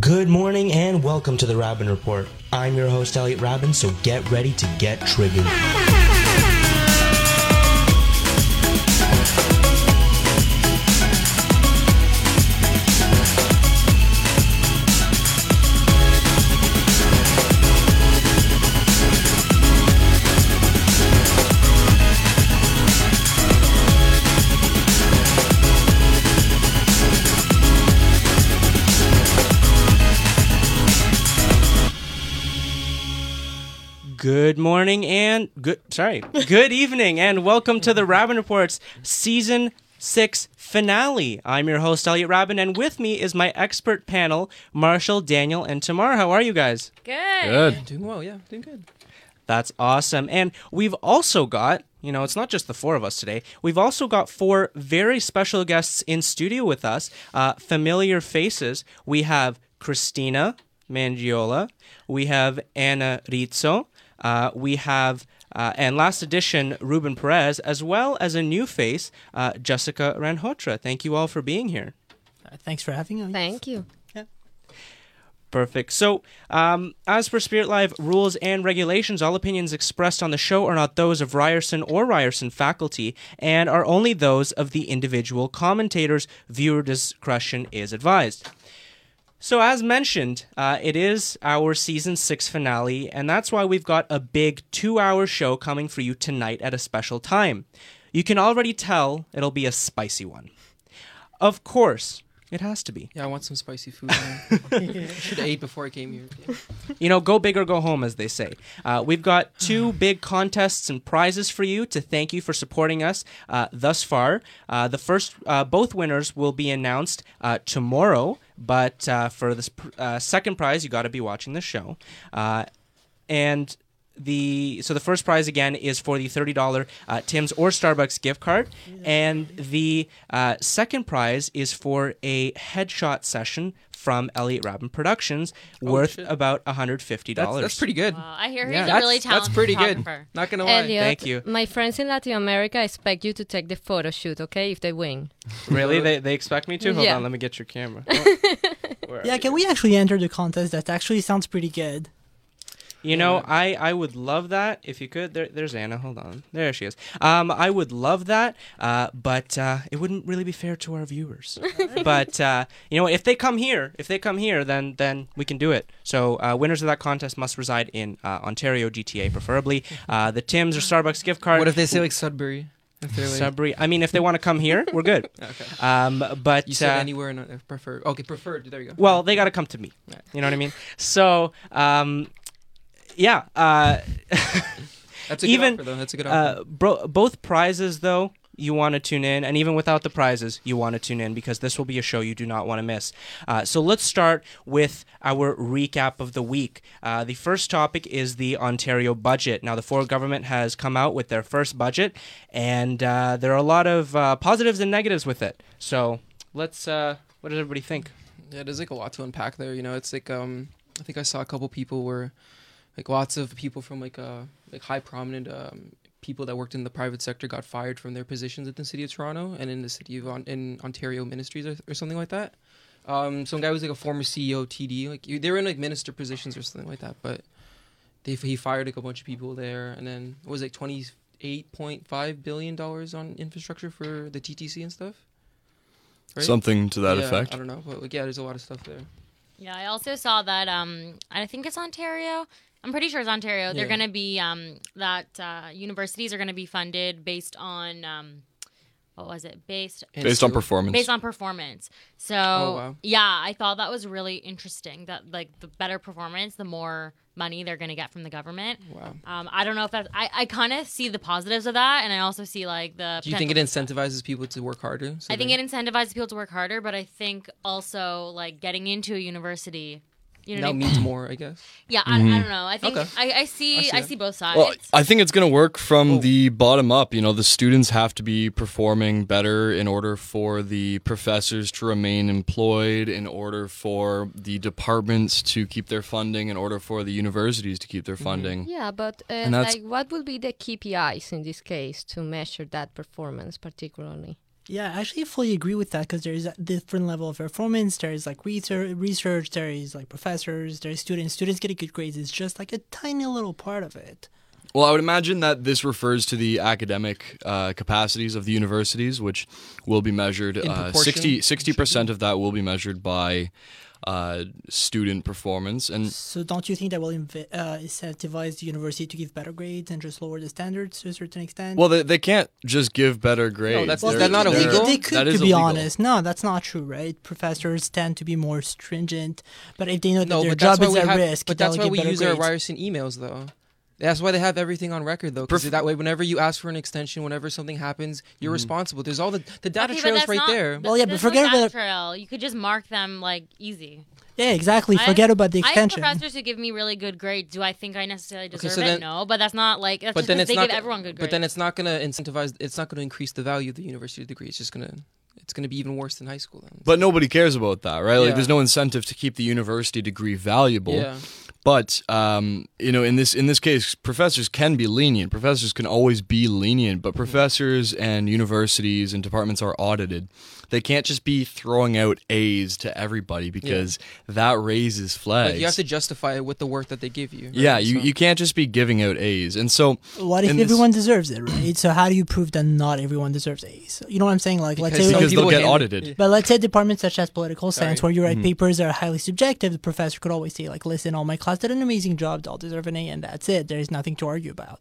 Good morning and welcome to the Raben Report. I'm your host, Elliot Raben, so get ready to get triggered. Good morning and good sorry. Good evening and welcome to the Raben Reports season 6 finale. I'm your host Elliot Raben and with me is my expert panel Marshall, Daniel and Tamar. How are you guys? Good. Good. Doing well, yeah, doing good. That's awesome. And we've also got, you know, it's not just the four of us today. We've also got four very special guests in studio with us. Uh, familiar faces. We have Christina Mangiola. We have Ana Rizo. Uh, we have, uh, and last edition, Ruben Perez, as well as a new face, uh, Jessica Ranhotra. Thank you all for being here. Uh, thanks for having us. Thank you. Perfect. So, um, as per Spirit Live rules and regulations, all opinions expressed on the show are not those of Ryerson or Ryerson faculty and are only those of the individual commentators. Viewer discretion is advised. So, as mentioned, uh, it is our season six finale, and that's why we've got a big two hour show coming for you tonight at a special time. You can already tell it'll be a spicy one. Of course, it has to be. Yeah, I want some spicy food. man. Should have ate before I came here. you know, go big or go home, as they say. Uh, we've got two big contests and prizes for you to thank you for supporting us uh, thus far. Uh, the first, uh, both winners will be announced uh, tomorrow, but uh, for this uh, second prize, you got to be watching the show. Uh, and the so the first prize again is for the thirty dollar uh, Tim's or Starbucks gift card, and the uh, second prize is for a headshot session from Elliot Raben Productions, worth shit. about hundred fifty dollars. that's pretty good. Wow, I hear he's Yeah. a That's, really that's talented pretty good. photographer. Not gonna lie. Elliot, Thank you. My friends in Latin America expect you to take the photo shoot, okay? If they win. Really? They, they expect me to? Hold Yeah. on, let me get your camera. Where are Yeah, you? can we actually enter the contest? That actually sounds pretty good. You know, I, I would love that if you could. There, there's Ana. Hold on. There she is. Um, I would love that, uh, but uh, it wouldn't really be fair to our viewers. but uh, you know, if they come here, if they come here, then then we can do it. So uh, winners of that contest must reside in uh, Ontario, GTA, preferably. Uh, the Tim's or Starbucks gift card. What if they say like Sudbury? If like, Sudbury? I mean, if they want to come here, we're good. okay. Um, but You said uh, anywhere in uh, prefer. Okay, preferred. There you go. Well, they got to come to me. Right. You know what I mean? So, um, yeah. Uh, That's a good even, offer, though. That's a good offer. uh, bro, both prizes, though, you want to tune in, and even without the prizes, you want to tune in because this will be a show you do not want to miss. Uh, so let's start with our recap of the week. Uh, the first topic is the Ontario budget. Now, the Ford government has come out with their first budget, and uh, there are a lot of uh, positives and negatives with it. So let's. Uh, what does everybody think? Yeah, there's like a lot to unpack there. You know, it's like um, I think I saw a couple people where, like, lots of people from like uh like high prominent um people that worked in the private sector got fired from their positions at the city of Toronto and in the city of on- in Ontario Ministries or, or something like that. Um, some guy was like a former CEO of TD, like they were in like minister positions or something like that, but they he fired like a bunch of people there, and then it was like twenty eight point five billion dollars on infrastructure for the TTC and stuff. Right? Something to that Yeah, effect. I don't know, but like, yeah, there's a lot of stuff there. Yeah, I also saw that. Um, I think it's Ontario. I'm pretty sure it's Ontario. They're Yeah. going to be um, that uh, universities are going to be funded based on um, what was it? Based And Based on performance. based on performance. So Oh, wow. yeah, I thought that was really interesting. That like the better performance, the more money they're going to get from the government. Wow. Um, I don't know if that's. I, I kind of see the positives of that, and I also see like the. Do you think it incentivizes people to work harder? So I think they- it incentivizes people to work harder, but I think also like getting into a university, you know, now what I mean? means more, I guess. yeah, I, I don't know. I think Okay. I, I see I see I see both sides. Well, I think it's going to work from Oh. the bottom up. You know, the students have to be performing better in order for the professors to remain employed, in order for the departments to keep their funding, in order for the universities to keep their funding. Yeah, but uh, like, what will be the KPIs in this case to measure that performance, particularly? Yeah, I actually fully agree with that because there is a different level of performance. There is like research, research. There is like professors. There is students. Students getting good grades is just like a tiny little part of it. Well, I would imagine that this refers to the academic uh, capacities of the universities, which will be measured. Uh, 60 percent of that will be measured by uh, student performance, and So don't you think that will inv- uh, incentivize the university to give better grades and just lower the standards to a certain extent? well, they, they can't just give better grades. No, that's- Well, is They're- that not they're- illegal? They, they could, that to be illegal. honest. No, that's not true, right? Professors tend to be more stringent, but if they know that No, their job is at have. risk, but they'll that's why we use grades. our Ryerson emails, though. That's why they have everything on record, though. Because Prof- that way, whenever you ask for an extension, whenever something happens, you're mm-hmm. responsible. There's all the the data Okay, trails right not- there. Well, yeah, but there's no forget data about- trail. You could just mark them like easy. Yeah, exactly. I- Forget about the extension. I have extension. professors who give me really good grades. Do I think I necessarily deserve so it? no, but that's not like that's but just then 'cause it's they not. give everyone good grades. but then it's not going to incentivize. It's not going to increase the value of the university degree. It's just going to. It's going to be even worse than high school. Then. But nobody cares about that, right? Like, there's no incentive to keep the university degree valuable. yeah, But um, you know, in this in this case, professors can be lenient. Professors can always be lenient, but professors and universities and departments are audited. They can't just be throwing out A's to everybody because that raises flags. like you have to justify it with the work that they give you. right? yeah, you, So- you can't just be giving out A's. And so What if in this- everyone deserves it, right? So how do you prove that not everyone deserves A's? You know what I'm saying? Like, let's say, because like, people they'll get hand- audited. but let's say departments such as political science, Sorry. where you write Mhm. papers that are highly subjective, the professor could always say, like, listen, all my class did an amazing job, They all deserve an A, and that's it. There's nothing to argue about.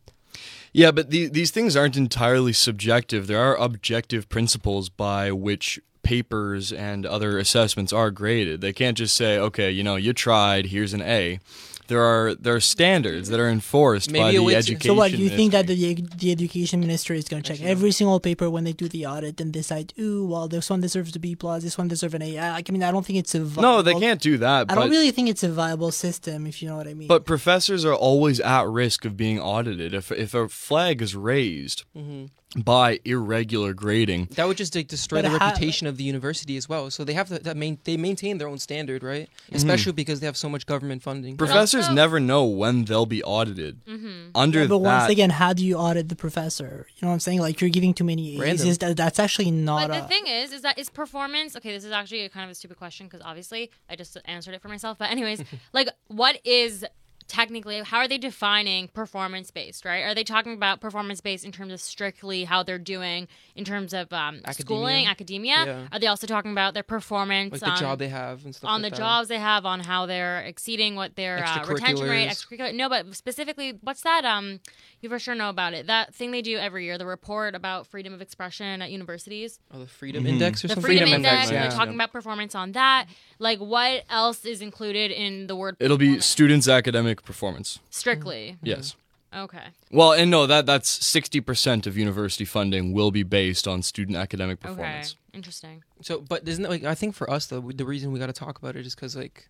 Yeah, but the, these things aren't entirely subjective. There are objective principles by which papers and other assessments are graded. They can't just say, "Okay, you know, you tried. Here's an A." There are there are standards that are enforced by Maybe a the way education. So what, do you think that the the education minister is going to check Actually, no. every single paper when they do the audit and decide, ooh, well, this one deserves a B plus, this one deserves an A. I I mean, I don't think it's a viable, No, they can't do that. I But, don't really think it's a viable system, if you know what I mean. but professors are always at risk of being audited. If if a flag is raised Mhm. By irregular grading, That would just like, destroy But the how- reputation of the university as well. So they have to that main, they maintain their own standard, right? Mm-hmm. Especially because they have so much government funding. professors also- never know when they'll be audited. Mm-hmm. Under Yeah, but that, once again, how do you audit the professor? You know what I'm saying? Like you're giving too many A's. That, that's actually not But a. the thing is, is that is performance. Okay, this is actually a kind of a stupid question because obviously I just answered it for myself. But anyways, like, what is technically how are they defining performance based? Right? Are they talking about performance based in terms of strictly how they're doing in terms of um, schooling, academia? Yeah. Are they also talking about their performance like the on, job they have and stuff on like the that. jobs they have, on how they're exceeding what their uh, retention rate, extracurricular. No, but specifically, what's that? Um, you for sure know about it. That thing they do every year, the report about freedom of expression at universities Oh, the Freedom Mhm. Index or the something. freedom, Freedom index, index. Yeah. they're talking about performance on that like what else is included in the word it'll be students' academic performance. strictly Yes. okay Well, and no, that that's sixty percent of university funding will be based on student academic okay performance. interesting So, but isn't it, like I think for us though, the reason we got to talk about it is because like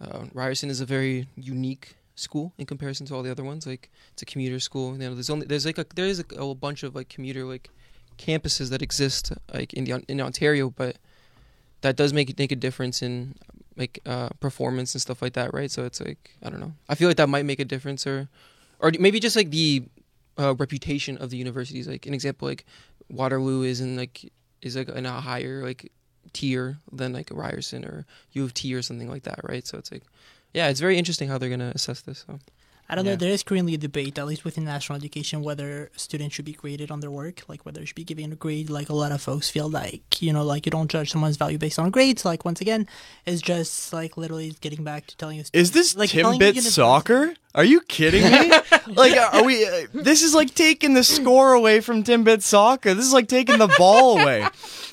uh, Ryerson is a very unique school in comparison to all the other ones. Like it's a commuter school. You know, there's only there's like a there is a, a bunch of like commuter like campuses that exist like in the in Ontario, but that does make make a difference in like uh, performance and stuff like that, right? So it's like I don't know. I feel like that might make a difference, or or maybe just like the uh, reputation of the universities. Like an example, like Waterloo is in like is like in a higher like tier than like Ryerson or U of T or something like that, right? So it's like, yeah, it's very interesting how they're gonna assess this. So. I don't Yeah. know. There is currently a debate, at least within national education, whether students should be graded on their work, like whether they should be given a grade. Like a lot of folks feel like, you know, like you don't judge someone's value based on grades. Like once again, it's just like literally getting back to telling you. Is this Like Timbit soccer? Are you kidding me? like, are we? Uh, this is like taking the score away from Timbit soccer. This is like taking the ball away.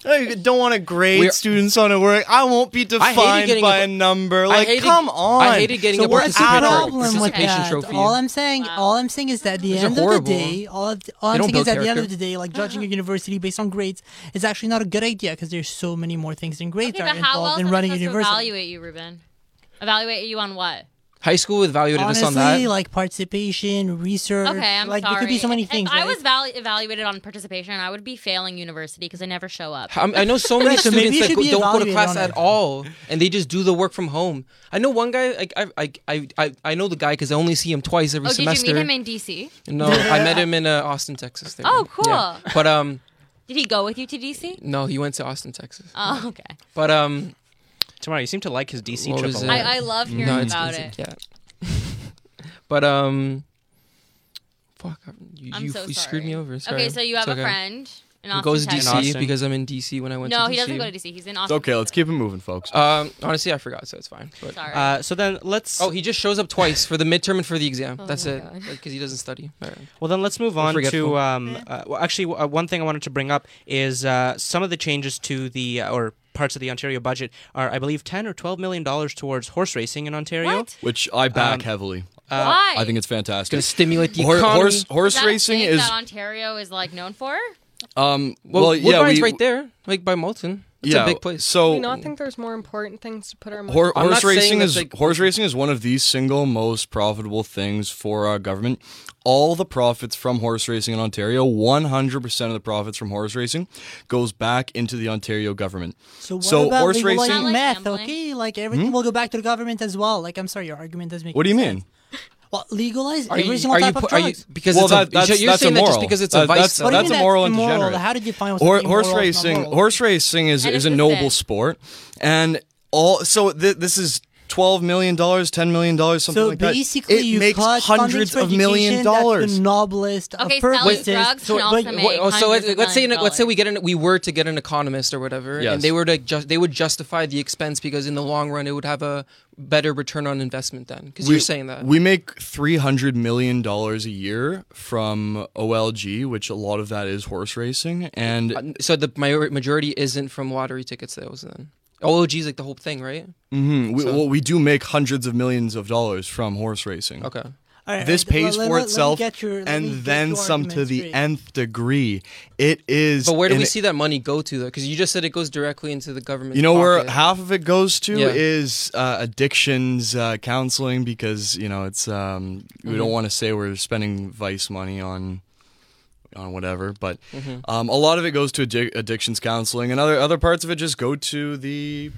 I don't want to grade We're- students on a work. I won't be defined by a- a, number. Like, hated- come on. I hated getting So a what's the participation- problem with participation that? trophy. All I'm saying, Wow. all I'm saying is that at the These end of the day, all, of, all They I'm saying is build at the end of the day, like judging a university based on grades is actually not a good idea because there's so many more things than grades okay are but how else involved are in running a university. evaluate you ruben evaluate you on what High school evaluated us on Honestly, that. like participation, research. Okay, I'm like sorry. there could be so many If things. I right? was val- evaluated on participation, I would be failing university because I never show up. I'm- I know so many so students you that go, don't go to class at all, and they just do the work from home. I know one guy. Like I, I, I, I, I know the guy because I only see him twice every Oh, did semester. you meet him in DC? No, I met him in uh, Austin, Texas. There. Oh, cool. Yeah. But um, Did he go with you to DC? No, he went to Austin, Texas. Oh, okay. But um, Tamar, you seem to like his DC What trip was a it? I, I love hearing no, it's, about it's it. a cat. but um, fuck, you, I'm you, so you screwed me sorry. over. Sorry. Okay, so you have It's a okay. friend in Who Austin, goes to Texas. DC Austin. because I'm in DC when I went No, to DC. No, he doesn't go to DC. He's in Austin. okay. Let's keep it moving, folks. Um, honestly, I forgot, so it's fine. But Sorry. Uh, so then let's. oh, he just shows up twice for the midterm and for the exam. Oh That's my it, God. because he doesn't study. All right. Well, then let's move We're on forgetful. to. Um, uh, well, actually, uh, one thing I wanted to bring up is uh, some of the changes to the uh, or parts of the Ontario budget are, I believe, ten or twelve million dollars towards horse racing in Ontario. What? Which I back Um, heavily. Uh, Why? I think it's It's gonna stimulate the economy. horse horse is that racing thing is that Ontario is like known for. um well, well, yeah Woodbine's we right there, like by Malton. It's yeah a big place. So Do we not think there's more important things to put our money Hor- I'm horse racing saying is that's, like- horse racing is one of the single most profitable things for our government. All the profits from horse racing in Ontario, 100% of the profits from horse racing goes back into the Ontario government. So what So about horse legalizing racing- Not like meth? gambling. Okay, like everything hmm? will go back to the government as well. Like I'm sorry, your argument doesn't make. What do you any mean? sense. Well, legalize Are every you, single are you, type of pu- are you because Well, it's a, that's- you're that's saying that just immoral. because it's a That- vice. that's- though. What do you that's immoral that's and immoral? degenerate. How did you find Hor- horse racing horse racing is is a noble sport and all so th- this is 12 million dollars 10 million dollars something So like that So basically, it you makes cut hundreds funding for of million education, that's dollars the noblest of Okay, selling purposes. drugs So, can also but- make oh, so hundreds let, of let's say millions of let's say we get an, we were to get an economist or whatever, Yes. and they were to just they would justify the expense because in the long run it would have a better return on investment then because you're saying that we make 300 million dollars a year from OLG which a lot of that is horse racing and Uh, so the major- majority isn't from lottery ticket sales then. OLG is like the whole thing, right? Mm-hmm. we, so- well, we do make hundreds of millions of dollars from horse racing Okay. All right, this all right, pays let- for let- let me itself get your- let me and then your some to argument the straight. nth degree it is But where do an we see that money go to though? Because you just said it goes directly into the government. You know where pocket. half of it goes to Yeah. is uh, addictions uh, counseling because you know it's um, we Mm-hmm. don't want to say we're spending vice money on on whatever, but Mm-hmm. um, a lot of it goes to addic- addictions counseling, and other other parts of it just go to the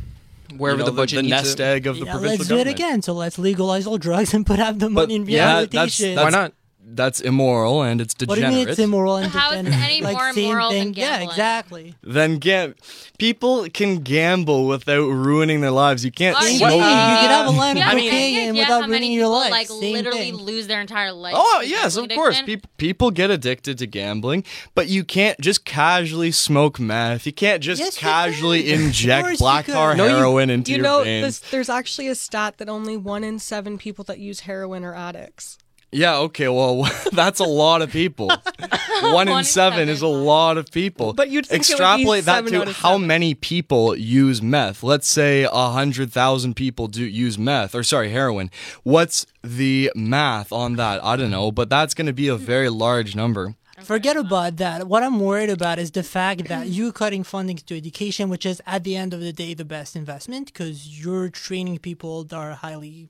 wherever you know, the budget the, needs nest it. egg of the Yeah, provincial let's do it again. So let's legalize all drugs and put out the money in yeah, that's- rehabilitation. that's- Why not? That's immoral and it's what do you degenerate. mean it's immoral and How is it degenerate? any like, more same immoral than thing. Yeah, gambling? exactly. then gam- people can gamble without ruining their lives. You can't Are you smoke. thing. You could have a line Yeah, of I mean- cocaine yeah, and yeah, without how many ruining your people, life. like Same literally thing. lose their entire life. Oh to yes, of gambling course. addiction? People people get addicted to gambling, but you can't just casually smoke meth. You can't just Yes, you casually can. Of inject you black can. tar No, you- heroin into you your know, veins. there's, there's actually a stat that only one in seven people that use heroin are addicts. Yeah, okay, well that's a lot of people. One in in seven seven. is a lot of people. But you'd think it would be extrapolate that seven to how seven. many people use meth. Let's say a hundred thousand people do use meth, or sorry, heroin. What's the math on that? I don't know, but that's going to be a very large number. Forget about that. What I'm worried about is the fact that you cutting funding to education, which is at the end of the day the best investment, because you're training people that are highly,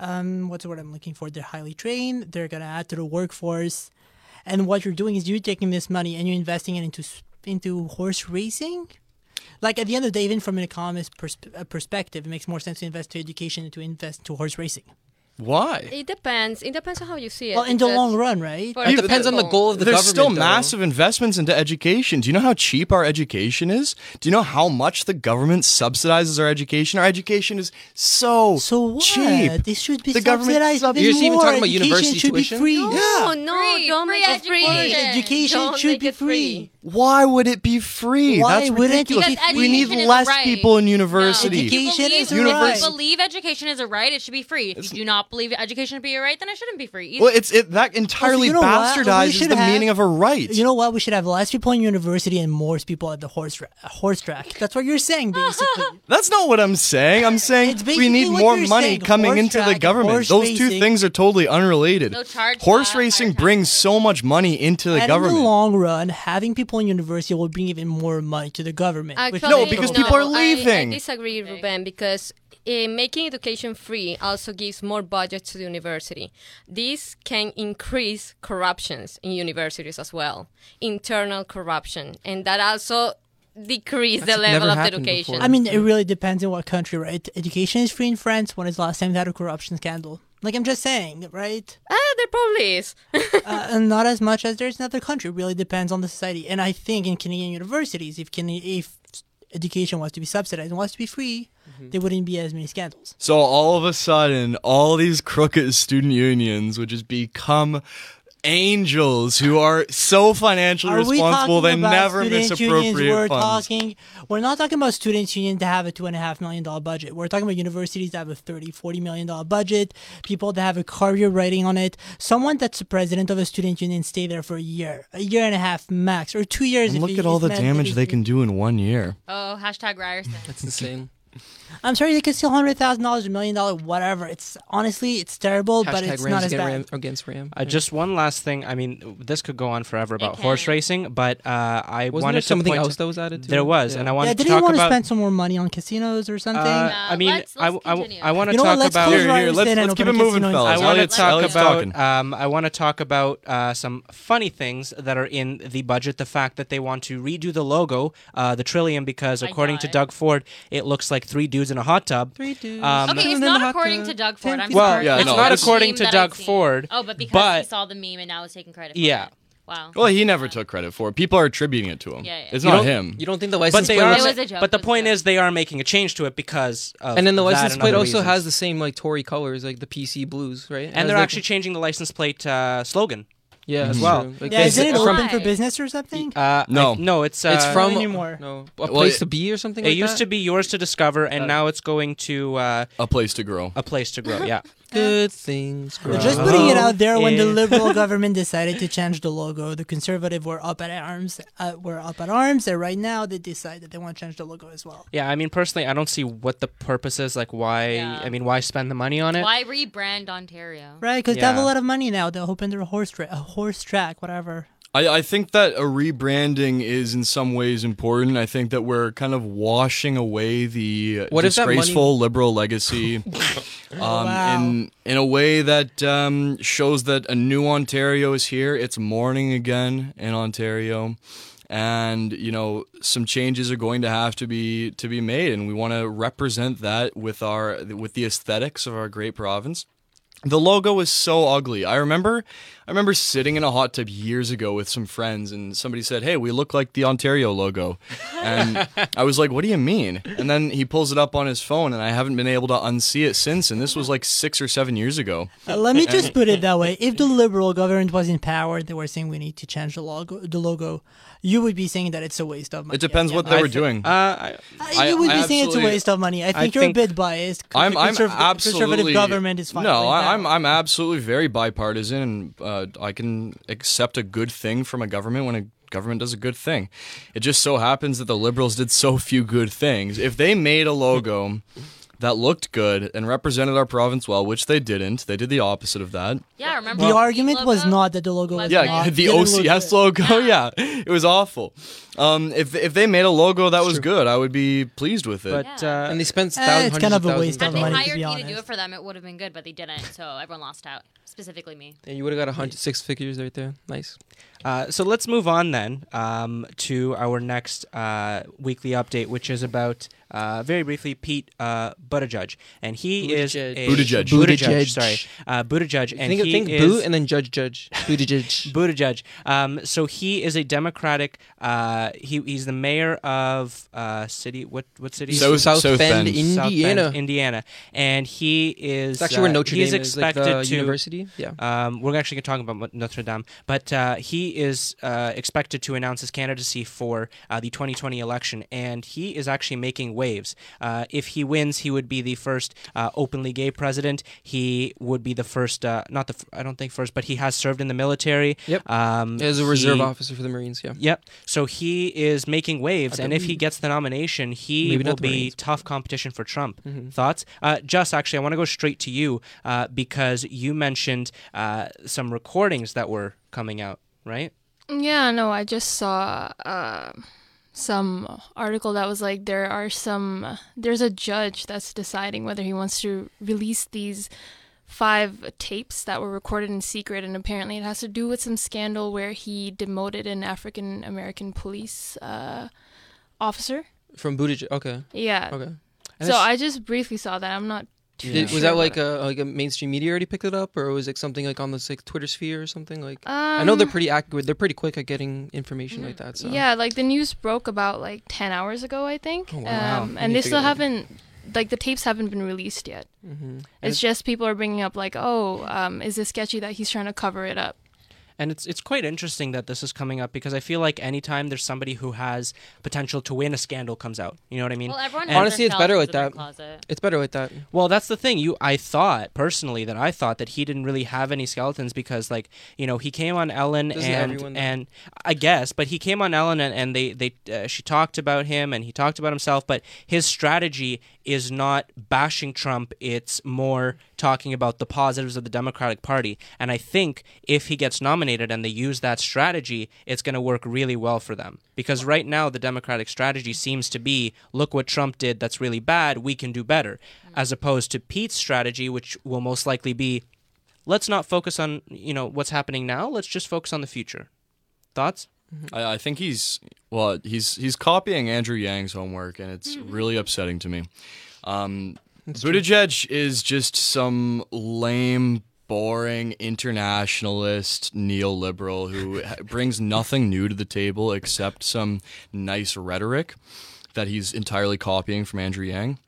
um, what's the word I'm looking for? They're highly trained. They're gonna add to the workforce, and what you're doing is you're taking this money and you're investing it into into horse racing. Like at the end of the day, even from an economist uh, perspective, it makes more sense to invest to education than to invest to horse racing. Why? It depends. It depends on how you see it. Well, in the long run, right? for It depends on the goal of the There's government. still though. massive investments into education. Do you know how cheap our education is? Do you know how much the government subsidizes our education? Our education is so, So what? cheap. This should be The government subsidized. sub- even You're even talking about Education university should tuition? Be free. Yeah. No, no, Free, don't free make it free. education. Education Don't should make be it free. Why would it be free? Why That's wouldn't it ridiculous. be Because we need education is a less right. people in university. if you Education believe- is if a you right. believe education is a right, it should be free. If you do not believe education should be a right, then it shouldn't be free. Either. Well, it's it that entirely you know what? We bastardizes should the have- meaning of a right. You know what? We should have less people in university and more people at the horse ra- horse track. That's what you're saying, basically. That's not what I'm saying. I'm saying It's we need what more you're money saying. coming Horse into track the and government. horse Those two racing. things are totally unrelated. No charge horse uh, that, racing brings so much money into the and in government. the long run, having people in university will bring even more money to the government. Actually, No, because people are I- I, leaving. disagree, Ruben, because uh, making education free also gives more budget to the university. This can increase corruptions in universities as well, internal corruption, and that also decrease the level of education. before. I mean, it really depends on what country, right? Education is free in France. When is the last time they had a corruption scandal? Like I'm just saying, right? Ah, there probably is. uh, and not as much as there's in other country. It really depends on the society. And I think in Canadian universities, if Can- if education was to be subsidized and was to be free, there wouldn't be as many scandals. So all of a sudden, all these crooked student unions would just become angels who are so financially Are responsible they about never student misappropriate unions? We're funds. talking. We're not talking about students' union to have a two and a half million dollar budget. We're talking about universities that have a 30 40 million dollar budget. People that have a career writing on it. Someone that's the president of a student union stay there for a year, a year and a half max, or two years. And if look at all the damage they can do in one year. Oh, hashtag Ryerson. That's insane. I'm sorry, they could steal hundred thousand dollars, a million dollar, whatever. It's honestly, it's terrible, but Hashtag it's Rams not as against bad. Ram, against Ram. Uh, just one last thing. I mean, this could go on forever about It horse racing, but uh, I Wasn't wanted there something point else that was added to There it? was, Yeah. and I Yeah, wanted to didn't you talk want to spend some more money on casinos or something? Uh, Uh, I mean, let's- I, let's I, continue. I want to You know what, talk let's about. close Here, here, let's- and let's open keep it moving, fellas. I want to talk about. Um, I want to talk about uh, some funny things that are in the budget. The fact that they want to redo the logo, uh, the Trillium, because according to. Doug Ford, it looks like three dudes in a hot tub. Three dudes. Um, Okay, And it's not according to Doug Ford. I'm Well, sorry. yeah, It's no, not it's- according to Doug Ford, Oh, but because but- he saw the meme and now is taking credit for Yeah. it. Wow. Well, he never took credit for it. People are attributing it to him. Yeah, yeah. It's You not him. You don't think the But license they plate are. It was a joke, But the it was a point joke. is, they are making a change to it because of and then the license plate also reasons. has the same like Tory colors, like the PC blues, right? It and they're like- actually changing the license plate uh, slogan. Yeah as well. well. Like, Yeah, they- isn't it Why? open for business or something? Uh, No. I- no, it's uh, It's from anymore. No, a Well, place it- to be or something. It like used that? to be yours to discover, and Uh, now it's going to uh, a place to grow. a place to grow. Yeah. good things. They're grow. just putting it out there when the liberal government decided to change the logo. The conservative were up at arms. Uh, were up at arms, and right now they decide that they want to change the logo as well. Yeah, I mean, personally, I don't see what the purpose is. Like, why? Yeah. I mean, why spend the money on it? Why rebrand Ontario? Right, because they have a lot of money now. They'll open their horse tra- a horse track, whatever. I, I think that a rebranding is in some ways important. I think that we're kind of washing away the What if that money- disgraceful liberal legacy um, Wow. in in a way that um, shows that a new Ontario is here. It's morning again in Ontario. And you know some changes are going to have to be to be made, and we want to represent that with our with the aesthetics of our great province. The logo is so ugly. I remember I remember sitting in a hot tub years ago with some friends and somebody said, "Hey, we look like the Ontario logo." And I was like, "What do you mean?" And then he pulls it up on his phone and I haven't been able to unsee it since and this was like 6 or 7 years ago. Uh, let me just put it that way: if the liberal government was in power, they were saying we need to change the logo. The logo, you would be saying that it's a waste of money. It depends Yeah, what yeah, they I were thi- doing. Uh, I, Uh, I- you would I be saying it's a waste of money. I think you're think- a bit biased. I'm, I'm Conserv- absolutely conservative government is fine. No, like I, I'm. I'm absolutely very bipartisan, and uh, I can accept a good thing from a government when a government does a good thing. It just so happens that the liberals did so few good things. If they made a logo that looked good and represented our province well, which they didn't, they did the opposite of that. Yeah, remember the the argument was not that the logo was Yeah, not, the OCS logo. Yeah, it was awful. Um, if if they made a logo that was good, I would be pleased with it. but uh, and they spent thousands, Eh, thousands, it's kind of a hundreds waste thousands Had of they money, to hired be me to do it for them, it would have been good, but they didn't, so everyone lost out. Specifically me. Yeah, you would have got a hundred six figures right there. Nice. Uh, so let's move on then um, to our next uh, weekly update, which is about uh, very briefly Pete uh, Buttigieg, and he is Buttigieg. a Buttigieg. Buttigieg, Buttigieg. sorry, uh, Buttigieg, and think he think is boot and then judge judge. Buttigieg. Buttigieg. Um, so he is a Democratic. Uh, he he's the mayor of uh, city. What what city? South- South, South Bend, Bend. South Bend, Indiana. Indiana, and he is. It's actually where uh, Notre he is Dame is, like expected the to university. Yeah. um, we're actually going to talk about Notre Dame, but uh, he is uh, expected to announce his candidacy for uh, the 2020 election, and he is actually making waves. Uh, if he wins, he would be the first uh, openly gay president. He would be the first, uh, not the, I don't think first, but he has served in the military. Yep. Um, As a reserve he- officer for the Marines. Yeah. Yep. So he is making waves, and if he gets the nomination, he Maybe will not be Marines. tough competition for Trump. Mhm. Thoughts? Uh, Just actually, I want to go straight to you uh, because you mentioned uh, some recordings that were coming out, right? Yeah, no, I just saw uh, some article that was like there are some there's a judge that's deciding whether he wants to release these five tapes that were recorded in secret and apparently it has to do with some scandal where he demoted an African American police uh, officer. From Buttigieg. Okay. Yeah. Okay. And so I just briefly saw that. I'm not Did- sure was that like a like a mainstream media already picked it up, or was it something like on the like Twitter sphere or something? Like I know they're Um, pretty accurate. They're pretty quick at getting information like that. So Yeah, like the news broke about like 10 hours ago, I think. Oh, wow. Um, I and they still haven't, like, the tapes haven't been released yet. hmm It's just people are bringing up, like, oh, um, is this sketchy that he's trying to cover it up? And it's it's quite interesting that this is coming up because I feel like anytime there's somebody who has potential to win, a scandal comes out. You know what I mean? Well, everyone And- has Honestly, it's better skeletons like in their that. Closet. it's better with that. Well, that's the thing. You, I thought personally that I thought that he didn't really have any skeletons because, like, you know, he came on Ellen Doesn't and and I guess, but he came on Ellen and, and they they uh, she talked about him and he talked about himself, but his strategy is not bashing Trump. It's more talking about the positives of the Democratic Party. And I think if he gets nominated and they use that strategy, it's going to work really well for them. Because right now, the Democratic strategy seems to be look what Trump did that's really bad, we can do better. Mm. As opposed to Pete's strategy, which will most likely be let's not focus on you know what's happening now let's just focus on the future thoughts I, I think he's well. He's he's copying Andrew Yang's homework, and it's really upsetting to me. Um, Buttigieg is just some lame, boring internationalist neoliberal who brings nothing new to the table except some nice rhetoric that he's entirely copying from Andrew Yang.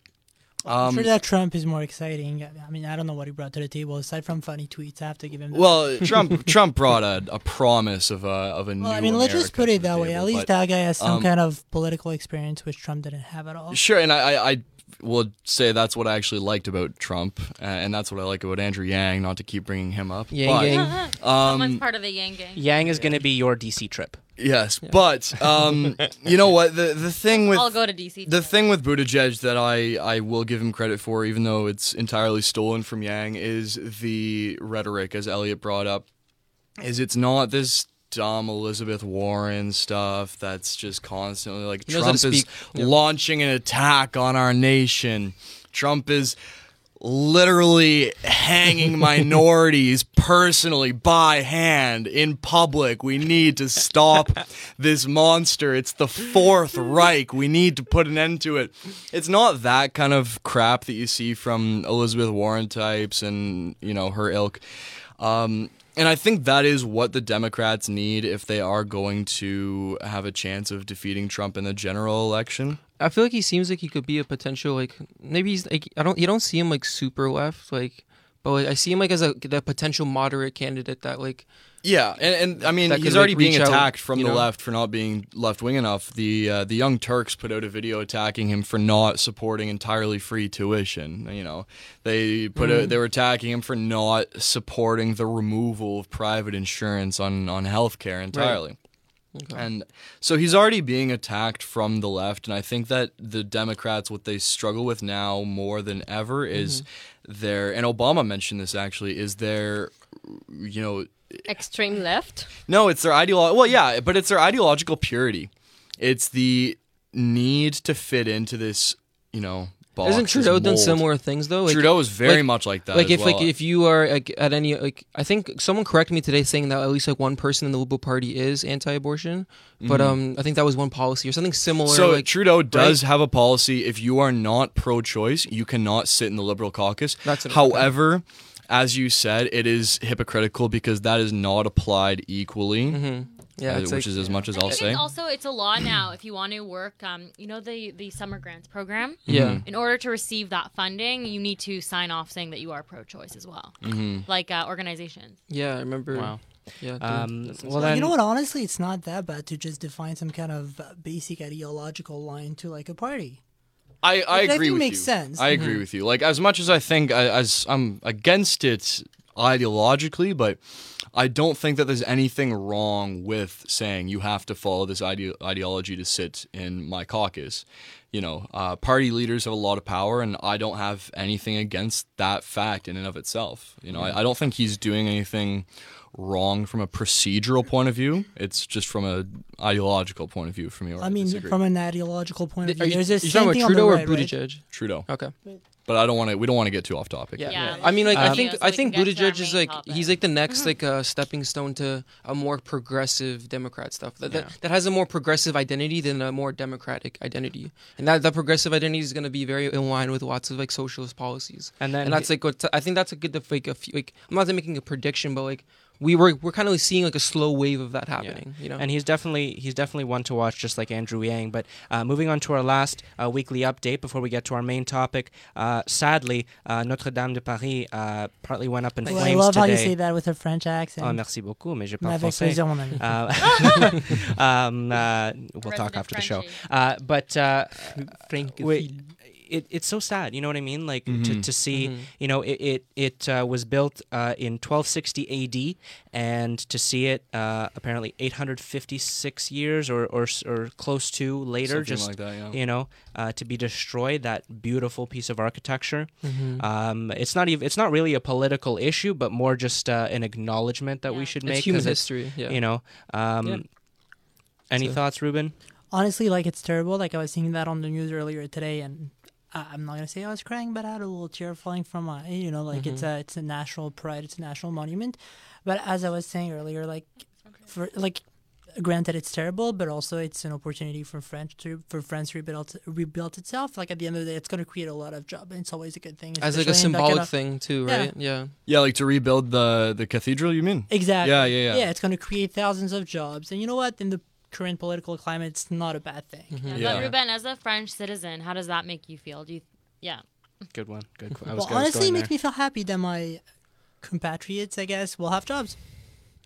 I'm Um, sure that Trump is more exciting. I mean, I don't know what he brought to the table aside from funny tweets. I have to give him. That. well, Trump Trump brought a, a promise of a of a new. Well, I mean, let's just put it the that way. table, At least but- that guy has some um, kind of political experience, which Trump didn't have at all. Sure, and I, I, I will say that's what I actually liked about Trump, uh, and that's what I like about Andrew Yang. Not to keep bringing him up. Yang but, gang. Someone's Um, part of the Yang gang. yang is going to be your dc trip yes, but um, you know what? The the thing with I'll go to DC. the thing with Buttigieg that I, I will give him credit for, even though it's entirely stolen from Yang, is the rhetoric, as Elliot brought up. Is it's not this dumb Elizabeth Warren stuff that's just constantly like He knows how Trump is. Yeah. launching an attack on our nation. Trump is literally hanging minorities personally by hand in public. We need to stop this monster. It's the Fourth Reich. We need to put an end to it. It's not that kind of crap that you see from Elizabeth Warren types and, you know, her ilk. Um, and I think that is what the Democrats need if they are going to have a chance of defeating Trump in the general election. I feel like he seems like he could be a potential like maybe he's like I don't you don't see him like super left like but like I see him like as a the potential moderate candidate that like Yeah, and, and I mean he's could, already like, being reach out, attacked from the know? left for not being left wing enough. The uh, the Young Turks put out a video attacking him for not supporting entirely free tuition. You know, they put Mm. out, they were attacking him for not supporting the removal of private insurance on on healthcare entirely. And so he's already being attacked from the left, and I think that the Democrats, what they struggle with now more than ever, is Mm-hmm. their and Obama mentioned this actually is their, you know, Extreme left. no, it's their ideology. Well, yeah, but it's their ideological purity. It's the need to fit into this, you know, box. isn't Trudeau done similar things though? Like, Trudeau is very like- much like that. like as if well. like if you are like at any like I think someone corrected me today saying that at least like one person in the Liberal Party is anti-abortion, but um I think that was one policy or something similar. Mm-hmm. so like Trudeau does have a policy. If you are not pro-choice, you cannot sit in the Liberal caucus. That's. However, as you said, it is hypocritical because that is not applied equally, yeah, uh, it's which like, is as much as I I'll think say. it's also it's a law now if you want to work um you know the the summer grants program yeah. in order to receive that funding you need to sign off saying that you are pro-choice as well Mm-hmm. like uh, organizations Yeah, I remember. Wow. Yeah. um, well Well, then you know what? Honestly, it's not that bad to just define some kind of uh, basic ideological line to like a party. I, I I agree with makes you. sense. I agree with you. Like as much as I think I, as I'm against it ideologically, but I don't think that there's anything wrong with saying you have to follow this ide- ideology to sit in my caucus. You know, uh, party leaders have a lot of power, and I don't have anything against that fact in and of itself. You know, I, I don't think he's doing anything wrong from a procedural point of view. It's just from a ideological point of view for me. I, I mean, disagree. from an ideological point of Are view, you, there's you this talking about thing on the Trudeau or right, right? Buttigieg? Trudeau. Okay. But I don't want to. We don't want to get too off topic. Yeah, Yeah. I mean, like, I Um, think so I think can get to our Buttigieg is like topic. he's like the next like uh, stepping stone to a more progressive Democrat stuff that, Yeah. that that has a more progressive identity than a more democratic identity, and that that progressive identity is going to be very in line with lots of like socialist policies, And then and that's like what I think that's a good like a few, like I'm not making a prediction, but like we were we're kind of seeing like a slow wave of that happening, you know. and he's definitely he's definitely one to watch, just like Andrew Yang. But uh, moving on to our last uh, weekly update before we get to our main topic, uh, sadly, uh, Notre Dame de Paris uh, partly went up in Well, I love today. how you say that with a French accent. Oh, merci beaucoup, mais je Mais parle avec français. plaisir, mon ami. Uh, um, uh, we'll talk Resident after the show. Uh, but uh, Frank wait, it, it's so sad. You know what I mean? Like to, Mhm. to see, Mhm. you know, it it, it uh, was built uh, in 1260 A.D. and to see it uh, apparently 856 years or or, or close to later, Something just like that. Yeah. you know, uh, to be destroyed. That beautiful piece of architecture. Mhm. Um, it's not even. It's not really a political issue, but more just uh, an acknowledgement that we should it's make. human 'cause it's, history, yeah. You know. Um, Yeah. Any So- thoughts, Ruben? Honestly, like it's terrible. Like I was seeing that on the news earlier today, and I- I'm not gonna say I was crying, but I had a little tear falling from my, you know, like it's mm-hmm. a it's a national pride, it's a national monument. But as I was saying earlier, like for like, granted it's terrible, but also it's an opportunity for French to for France to rebuild rebuild itself. Like at the end of the day, it's gonna create a lot of job, and it's always a good thing. as like a especially in that symbolic kind of- thing too, Yeah. right? Yeah. Yeah, like to rebuild the the cathedral. You mean? Exactly. Yeah, yeah, yeah. Yeah, it's gonna create thousands of jobs, and you know what? In the current political climate, it's not a bad thing. Mhm. Yeah, Yeah. But Ruben, as a French citizen, how does that make you feel? Do you? Yeah. Good one. Good. qu- I was, Well, I honestly, it makes there. me feel happy that my compatriots, I guess, will have jobs.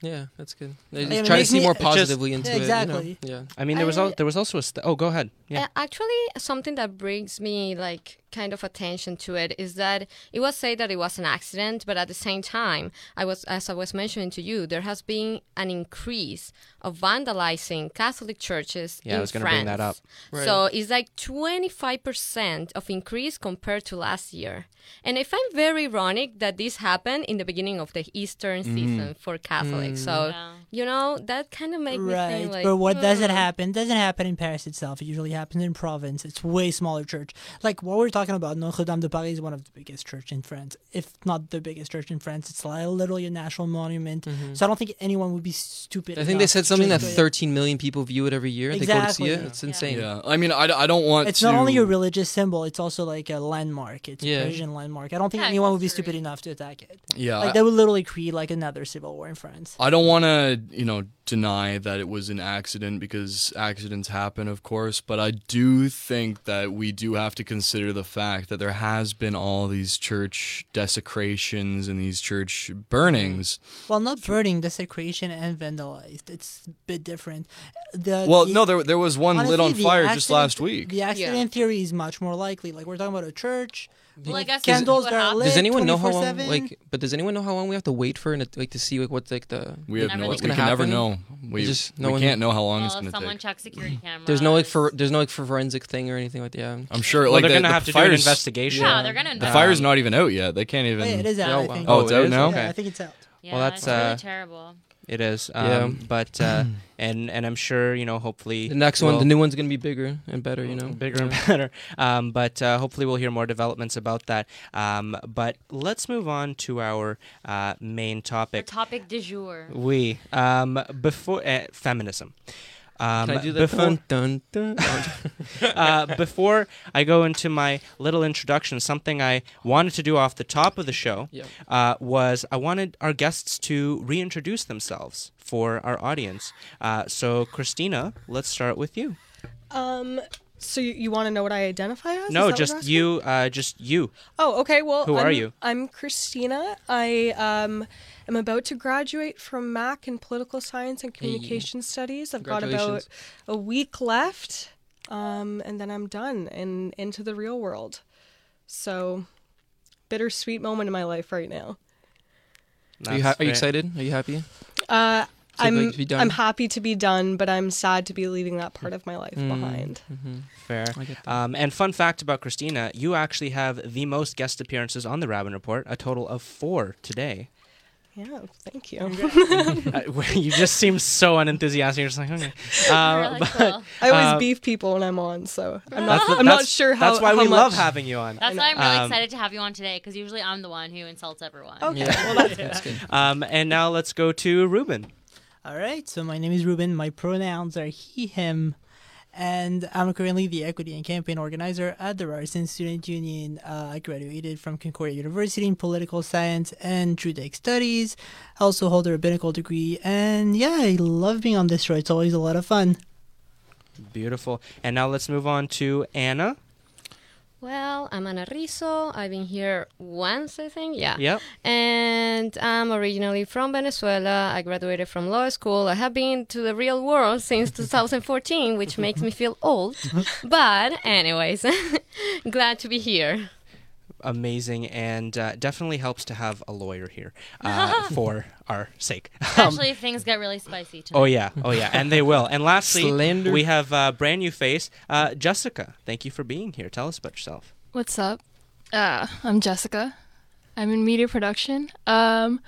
Yeah, that's good. They mean, just it try to makes see me- more it just- positively into Yeah, it. you know? exactly. Yeah. I mean, there was al- there was also a. St- oh, go ahead. Yeah. Uh, actually, something that brings me like kind of attention to it is that it was said that it was an accident, but at the same time, I was as I was mentioning to you, there has been an increase of vandalizing Catholic churches Yeah, I was gonna bring that up. Right. So it's like twenty five percent of increase compared to last year. And I find very ironic that this happened in the beginning of the Eastern Mm. season for Catholics. So Yeah. you know that kind of makes me Right, think like, but what doesn't hmm. happen doesn't happen in Paris itself. It usually happens in province. It's way smaller church. Like what we're talking about, Notre Dame de Paris is one of the biggest church in France, if not the biggest church in France. It's like literally a national monument. So I don't think anyone would be stupid. Mm-hmm. I think they said something that 13 million people view it every year. They go to see Exactly. it. It's insane. Yeah. I mean, I, I don't want. It's to, not only a religious symbol; it's also like a landmark. It's Yeah. a Parisian landmark. I don't think Yeah, anyone would be stupid enough to attack it. Yeah. Like I- that would literally create like another civil war in France. I don't want to, you know, deny that it was an accident because accidents happen, of course, but I do think that we do have to consider the fact that there has been all these church desecrations and these church burnings. Well, not burning, desecration, and vandalized. It's a bit different. The, Well, the- no, there there was one lit on the fire just last week. The accident theory is much more likely. Like we're talking about a church. Well, I guess Candles that are lit. Does anyone know how long? 24/7? Like, but does anyone know how long we have to wait for it? Like to see like what's like the. We have never no. know We can gonna never know. We just- no we one- can't know how long Well, it's going to take. someone take. checks security cameras. There's no like for there's no like for forensic thing or anything like that. Yeah. I'm sure. Well, like they're the, gonna the have to do an fire's- investigation. Yeah, they're gonna. The investigate. fire's not even out yet. They can't even. Oh, yeah, it is out. Oh, I wow. think. Oh, it's it out now? Okay. I think it's out. Yeah, Well, that's, it's really uh, terrible. It is. Um, Yeah. But uh, and and I'm sure you know. Hopefully, The next one, we'll- the new one's gonna be bigger and better. You know, bigger and better. Um, but uh, hopefully, we'll hear more developments about that. Um, but let's move on to our uh, main The topic. topic du jour. We um, before uh, feminism. Um, Can I do the before, dun dun dun? uh, before I go into my little introduction, something I wanted to do off the top of the show Yeah. uh, was I wanted our guests to reintroduce themselves for our audience. Uh, so, Christina, let's start with you. Um, so you, you want to know what I identify as? No, that what you're just you. Uh, just you. Oh, okay. Well, Who I'm, are you? I'm Christina. I um, am about to graduate from Mac in Political Science and Communication Studies. I've got about a week left, um, and then I'm done and into the real world. So, bittersweet moment in my life right now. Are you, ha- are you excited? Are you happy? Uh, So, I'm like, done? I'm happy to be done, but I'm sad to be leaving that part of my life Mm. behind. Mm-hmm. Fair. I get that. Um, and fun fact about Christina, you actually have the most guest appearances on the Raben Report, a total of four today. Yeah, thank you. Uh, you just seem so unenthusiastic. You're just like, okay. Uh, Really but cool. I always Uh, beef people when I'm on, so I'm not. the- I'm not sure how. That's why how we love having you on. That's why I'm really Um, excited to have you on today because usually I'm the one who insults everyone. Okay, Yeah. well that's That's good. good. Um, and now let's go to Ruben. All right, so my name is Ruben. My pronouns are he, him, and I'm currently the equity and campaign organizer at the Ryerson Student Union. Uh, I graduated from Concordia University in political science and Judaic studies. I also hold a rabbinical degree, and yeah, I love being on this show. It's always a lot of fun. Beautiful. And now let's move on to Ana. Well, I'm Ana Rizo. I've been here once, I think. Yeah. Yep. And I'm originally from Venezuela. I graduated from law school. I have been to the real world since 2014, which makes me feel old. But, anyways, glad to be here. Amazing, and uh, definitely helps to have a lawyer here uh, for our sake. Um, Especially if things get really spicy tonight. oh yeah, oh yeah, and they will. And lastly, Slander. we have a brand new face, uh, Jessica. Thank you for being here. Tell us about yourself. What's up? Uh, I'm Jessica. I'm in media production. Um,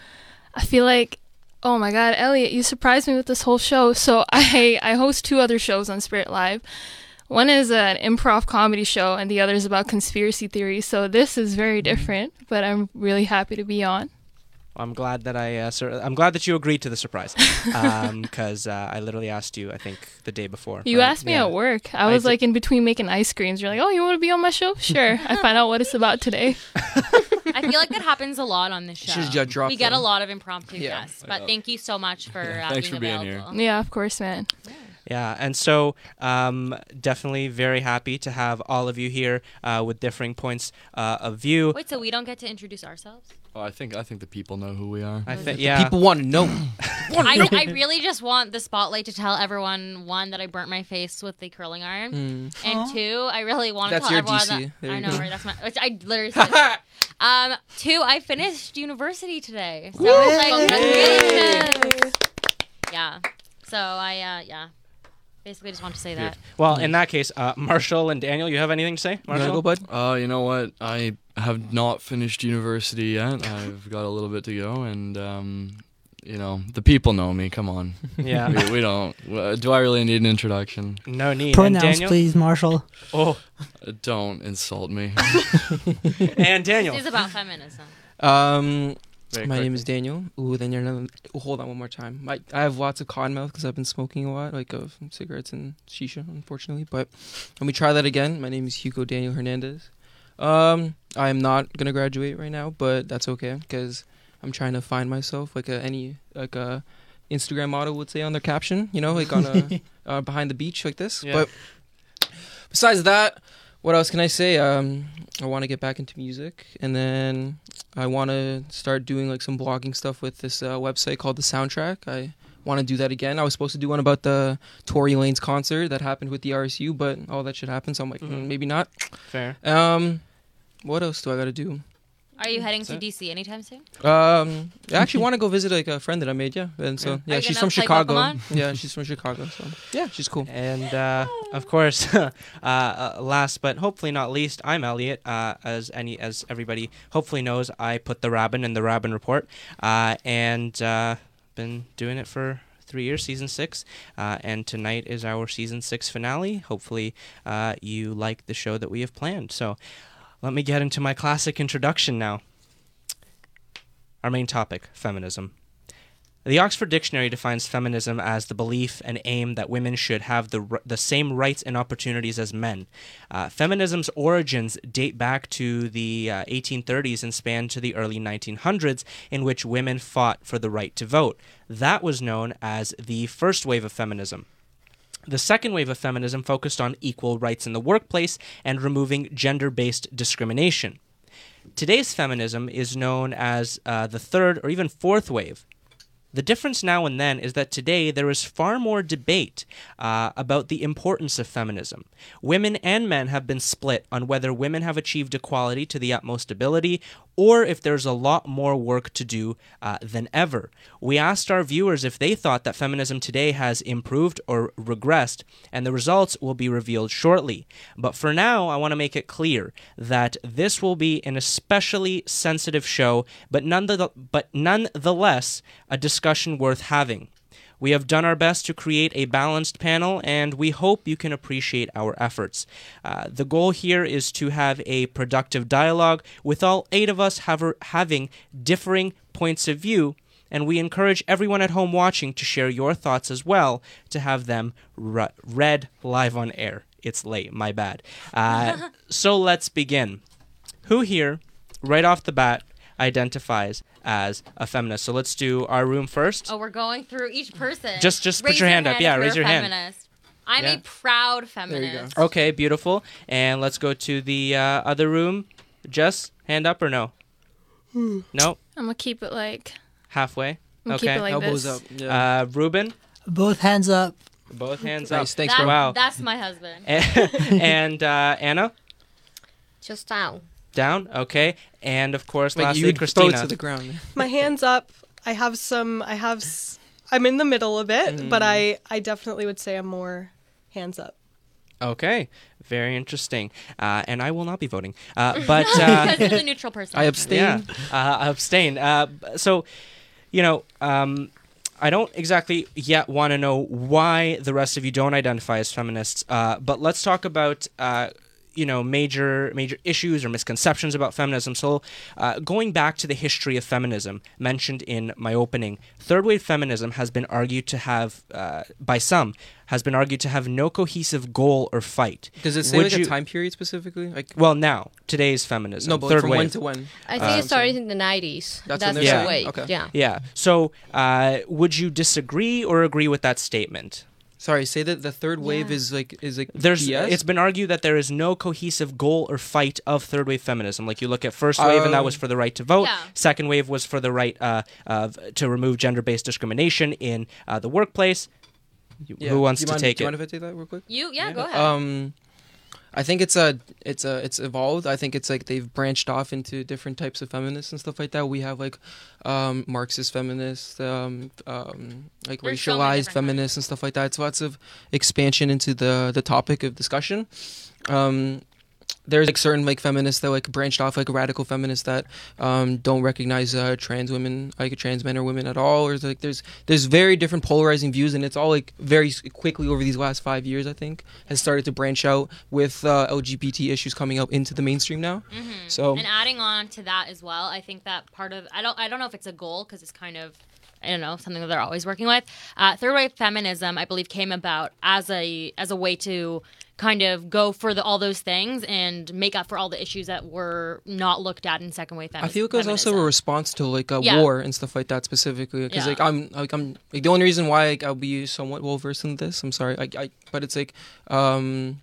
I feel like, oh my God, Elliot, you surprised me with this whole show. So I I host two other shows on Spirit Live. One is an improv comedy show, and the other is about conspiracy theories. So this is very different, but I'm really happy to be on. I'm glad that I, uh, sur- I'm glad that you agreed to the surprise, because uh, I literally asked you, I think, the day before. You right? asked me Yeah. at work. I I was did- like in between making ice creams. You're like, oh, you want to be on my show? Sure. I find out what it's about today. I feel like that happens a lot on this show. Just dropped we get a lot of impromptu Yeah. guests, but thank you so much for uh, thanks being for being here. Yeah, of course, man. Yeah, and so um, definitely very happy to have all of you here uh, with differing points uh, of view. Wait, so we don't get to introduce ourselves? Oh, I think I think the people know who we are. I think, yeah. People want to know. I, I really just want the spotlight to tell everyone one that I burnt my face with the curling iron, Mm. and two, I really want to That's tell your everyone DC. that I know, go. right? That's my. Which I literally said. um, two, I finished university today, so it's like congratulations. Yeah. So I, uh, yeah, basically just want to say that. Well, in that case, uh, Marshall and Daniel, you have anything to say? You Marshall? go, bud? Uh, you know what? I have not finished university yet. I've got a little bit to go, and um, you know, the people know me. Come on, Yeah. we, we don't. uh, Do I really need an introduction? No need. And Pronouns, please, Marshall. Oh, Uh, Don't insult me. and Daniel. This is about feminism. Um, Very my quick. name is Daniel. Ooh, then you're another. Ooh, hold on one more time. My, I have lots of cotton mouth because I've been smoking a lot, like of cigarettes and shisha, unfortunately. But let me try that again. My name is Hugo Daniel Hernandez. Um, I am not gonna graduate right now, but that's okay because I'm trying to find myself, like a, any like a Instagram model would say on their caption. You know, like on a uh, behind the beach like this. Yeah. But besides that, what else can I say? Um, I want to get back into music, and then I want to start doing like some blogging stuff with this uh, website called the Soundtrack. I want to do that again. I was supposed to do one about the Tory Lanez concert that happened with the RSU, but all that shit happened, so I'm like, Mhm. mm, maybe not. Fair. Um, what else do I got to do? Are you heading to DC anytime soon? Um, I actually want to go visit like a friend that I made. Yeah, and so Yeah. yeah, Are you she's gonna from play Chicago. Pokemon? Yeah, she's from Chicago. So yeah, she's cool. And uh, of course, uh, uh, last but hopefully not least, I'm Elliot. Uh, as any as everybody hopefully knows, I put the Raben in the Raben Report, uh, and uh, been doing it for three years, season six. Uh, and tonight is our season six finale. Hopefully, uh, you like the show that we have planned. So, let me get into my classic introduction now. Our main topic: feminism. The Oxford Dictionary defines feminism as the belief and aim that women should have the, the same rights and opportunities as men. Uh, feminism's origins date back to the uh, 1830s and span to the early 1900s, in which women fought for the right to vote. That was known as the first wave of feminism. The second wave of feminism focused on equal rights in the workplace and removing gender based discrimination. Today's feminism is known as uh, the third or even fourth wave. The difference now and then is that today there is far more debate uh, about the importance of feminism. Women and men have been split on whether women have achieved equality to the utmost ability or if there's a lot more work to do uh, than ever. We asked our viewers if they thought that feminism today has improved or regressed, and the results will be revealed shortly. But for now, I want to make it clear that this will be an especially sensitive show, but, nonetheless, but nonetheless a discussion worth having. We have done our best to create a balanced panel, and we hope you can appreciate our efforts. Uh, the goal here is to have a productive dialogue with all eight of us have, having differing points of view, and we encourage everyone at home watching to share your thoughts as well to have them re- read live on air. It's late, my bad. Uh, so let's begin. Who here, right off the bat, identifies as a feminist. So let's do our room first. Oh, we're going through each person. Just- just put Raise your hand up. Yeah, if raise you're your a hand. feminist. I'm Yeah. a proud feminist. Okay, beautiful. And let's go to the uh, other room. Jess, hand up or no? No, I'm gonna keep it like halfway. I'm Okay. keep it like Elbows this. up. Yeah. Uh, Ruben, Both hands up. both hands nice. up. Thanks, That- bro. Wow. That's my husband. and uh, Ana, Just down. Down. Okay, and of course, Like lastly, you throw Christina. to the ground. My hands up. I have some. I have. s- I'm in the middle a bit, but I. I definitely would say I'm more hands up. Okay, very interesting. Uh, and I will not be voting. Uh, but uh, Because he's a neutral person. I abstain. Yeah, uh, abstain. Uh, so, you know, um, I don't exactly yet want to know why the rest of you don't identify as feminists. Uh, but let's talk about. Uh, you know major major issues or misconceptions about feminism so uh, going back to the history of feminism mentioned in my opening third wave feminism has been argued to have uh, by some has been argued to have no cohesive goal or fight Does it say Would like you- a time period specifically? Like well now today's feminism no, but third from wave when to when? I think Um, it started in the 90s. That's That's, when the they're saying- way. okay. Yeah. Yeah. So, uh, would you disagree or agree with that statement? Sorry, say that the third wave Yeah. is like is like There's, BS? it's been argued that there is no cohesive goal or fight of third wave feminism. Like you look at first wave, and that was for the right to vote. Yeah. Second wave was for the right uh, of to remove gender-based discrimination in uh, the workplace. Yeah. Who wants do you to mind, take do you it? mind if I take that real quick? You, yeah, go ahead. Um, I think it's a it's a it's evolved. I think it's like they've branched off into different types of feminists and stuff like that. We have like um, Marxist feminists, um, um, like There's racialized different feminists and stuff like that. It's lots of expansion into the the topic of discussion. Um, there's like certain like feminists that like branched off like radical feminists that um, don't recognize uh, trans women like trans men or women at all or like there's there's very different polarizing views and it's all like very quickly over these last five years I think has started to branch out with uh, LGBT issues coming up into the mainstream now so and adding on to that as well, I think that part of I don't I don't know if it's a goal because it's kind of I don't know something that they're always working with. Uh, third wave feminism, I believe, came about as a as a way to kind of go for the, all those things and make up for all the issues that were not looked at in second wave feminism. I feminism. feel like it was also a response to like a Yeah. war and stuff like that specifically because Yeah. like I'm like I'm like the only reason why like, I'll be somewhat well versed in this I'm sorry I, I but it's like um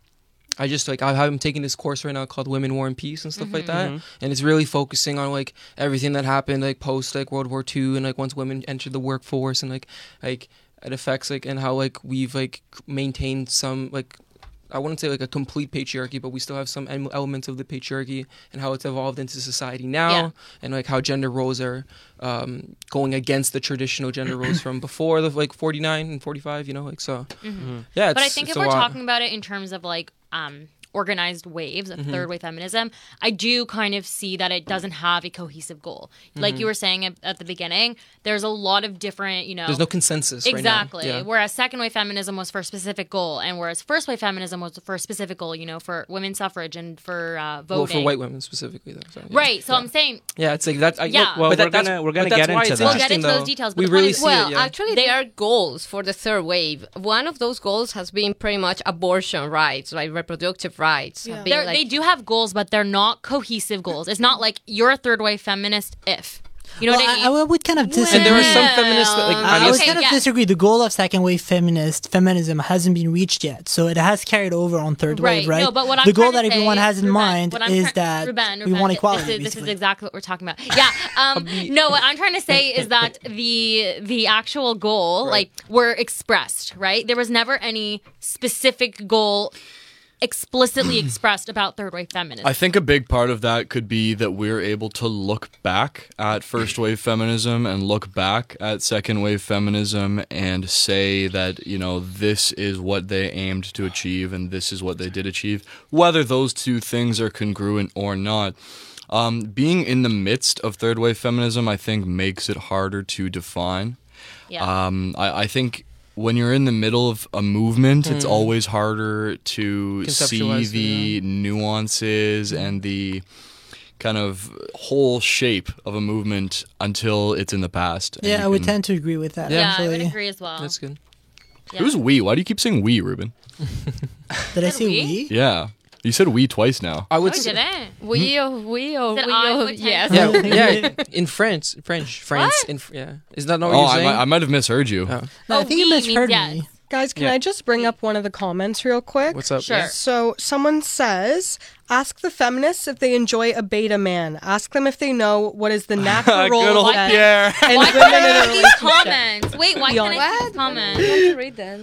I just like I have I'm taking this course right now called Women War and Peace and stuff like that and it's really focusing on like everything that happened like post like World War II and like once women entered the workforce and like like it affects like and how like we've like maintained some like I wouldn't say like a complete patriarchy, but we still have some elements of the patriarchy and how it's evolved into society now, Yeah. and like how gender roles are um, going against the traditional gender roles from before the like 49 and 45. You know, like so. Yeah, it's, Mm-hmm. But I think if we're lot. talking about it in terms of like um organized waves Mm-hmm. of third wave feminism, I do kind of see that it doesn't have a cohesive goal. Like you were saying at, at the beginning, there's a lot of different, you know, Mm-hmm. there's no consensus. right now. Exactly. Yeah. Whereas second wave feminism was for a specific goal, and whereas first wave feminism was for a specific goal, you know, for women's suffrage and for uh, voting. Well, for white women specifically, though. So, yeah. Right. So I'm saying Yeah, it's like that. I, Yeah. Well, but that, we're gonna- we're gonna get into it's that. We'll get interesting, into those details, but We really is- see Well, it. Yeah. actually, They- there are goals for the third wave. One of those goals has been pretty much abortion rights, like reproductive rights. Have been, they're- like- they do have goals, but they're not cohesive goals. It's not like you're a third wave feminist if. You know well, what I mean? I, I would kind of disagree. And there are some feminists that like. Well, I, I I would Okay, kind of yeah. disagree. The goal of second wave feminist feminism hasn't been reached yet, so it has carried over on third Right. wave, right? No, but what I'm the goal that to everyone has in Ruben, mind I'm is try- that Ruben, we Ruben, want this equality. is, this is exactly what we're talking about. Yeah. Um, no, what I'm trying to say is that the the actual goal, like, were expressed. Right. There was never any specific goal explicitly expressed about third wave feminism. I think a big part of that could be that we're able to look back at first wave feminism and look back at second wave feminism and say that, you know, this is what they aimed to achieve and this is what they did achieve, whether those two things are congruent or not. Um, being in the midst of third wave feminism, I think, makes it harder to define. yeah. Um, I, I think when you're in the middle of a movement, it's mm. always harder to see Conceptualize, the nuances and the kind of whole shape of a movement until it's in the past. Yeah, you I would can- tend to agree with that. yeah, I would agree as well. That's good. Yeah. Who's we? Why do you keep saying we, Ruben? did I say we? we? Yeah, you said we twice now. I would. Oh, say, did it? Hmm? We or we or Said we I oh, or would yes. yeah, yeah. In French, French, France. What? In, fr- yeah, is that not what Oh, you're I, saying? might- I might have misheard you. Oh. No, I Oh, think you we means misheard yes. me. Guys, can Yeah. I just bring up one of the comments real quick? What's up? Sure. So someone says, ask the feminists if they enjoy a beta man. Ask them if they know what is the natural role Good of old men Pierre. and Why women in can't I a see these relationship. comments? Wait, why can't I see What? this comment? You have read that.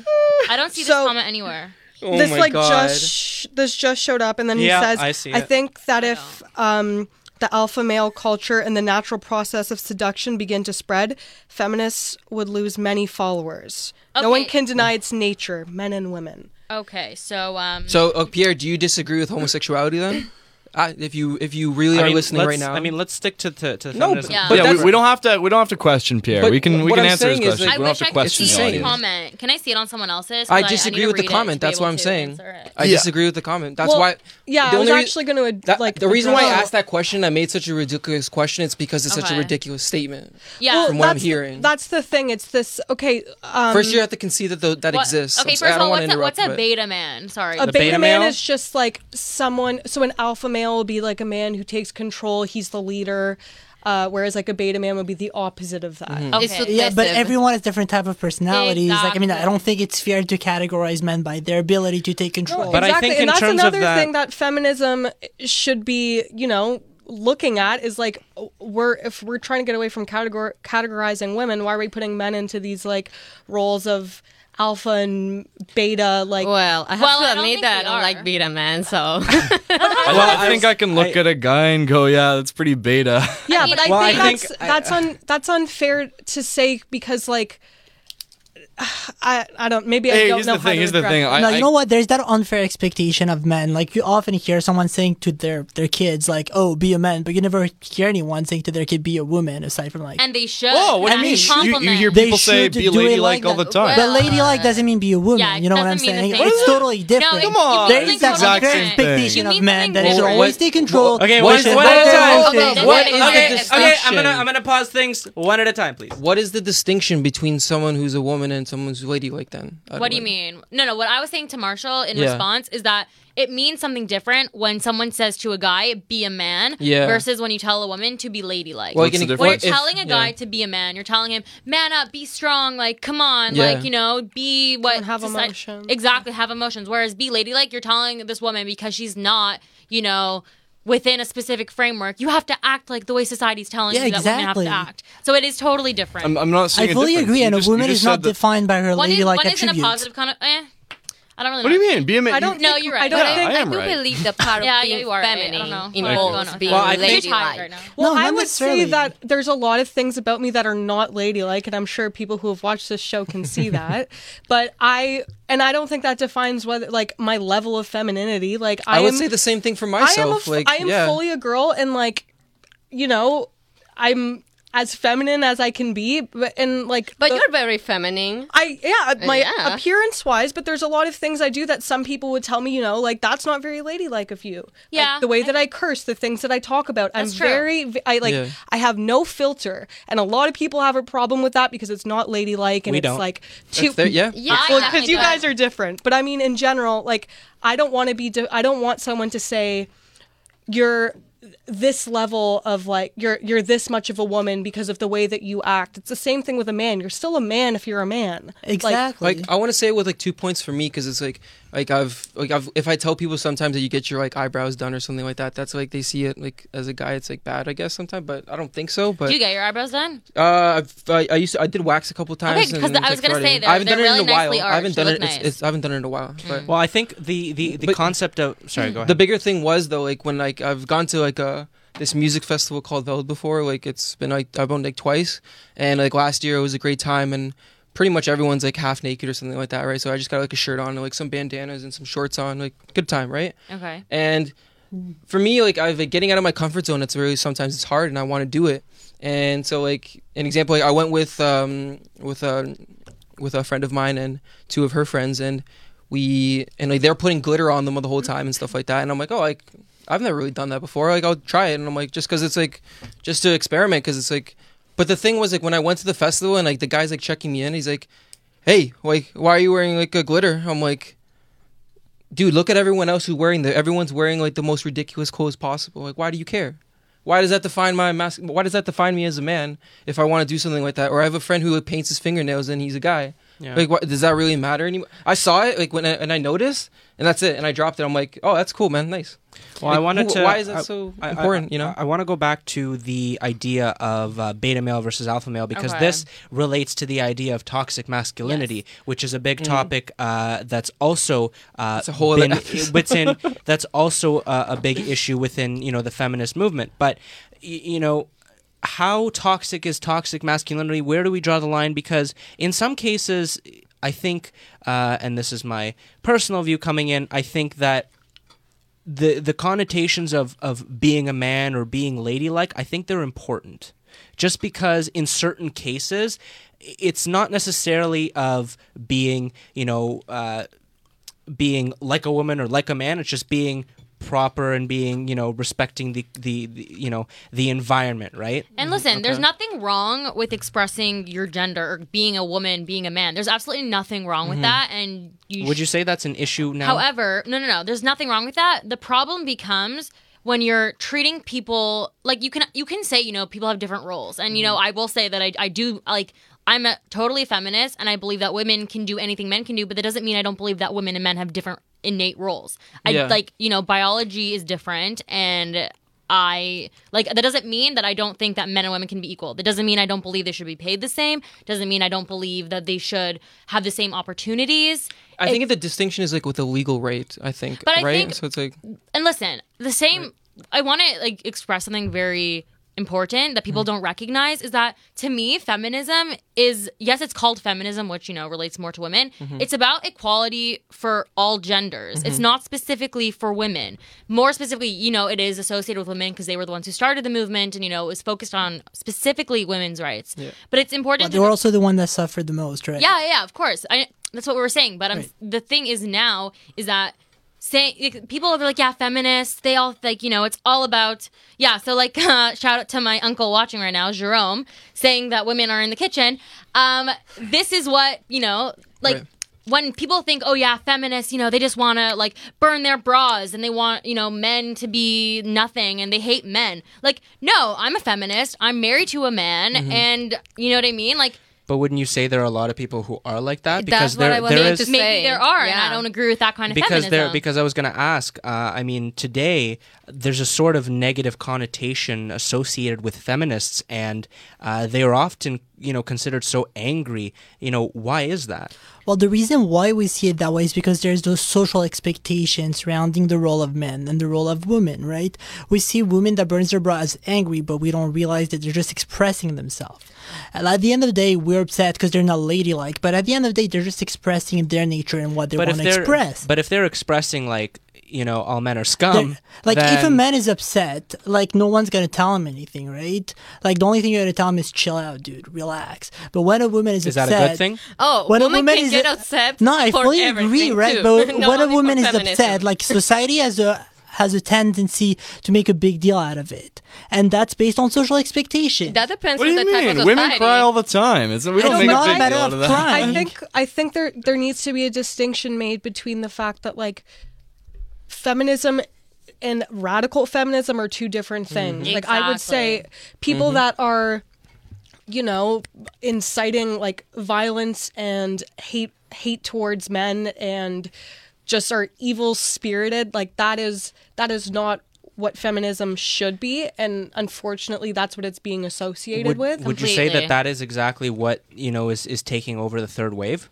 I don't see So- this comment anywhere. Oh this my like god. just sh- this just showed up, and then he Yeah, says, I see I it. think that if um, the alpha male culture and the natural process of seduction begin to spread, feminists would lose many followers. No one can deny its nature, men and women. Okay, so um, So, uh, Pierre, do you disagree with homosexuality then? Uh, if you if you really I are mean, listening right now, I mean, let's stick to to, to No, feminism. Yeah. but yeah, we, we don't have to. We don't have to question Pierre. We can. We can I'm answer his saying is, questions. like, I we don't wish have I to could question see the the the audience. comment. Can I see it on someone else's? I disagree need to with the comment. That's able what I'm saying. I disagree with the comment. That's Well, why. Yeah, the I was actually going to like the reason why I asked that question, I made such a ridiculous question. It's because it's such a ridiculous statement. Yeah. From what I'm that's- hearing. That's the thing. It's this. Okay. Um, First, you have to concede that that exists. Okay, first of all, what's a, what's interrupt. a but- beta man? Sorry. a beta, beta man is just like someone. So an alpha male will be like a man who takes control. He's the leader. Uh, whereas like a beta man would be the opposite of that. Mm-hmm. Okay. Yeah, but everyone has different type of personalities. Like, I mean, I don't think it's fair to categorize men by their ability to take control. But I think and in that's terms of another that- thing that feminism should be, you know, looking at is like we're if we're trying to get away from categor- categorizing women, why are we putting men into these like roles of alpha and beta like Well, I have Well, to I don't admit that I don't like beta man, so Well, I think I can look at a guy and go, "Yeah, that's pretty beta." Yeah, mean, but I Well, I think think that's I- that's un that's unfair to say because like I I don't maybe I hey, don't here's know the how thing. to Here's the thing. I, no, I- you know what? There's that unfair expectation of men. Like you often hear someone saying to their their kids, like, "Oh, be a man," but you never hear anyone saying to their kid, "Be a woman." Aside from like, and they should. Whoa, what do you mean? You, you compliment. hear They people say be do it ladylike like all the that. time. but Well, ladylike doesn't mean be a woman. Yeah, you know what I'm doesn't mean the saying? same It's totally different. No, Come on. There you is mean that unfair different. expectation of men that they should always what- take control. Okay, What one, is- one what at a time. okay, Okay, what okay, is the okay, okay, I'm gonna I'm gonna pause things one at a time, please. What is the distinction between someone who's a woman and someone who's ladylike then? I What don't you mean? No, no. What I was saying to Marshall in Yeah. response is that it means something different when someone says to a guy, "Be a man," Yeah. versus when you tell a woman to be ladylike. Well, What's you the can- when you're difference? if- telling a guy yeah. to be a man, you're telling him, "Man up, be strong, like come on, Yeah. like you know, be what Don't have society- emotions. Exactly, have emotions." Whereas be ladylike, you're telling this woman because she's not, you know. Within a specific framework, you have to act like the way society's telling Yeah, you that women exactly. have to act. So it is totally different. I'm, I'm not I fully agree, You and a just- you woman is not that- defined by her one is, ladylike one is in a positive kind of. Eh, I don't really. What do you mean? Be a man. I don't No, think- you're right. I don't Yeah, think I am do right. believe the part of Yeah, being you are right. I feminine don't involves being Well, I I'm think- too tired ladylike. right now. Well, No, I would say that there's a lot of things about me that are not ladylike, and I'm sure people who have watched this show can see that. But I, and I don't think that defines whether like my level of femininity. Like I, I would am, say the same thing for I am, a myself. like, I am yeah. fully a girl, and like, you know, I'm as feminine as I can be, but and like, But the- you're very feminine. I yeah, uh, my Yeah. appearance wise, but there's a lot of things I do that some people would tell me, you know, like that's not very ladylike of you. Like, Yeah, the way that I curse, the things that I talk about, I'm true. very, I like, Yeah. I have no filter, and a lot of people have a problem with that because it's not ladylike and We it's don't. like too. That's there- yeah. Yeah, Well, because you guys are different, but I mean, in general, like I don't want to be. De- I don't want someone to say you're this level of like you're you're this much of a woman because of the way that you act. It's the same thing with a man. You're still a man if you're a man. Exactly. Like I want to say it with like two points for me because it's like like I've like I've if I tell people sometimes that you get your like eyebrows done or something like that, that's like they see it like as a guy it's like bad I guess sometimes, but I don't think so. But Do you get your eyebrows done? uh, I've, I, I used to, I did wax a couple times. Okay, because and I was like, gonna say Friday. they're- I haven't they're done it in a while. nicely I haven't done it. look It's, nice. it's, I haven't done it in a while. But Well, I think the the, the But- concept of sorry, go ahead. the bigger thing was though like when like I've gone to like a this music festival called Veld before like it's been like I've been like twice. And like last year it was a great time and pretty much everyone's like half naked or something like that right? So I just got like a shirt on and like some bandanas and some shorts on like good time right? Okay. and for me like I've like, getting out of my comfort zone it's really sometimes it's hard and I want to do it. And so like an example like I went with um with a with a friend of mine and two of her friends and we and like they're putting glitter on them the whole time and stuff like that. And I'm like oh like I've never really done that before. Like I'll try it and I'm like just because it's like just to experiment because it's like but the thing was like when I went to the festival and like the guy's like checking me in he's like hey like why are you wearing like a glitter? I'm like dude look at everyone else who's wearing the everyone's wearing like the most ridiculous clothes possible. Like why do you care? Why does that define my mask why does that define me as a man if i want to do something like that? Or i have a friend who like, paints his fingernails and he's a guy Yeah. like what, does that really matter anymore i saw it like when I, and i noticed and that's it and i dropped it i'm like oh that's cool man nice Well, I wanted who- to. why is that I- so I- I- important you know I, want to go back to the idea of uh, beta male versus alpha male because Okay. this relates to the idea of toxic masculinity, which is a big topic uh, that's also uh, It's a whole been, within that's also uh, a big issue within you know the feminist movement. But y- you know. How toxic is toxic masculinity? Where do we draw the line? Because in some cases, I think, uh, and this is my personal view coming in, I think that the the connotations of of being a man or being ladylike, I think they're important. Just because in certain cases, it's not necessarily of being, you know, uh, being like a woman or like a man. It's just being proper and being, you know, respecting the the, the you know the environment, right? And listen, there's nothing wrong with expressing your gender or being a woman, being a man. There's absolutely nothing wrong with that. And you Mm-hmm. Would you say that's an issue now? However, no, no, no. There's nothing wrong with that. The problem becomes when you're treating people like you can you can say you know people have different roles and you know Mm-hmm. i will say that i, I do like i'm a totally feminist and i believe that women can do anything men can do but that doesn't mean i don't believe that women and men have different innate roles i Yeah. like you know biology is different and I like that doesn't mean that I don't think that men and women can be equal. That doesn't mean I don't believe they should be paid the same. Doesn't mean I don't believe that they should have the same opportunities. i think the distinction is like with the legal rate i think But I right think- so it's like and listen, the same. I want to like express something very important that people Mm-hmm. don't recognize is that to me, feminism is yes, it's called feminism, which you know relates more to women. Mm-hmm. It's about equality for all genders. It's not specifically for women. More specifically, you know, it is associated with women because they were the ones who started the movement, and you know, it was focused on specifically women's rights. But it's important. To they were also the one that suffered the most, right? yeah, yeah, of course. I, that's what we were saying. But I'm, the thing is now is that saying people are like, yeah, feminists. They all like, you know, it's all about yeah. So like, uh, shout out to my uncle watching right now, Jerome, saying that women are in the kitchen. Um, this is what you know, like. Right. When people think, oh yeah, feminists, you know, they just want to like burn their bras and they want, you know, men to be nothing and they hate men. Like, no, I'm a feminist. I'm married to a man, Mm-hmm. and you know what I mean. Like, But wouldn't you say there are a lot of people who are like that? Because That's what there, I wanted there to say. maybe there are, and I don't agree with that kind of because feminism. there because I was going to ask. Uh, I mean, today there's a sort of negative connotation associated with feminists, and uh, they are often you know considered so angry. You know, why is that? Well, the reason why we see it that way is because there's those social expectations surrounding the role of men and the role of women, right? We see women that burns their bra as angry, but we don't realize that they're just expressing themselves. And at the end of the day, we're upset because they're not ladylike, but at the end of the day, they're just expressing their nature and what they but want if to they're express. but if they're expressing like you know all men are scum, They're- like if a man is upset, like no one's gonna tell him anything, right? Like the only thing you're gonna tell him is chill out, dude, relax. But when a woman is, is that upset, a good thing? Oh, When a woman can is get upset. No, I fully agree, right? too. But Not when a woman is feminism. upset, like society has a has a tendency to make a big deal out of it, and that's based on social expectation. that depends What do you the mean? Women cry all the time. It's, we don't It's make not a a big matter deal of out of that. crying. I think I think there there needs to be a distinction made between the fact that like feminism and radical feminism are two different mm-hmm. things. Like I would say Exactly. people mm-hmm. that are you know inciting like violence and hate hate towards men and just are evil spirited like that is that is not what feminism should be and unfortunately that's what it's being associated Would, with would you say that that is exactly what you know is is taking over the third wave?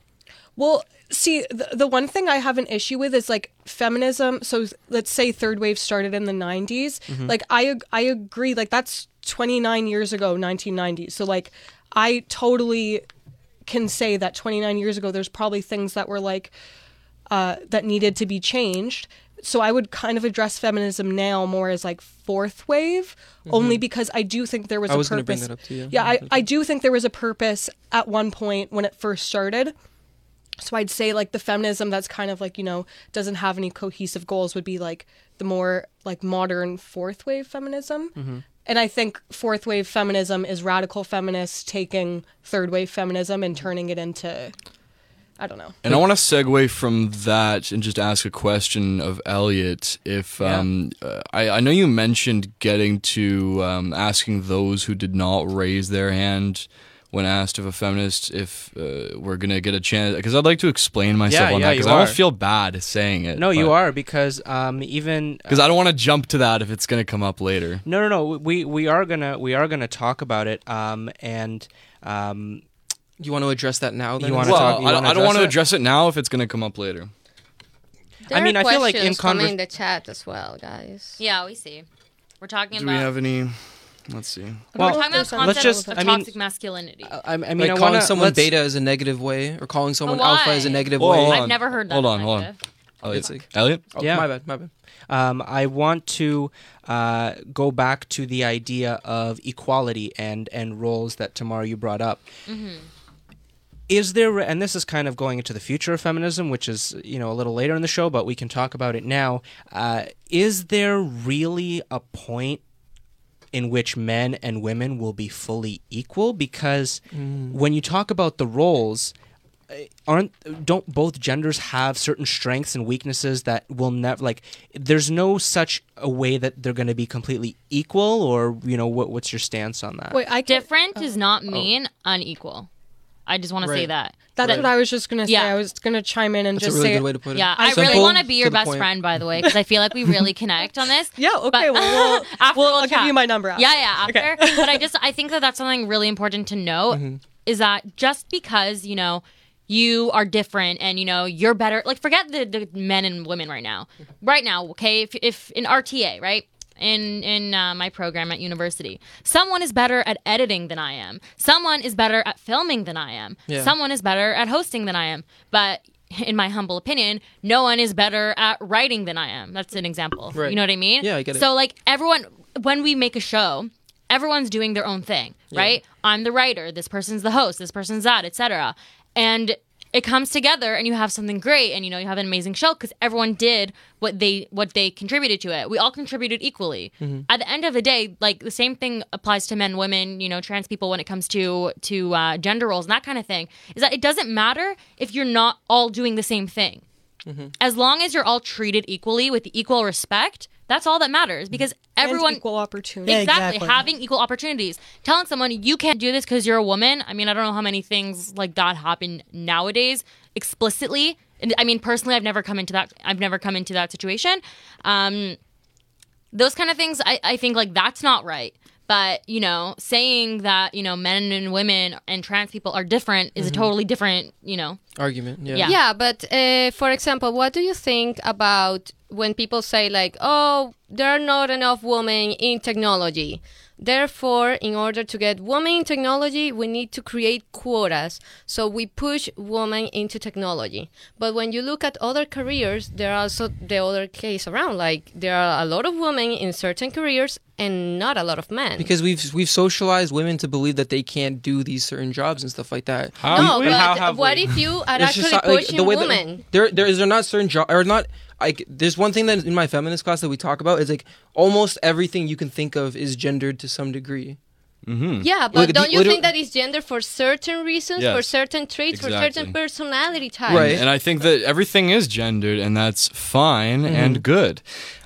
Well, see, the, the one thing I have an issue with is like feminism. So let's say third wave started in the 90s. Mm-hmm. Like I I agree like that's 29 years ago, 1990. So like I totally can say that 29 years ago there's probably things that were like uh, that needed to be changed. So I would kind of address feminism now more as like fourth wave, only because I do think there was I a was purpose. that up too, yeah. yeah, I, I do think there was a purpose at one point when it first started. So I'd say like the feminism that's kind of like, you know, doesn't have any cohesive goals would be like the more like modern fourth wave feminism. And I think fourth wave feminism is radical feminists taking third wave feminism and turning it into I don't know. And I want to segue from that and just ask a question of Elliot. If um, uh, I, I know you mentioned getting to um, asking those who did not raise their hand when asked of a feminist if uh, we're gonna get a chance, because I'd like to explain myself Yeah, on yeah, that because I are. feel bad saying it. No, you are because um, even because I don't want to jump to that if it's gonna come up later. No, no, no. We we are gonna we are gonna talk about it. Um, and um, You want to address that now? Then? You wanna Well, talk- you I, wanna I don't want to address address it now if it's gonna come up later. There I mean, are I feel like in questions coming conver- in the chat as well, guys. Yeah, we see. We're talking Do about. we have any? Let's see. Well, we're talking about let's concepts just- of I mean- toxic masculinity. I, I mean, like I calling wanna, someone let's- beta is a negative way, or calling someone why? alpha is a negative Whoa, way. hold I've on. never heard that. Hold on, hold on. negative. Elliot. It's like- Elliot? Oh, Yeah. my bad, my bad. Um, I want to uh, go back to the idea of equality and and roles that Tamar you brought up. Is there, and this is kind of going into the future of feminism, which is you know a little later in the show, but we can talk about it now. Uh, is there really a point in which men and women will be fully equal? Because when you talk about the roles, uh, aren't don't both genders have certain strengths and weaknesses that will never like there's no such a way that they're going to be completely equal or you know what what's your stance on that Wait, I can, Different does not mean unequal. I just want to say that. that's That- what I was just gonna say. Yeah. I was gonna chime in and That's a just really say good way to put it. Yeah, I Simple, really want to be your best point. friend, by the way, because I feel like we really connect on this. Yeah, okay, But- well, we'll, after we'll, we'll I'll give you my number after. Yeah, yeah, after. Okay. but I just I think that that's something really important to note Mm-hmm. is that just because you know you are different and you know you're better, like forget the, the men and women right now. Right now, okay, if if in RTA, right. In in uh, my program at university, someone is better at editing than I am. Someone is better at filming than I am. Yeah. Someone is better at hosting than I am. But in my humble opinion, no one is better at writing than I am. That's an example. Right. You know what I mean? Yeah, I get it. So like everyone when we make a show, everyone's doing their own thing, right? I'm the writer, this person's the host, this person's that, etc. And it comes together and you have something great and you know you have an amazing show because everyone did what they what they contributed to it. We all contributed equally. At the end of the day like the same thing applies to men women you know trans people when it comes to to uh, gender roles and that kind of thing is that it doesn't matter if you're not all doing the same thing. As long as you're all treated equally with equal respect that's all that matters because And everyone equal opportunity. Yeah, exactly. exactly. having equal opportunities telling someone you can't do this because you're a woman i mean i don't know how many things like that happen nowadays explicitly and i mean personally i've never come into that i've never come into that situation um those kind of things i, I think like that's not right but you know saying that you know men and women and trans people are different is a totally different you know Argument. Yeah. Yeah. Yeah, but uh, for example, what do you think about when people say like, "Oh, there are not enough women in technology. Therefore, in order to get women in technology, we need to create quotas. So we push women into technology. But when you look at other careers, there are also the other case around. Like there are a lot of women in certain careers and not a lot of men. Because we've we've socialized women to believe that they can't do these certain jobs and stuff like that. no, we- but how have what we? if you are It's actually just, like, pushing the way that- women? there there is there not certain jobs or not like there's one thing that in my feminist class that we talk about is like almost everything you can think of is gendered to some degree. Mm-hmm. Yeah, but Look, don't you literally- think that is gender for certain reasons, for certain traits, for certain personality types? Right. And I think that everything is gendered, and that's fine and good.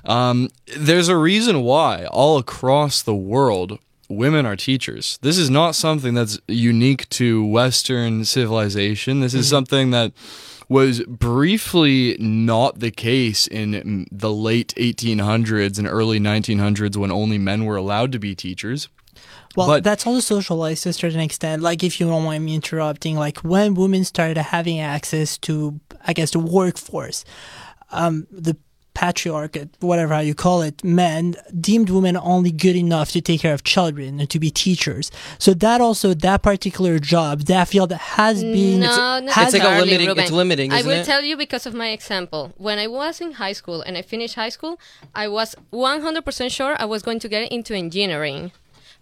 Um, there's a reason why all across the world women are teachers. This is not something that's unique to Western civilization. This is something that was briefly not the case in the late 1800s and early 1900s when only men were allowed to be teachers. Well, But- that's also socialized to a certain extent. Like, if you don't mind me interrupting, like when women started having access to, I guess, the workforce, um, the patriarchate, whatever how you call it, men deemed women only good enough to take care of children and to be teachers. So that also, that particular job, that field has been. No, has It's like a limiting- Ruben. it's limiting, I isn't will it? tell you because of my example. When I was in high school and I finished high school, I was 100% sure I was going to get into engineering.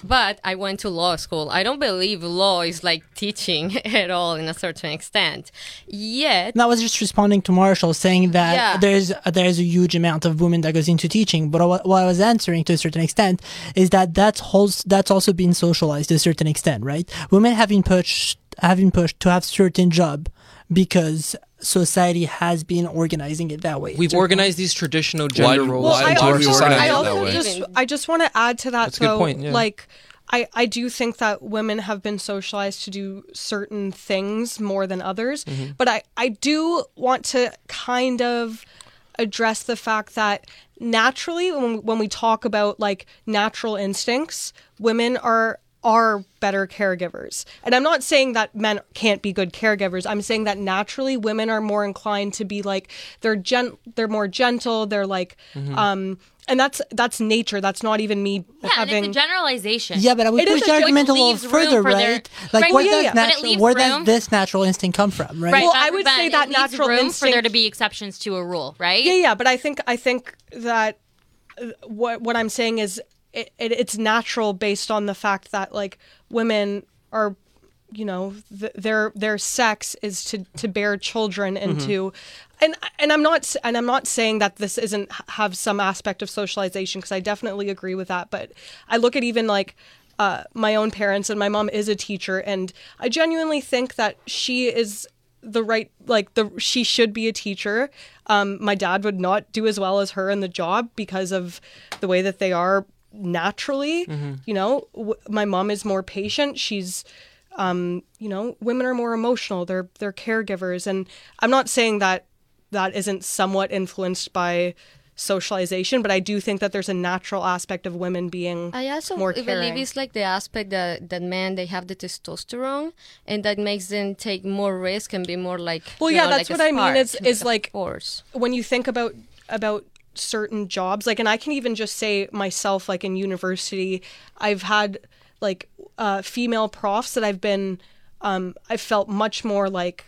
But I went to law school. I don't believe law is like teaching at all in a certain extent. Yet, And I was just responding to Marshall saying that Yeah. there's there's a huge amount of women that goes into teaching. But what, what I was answering to a certain extent is that that's whole, that's also been socialized to a certain extent, right? Women have been pushed have been pushed to have certain job because society has been organizing it that way. We've To- organized these traditional Why- gender Well, roles Well, I into do our we also, I it society. that also just, I just want to add to that That's a good though, point, yeah. like. I, I do think that women have been socialized to do certain things more than others, Mm-hmm. but I, I do want to kind of address the fact that naturally when, when we talk about like natural instincts, women are are better caregivers. And I'm not saying that men can't be good caregivers. I'm saying that naturally women are more inclined to be like they're gen they're more gentle, they're like Mm-hmm. um and that's that's nature. That's not even me Yeah, having and it's a generalization. Yeah, but I would push the argument a little further, for their- right? Like, Right, where yeah, does yeah. But natural, where does this natural instinct come from, right? Right, Well, I would say that leaves natural room for there to be exceptions to a rule, right? Yeah, yeah, but I think I think that uh, what what I'm saying is it, it, it's natural based on the fact that like women are you know th- their their sex is to to bear children and to and and I'm not and I'm not saying that this isn't have some aspect of socialization because I definitely agree with that but I look at even like uh, my own parents and my mom is a teacher and I genuinely think that she is the right like the she should be a teacher. Um my dad would not do as well as her in the job because of the way that they are naturally you know w- my mom is more patient. She's um you know women are more emotional. They're they're caregivers. And i'm not saying that that isn't somewhat influenced by socialization but i do think that there's a natural aspect of women being I also more believe it's like the aspect that that men they have the testosterone and that makes them take more risk and be more like Well, yeah, know, that's like what I mean, spark, is- is like- force. when you think about about certain jobs like and i can even just say myself like in university i've had like uh female profs that i've been um i felt much more like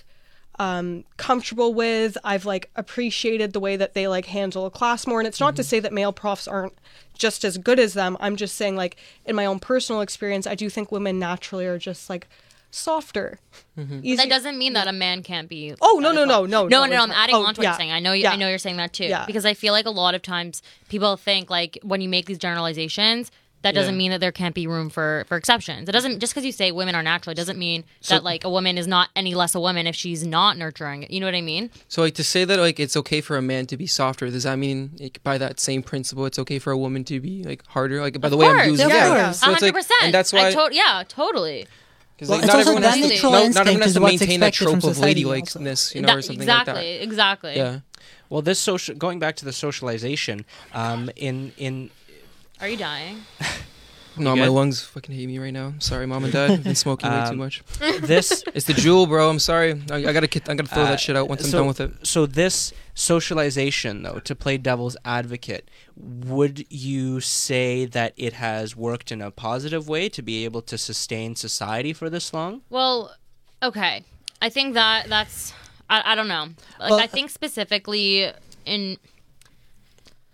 um comfortable with. I've like appreciated the way that they like handle a class more. And it's not to say that male profs aren't just as good as them. I'm just saying like in my own personal experience i do think women naturally are just like softer mm-hmm. Easy- That doesn't mean that a man can't be. Oh, no, that no, no, no, no, no, no. I'm adding oh, on to what yeah, you're saying. I know, you, yeah. I know you're saying that too. Yeah. Because I feel like a lot of times people think like when you make these generalizations, that doesn't Yeah. mean that there can't be room for for exceptions. It doesn't just because you say women are natural, it doesn't mean So- that like a woman is not any less a woman if she's not nurturing. You know what I mean? So like to say that like it's okay for a man to be softer, does that mean like, by that same principle it's okay for a woman to be like harder? Like by the Of way I'm using of yeah. course. So it's hundred like percent. and that's why I to- yeah, totally. 'Cause, Well, like, not everyone has to, natural no, not everyone has to maintain that trope of society ladylikeness, you know, That- or something exactly, like that. exactly. Yeah. Well, this social going back to the socialization um, in in Are you dying? No, my lungs fucking hate me right now. Sorry, mom and dad. I've been smoking way too Um, much. this It's the Juul, bro. I'm sorry. I, I gotta, kid- I gotta throw Uh, that shit out once I'm so- done with it. so this socialization though to play devil's advocate would you say that it has worked in a positive way to be able to sustain society for this long Well, okay. I think that that's I, I don't know. Like Well- I think specifically in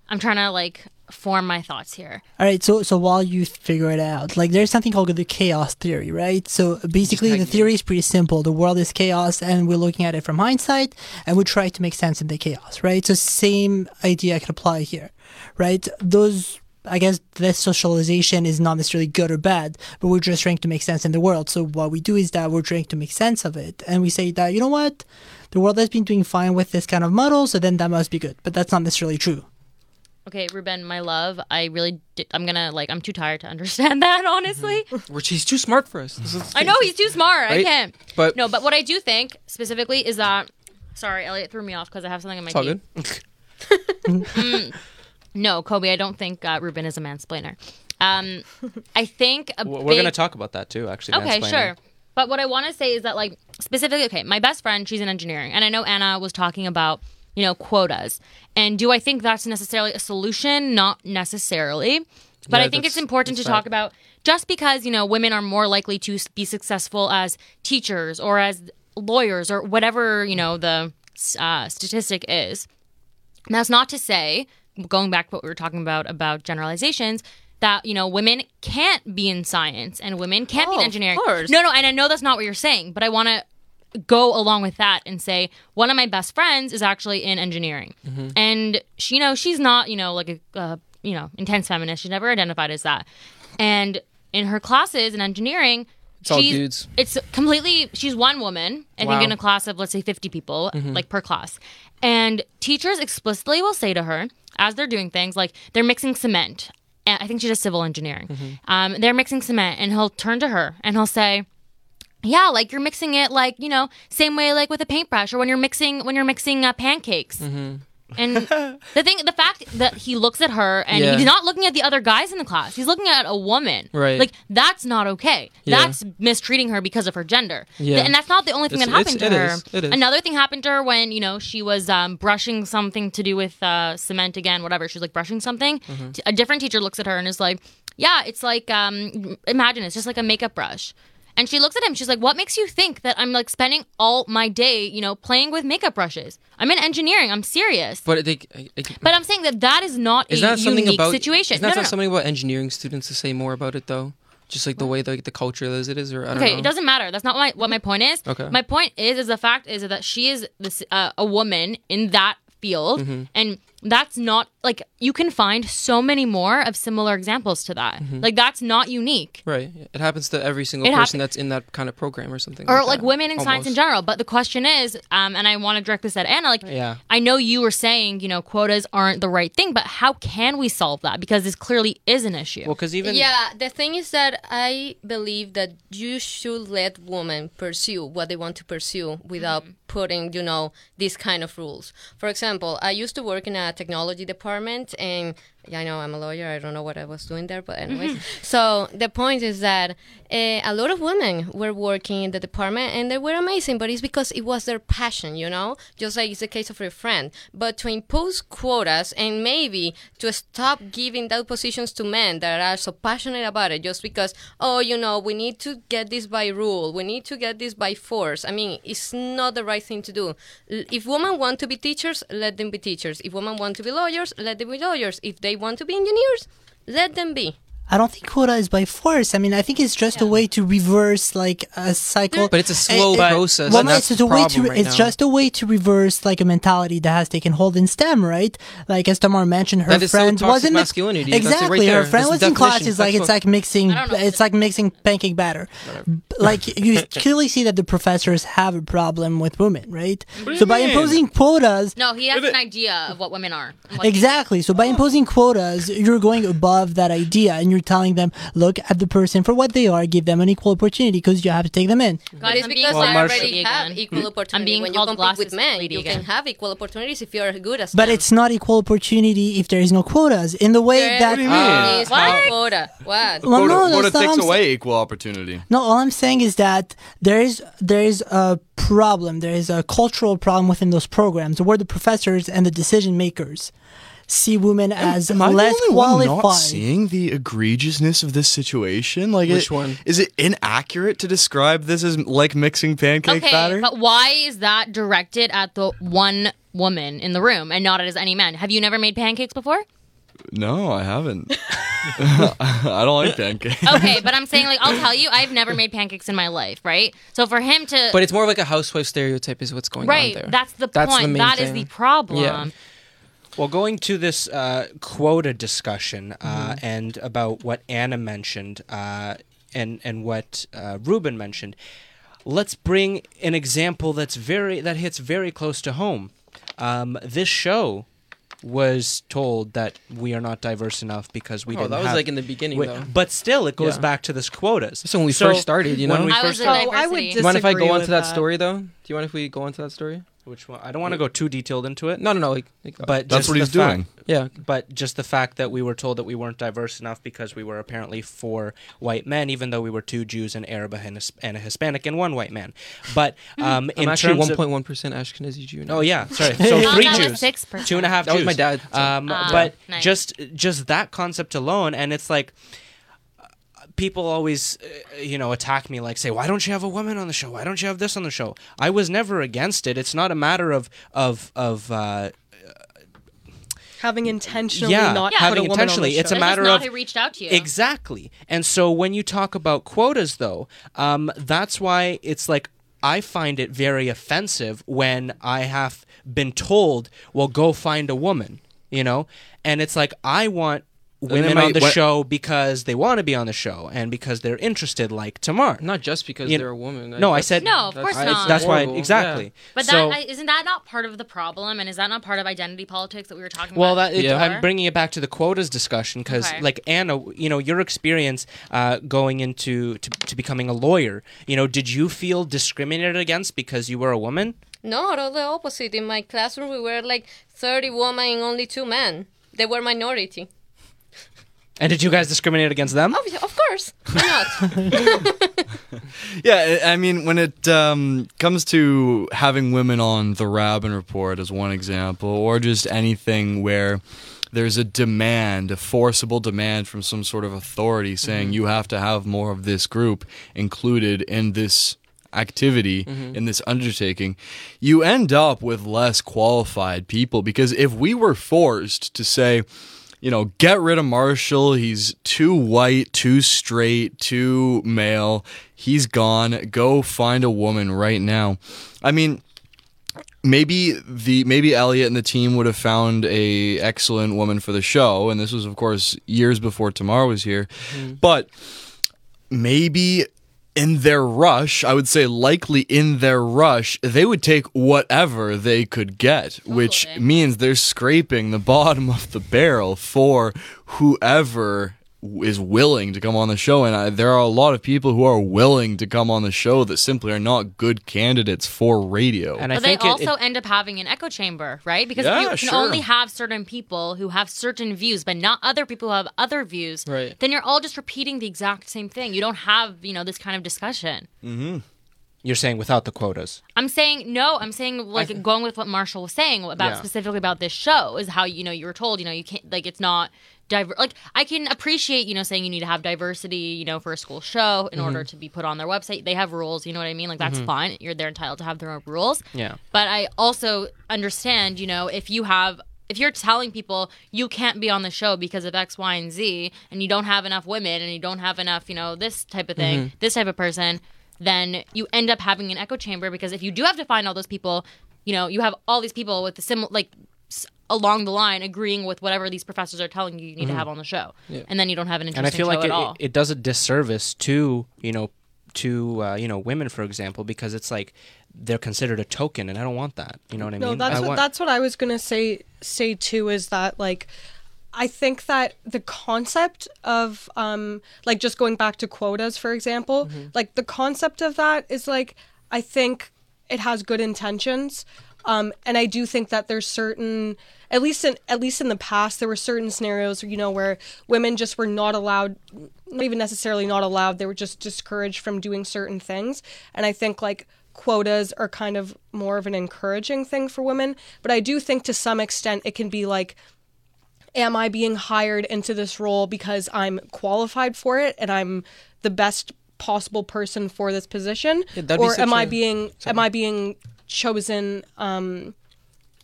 I'm trying to like form my thoughts here. All right, so so while you figure it out, like there's something called the chaos theory, right? So basically, the theory is pretty simple. The world is chaos, and we're looking at it from hindsight, and we try to make sense of the chaos, right? So same idea could apply here, right? Those I guess this socialization is not necessarily good or bad, but we're just trying to make sense in the world. So what we do is that we're trying to make sense of it, and we say that you know what, the world has been doing fine with this kind of model, so then that must be good. But that's not necessarily true. Okay, Ruben, my love, I really, di- I'm gonna like, I'm too tired to understand that. Honestly, Which he's too smart for us. This is- I know he's too smart. I Right? can't. But No, but what I do think specifically is that. Sorry, Elliot threw me off because I have something in my it's all teeth. good. No, Kobe, I don't think uh, Ruben is a mansplainer. Um, I think a W- big... We're going to talk about that too, actually. Okay, mansplaining. sure. But what I want to say is that, like, specifically, okay, my best friend, she's in engineering, and I know Ana was talking about, you know, quotas. And do I think that's necessarily a solution? Not necessarily. But Yeah, I think it's important to talk about just because, you know, women are more likely to be successful as teachers or as lawyers or whatever, you know, the uh, statistic is. And that's not to say, going back to what we were talking about about generalizations, that you know women can't be in science and women can't be Oh, in of engineering. course. No, no, and I know that's not what you're saying, but I want to go along with that and say one of my best friends is actually in engineering, and she, you know, she's not, you know, like a, uh, you know, intense feminist. She's never identified as that, and in her classes in engineering. It's all dudes. It's completely. She's one woman. I Wow. think in a class of let's say 50 people, like per class. And teachers explicitly will say to her as they're doing things like they're mixing cement. I think she does civil engineering. Um, they're mixing cement, and he'll turn to her and he'll say, "Yeah, like you're mixing it like you know, same way like with a paintbrush, or when you're mixing when you're mixing uh, pancakes." And the thing, the fact that he looks at her and Yeah. he's not looking at the other guys in the class, he's looking at a woman. Right. Like that's not okay. Yeah. That's mistreating her because of her gender. Yeah. And that's not the only thing It's- that happened to it her. is. It is. Another thing happened to her when you know she was um, brushing something to do with uh, cement again, whatever. she's like brushing something. Mm-hmm. A different teacher looks at her and is like, "Yeah, it's like um, imagine it's just like a makeup brush." And she looks at him. She's like, "What makes you think that I'm like spending all my day, you know, playing with makeup brushes? I'm in engineering. I'm serious." But they, I, I, But I'm saying that that is not is a that something unique about situation. Is that no, no, something about engineering students to say more about it though? Just like the way like the culture as it is, or I don't Okay, know. it doesn't matter. That's not my, what my point is. Okay. My point is, is the fact is that she is this uh, a woman in that field, Mm-hmm. and that's not like you can find so many more of similar examples to that. Mm-hmm. Like that's not unique. Right. It happens to every single It person happen- that's in that kind of program or something. Or like, like that, women in science in general. But the question is, um, and I want to direct this at Ana. Like, Yeah. I know you were saying, you know, quotas aren't the right thing, but how can we solve that? Because this clearly is an issue. Well, because even yeah, the thing is that I believe that you should let women pursue what they want to pursue without putting, you know, these kind of rules. For example, I used to work in a technology department and yeah, I know I'm a lawyer. I don't know what I was doing there, but anyways. so the point is that uh, a lot of women were working in the department and they were amazing, but it's because it was their passion, you know, just like it's the case of your friend. But to impose quotas and maybe to stop giving those positions to men that are so passionate about it, just because oh, you know, we need to get this by rule, we need to get this by force. I mean, it's not the right thing to do. If women want to be teachers, let them be teachers. If women want to be lawyers, let them be lawyers. If they want to be engineers, let them be. I don't think quota is by force. I mean, I think it's just a way to reverse like a cycle. But it's a slow process, Well, and that's it's the a way to. right it's now. just a way to reverse like a mentality that has taken hold in STEM, right? Like as Tamar mentioned, her That is so toxic wasn't masculinity. That's it right exactly. her friend That's was the in definition. classes like it's like mixing. I don't know. It's like mixing pancake batter. Like you clearly see that the professors have a problem with women, right? So by imposing quotas, no, he has an idea of what women are. what Exactly. So by imposing quotas, you're going above that idea and you're telling them, look at the person for what they are, give them an equal opportunity because you have to take them in. Guys, But it's because called I already have equal opportunity. being when you called compete with men, you again. can have equal opportunities if you're good as But them. it's not equal opportunity if there is no quotas. In the way There that do you mean? is What? quota. What? Well, no, Quota, takes away saying. equal opportunity. No, all I'm saying is that there is there is a problem. There is a cultural problem within those programs where the professors and the decision makers see women as Am I the less only one qualified. not seeing the egregiousness of this situation? Like, Which it- one? is it inaccurate to describe this as like mixing pancake okay, batter? but why is that directed at the one woman in the room and not as any man? Have you never made pancakes before? No, I haven't. I don't like pancakes. Okay, but I'm saying like I'll tell you, I've never made pancakes in my life, right? So for him to But it's more of like a housewife stereotype is what's going right, on there. that's the That's the point. main That is thing. the problem. Yeah. Well, going to this uh, quota discussion uh, Mm-hmm. and about what Ana mentioned uh, and and what uh, Ruben mentioned, let's bring an example that's very that hits very close to home. Um, this show was told that we are not diverse enough because we Oh, didn't that was have- like in the beginning, Wait, though. But still, it goes Yeah. back to this quotas. So when we So, first started, you know, when we I first was in Oh, I would diversity. dis- Do you mind if I go on to that, that. story though? Do you mind if we go on to that story? Which one? I don't want to go too detailed into it. No, no, no. Like, like But That's just what he's fact- doing. yeah. But just the fact that we were told that we weren't diverse enough because we were apparently four white men, even though we were two Jews, an Arab, and a and a Hispanic, and one white man. But um, in I'm actually terms of 1.1 percent Ashkenazi Jew. now. oh yeah, sorry, so No, three that Jews, 6%. two and a half That Jews. was my dad. Um, Ah, but nice. just just that concept alone, and it's like uh, people always uh, you know attack me like say why don't you have a woman on the show why don't you have this on the show i was never against it it's not a matter of of of uh Having intentionally yeah not having put a woman intentionally on the it's a That's matter not of who reached out to you. Exactly. And so when you talk about quotas, though, um, that's why it's like I find it very offensive when I have been told, well, go find a woman, you know? And it's like, I want then it women on the what- show because they want to be on the show and because they're interested, like Tamar. Not just because You- they're a woman. No, I said- No, of course it's not. That's why, exactly. Yeah. But so, that I- isn't that not part of the problem, and is that not part of identity politics that we were talking about. Well, about? that Yeah. I'm bringing it back to the quotas discussion because, Okay. like Ana, you know, your experience uh, going into to, to becoming a lawyer, you know, did you feel discriminated against because you were a woman? No, all the opposite. In my classroom, we were like 30 women and only two men. They were minority. And did you guys discriminate against them? Of, of course. Why not? Yeah, I I mean, when it um, comes to having women on the Raben Report, as one example, or just anything where there's a demand, a forcible demand from some sort of authority saying you have to have more of this group included in this activity, in this undertaking, you end up with less qualified people. Because if we were forced to say, you know, get rid of Marshall. He's too white, too straight, too male. He's gone. Go find a woman right now. I mean, maybe the maybe Elliot and the team would have found a excellent woman for the show, and this was, of course, years before Tamar was here. Mm-hmm. But maybe in their rush, I would say likely in their rush, they would take whatever they could get, which means they're scraping the bottom of the barrel for whoever is willing to come on the show. And I, there are a lot of people who are willing to come on the show that simply are not good candidates for radio. And I But they think it- also it, end up having an echo chamber, right? Because Yeah, if you can sure. only have certain people who have certain views, but not other people who have other views, Right. then you're all just repeating the exact same thing. You don't have, you know, this kind of discussion. Mm-hmm. You're saying without the quotas. I'm saying no. I'm saying like going with what Marshall was saying about Yeah. specifically about this show is how you know you were told you know you can't like it's not diver like I can appreciate you know saying you need to have diversity you know for a school show in mm-hmm. order to be put on their website. They have rules. You know what I mean? Like that's mm-hmm. fine. You're they're entitled to have their own rules. Yeah. But I also understand you know if you have if you're telling people you can't be on the show because of X, Y, and Z, and you don't have enough women and you don't have enough, you know, this type of thing, mm-hmm. this type of person, then you end up having an echo chamber because if you do have to find all those people, you know, you have all these people with the similar, like, s- along the line agreeing with whatever these professors are telling you you need to have on the show. And then you don't have an and I interesting feel show like at it, all. it, it does a disservice to you know to uh, you know women for example because it's like they're considered a token and I don't want that you know what I No, mean that's I what want, that's what I was gonna say say too is that like I think that the concept of um like just going back to quotas for example, like the concept of that is like I think it has good intentions. Um, and I do think that there's certain, at least in at least in the past, there were certain scenarios, you know, where women just were not allowed, not even necessarily not allowed, they were just discouraged from doing certain things. And I think like quotas are kind of more of an encouraging thing for women. But I do think to some extent it can be like, am I being hired into this role because I'm qualified for it and I'm the best possible person for this position, Yeah, or am I being am I being chosen um,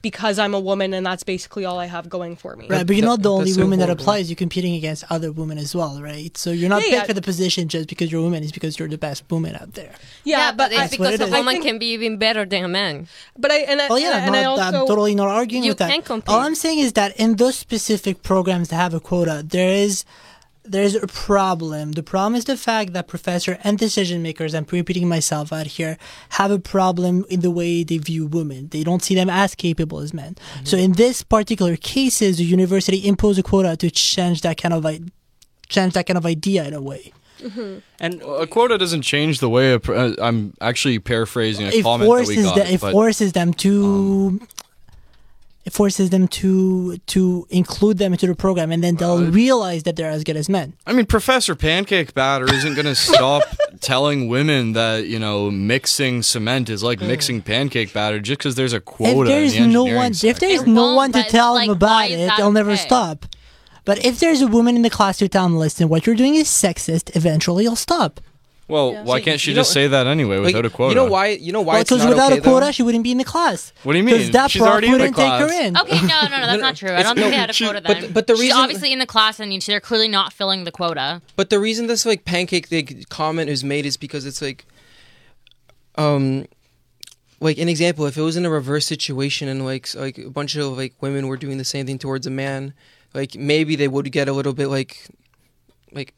because I'm a woman and that's basically all I have going for me. Right, but you're not the only that's so woman that applies. You're competing against other women as well, right? So you're not Yeah, picked yeah. for the position just because you're a woman. It's because you're the best woman out there. Yeah, but, it's because it a is. woman think- can be even better than a man. but I and I, Oh yeah, and I also, I'm totally not arguing You with that. can compete. All I'm saying is that in those specific programs that have a quota, there is there's a problem. The problem is the fact that professor and decision makers, I'm repeating myself out here, have a problem in the way they view women. They don't see them as capable as men. Mm-hmm. So in this particular cases, the university imposed a quota to change that kind of I- change that kind of idea in a way. Mm-hmm. And A quota doesn't change the way. A, pr- uh, I'm actually paraphrasing a it comment that we forces got. the, it but- forces them to it forces them to to include them into the program and then they'll Uh, realize that they're as good as men I mean, Professor Pancake Batter isn't going to stop telling women that you know mixing cement is like mixing pancake batter just because there's a if quota. there's in the no one sector. if there's It no one to tell like, them about it they'll never okay? stop but if there's a woman in the class who tell them listen what you're doing is sexist eventually you'll stop well, Yeah. why So, can't she you just know- say that anyway Like, without a quota? You know why? You know why it's because not without okay, a quota though? she wouldn't be in the class What do you because mean? that She's prof already in the wouldn't take her class. in Okay, no, no, no, that's not true. I don't think they had a she- quota but- then. but the She's reason- obviously in the class and they're clearly not filling the quota. But the reason this like pancake like, comment is made is because it's like, um, like an example. If it was in a reverse situation and like s- like a bunch of like women were doing the same thing towards a man, like maybe they would get a little bit like, like,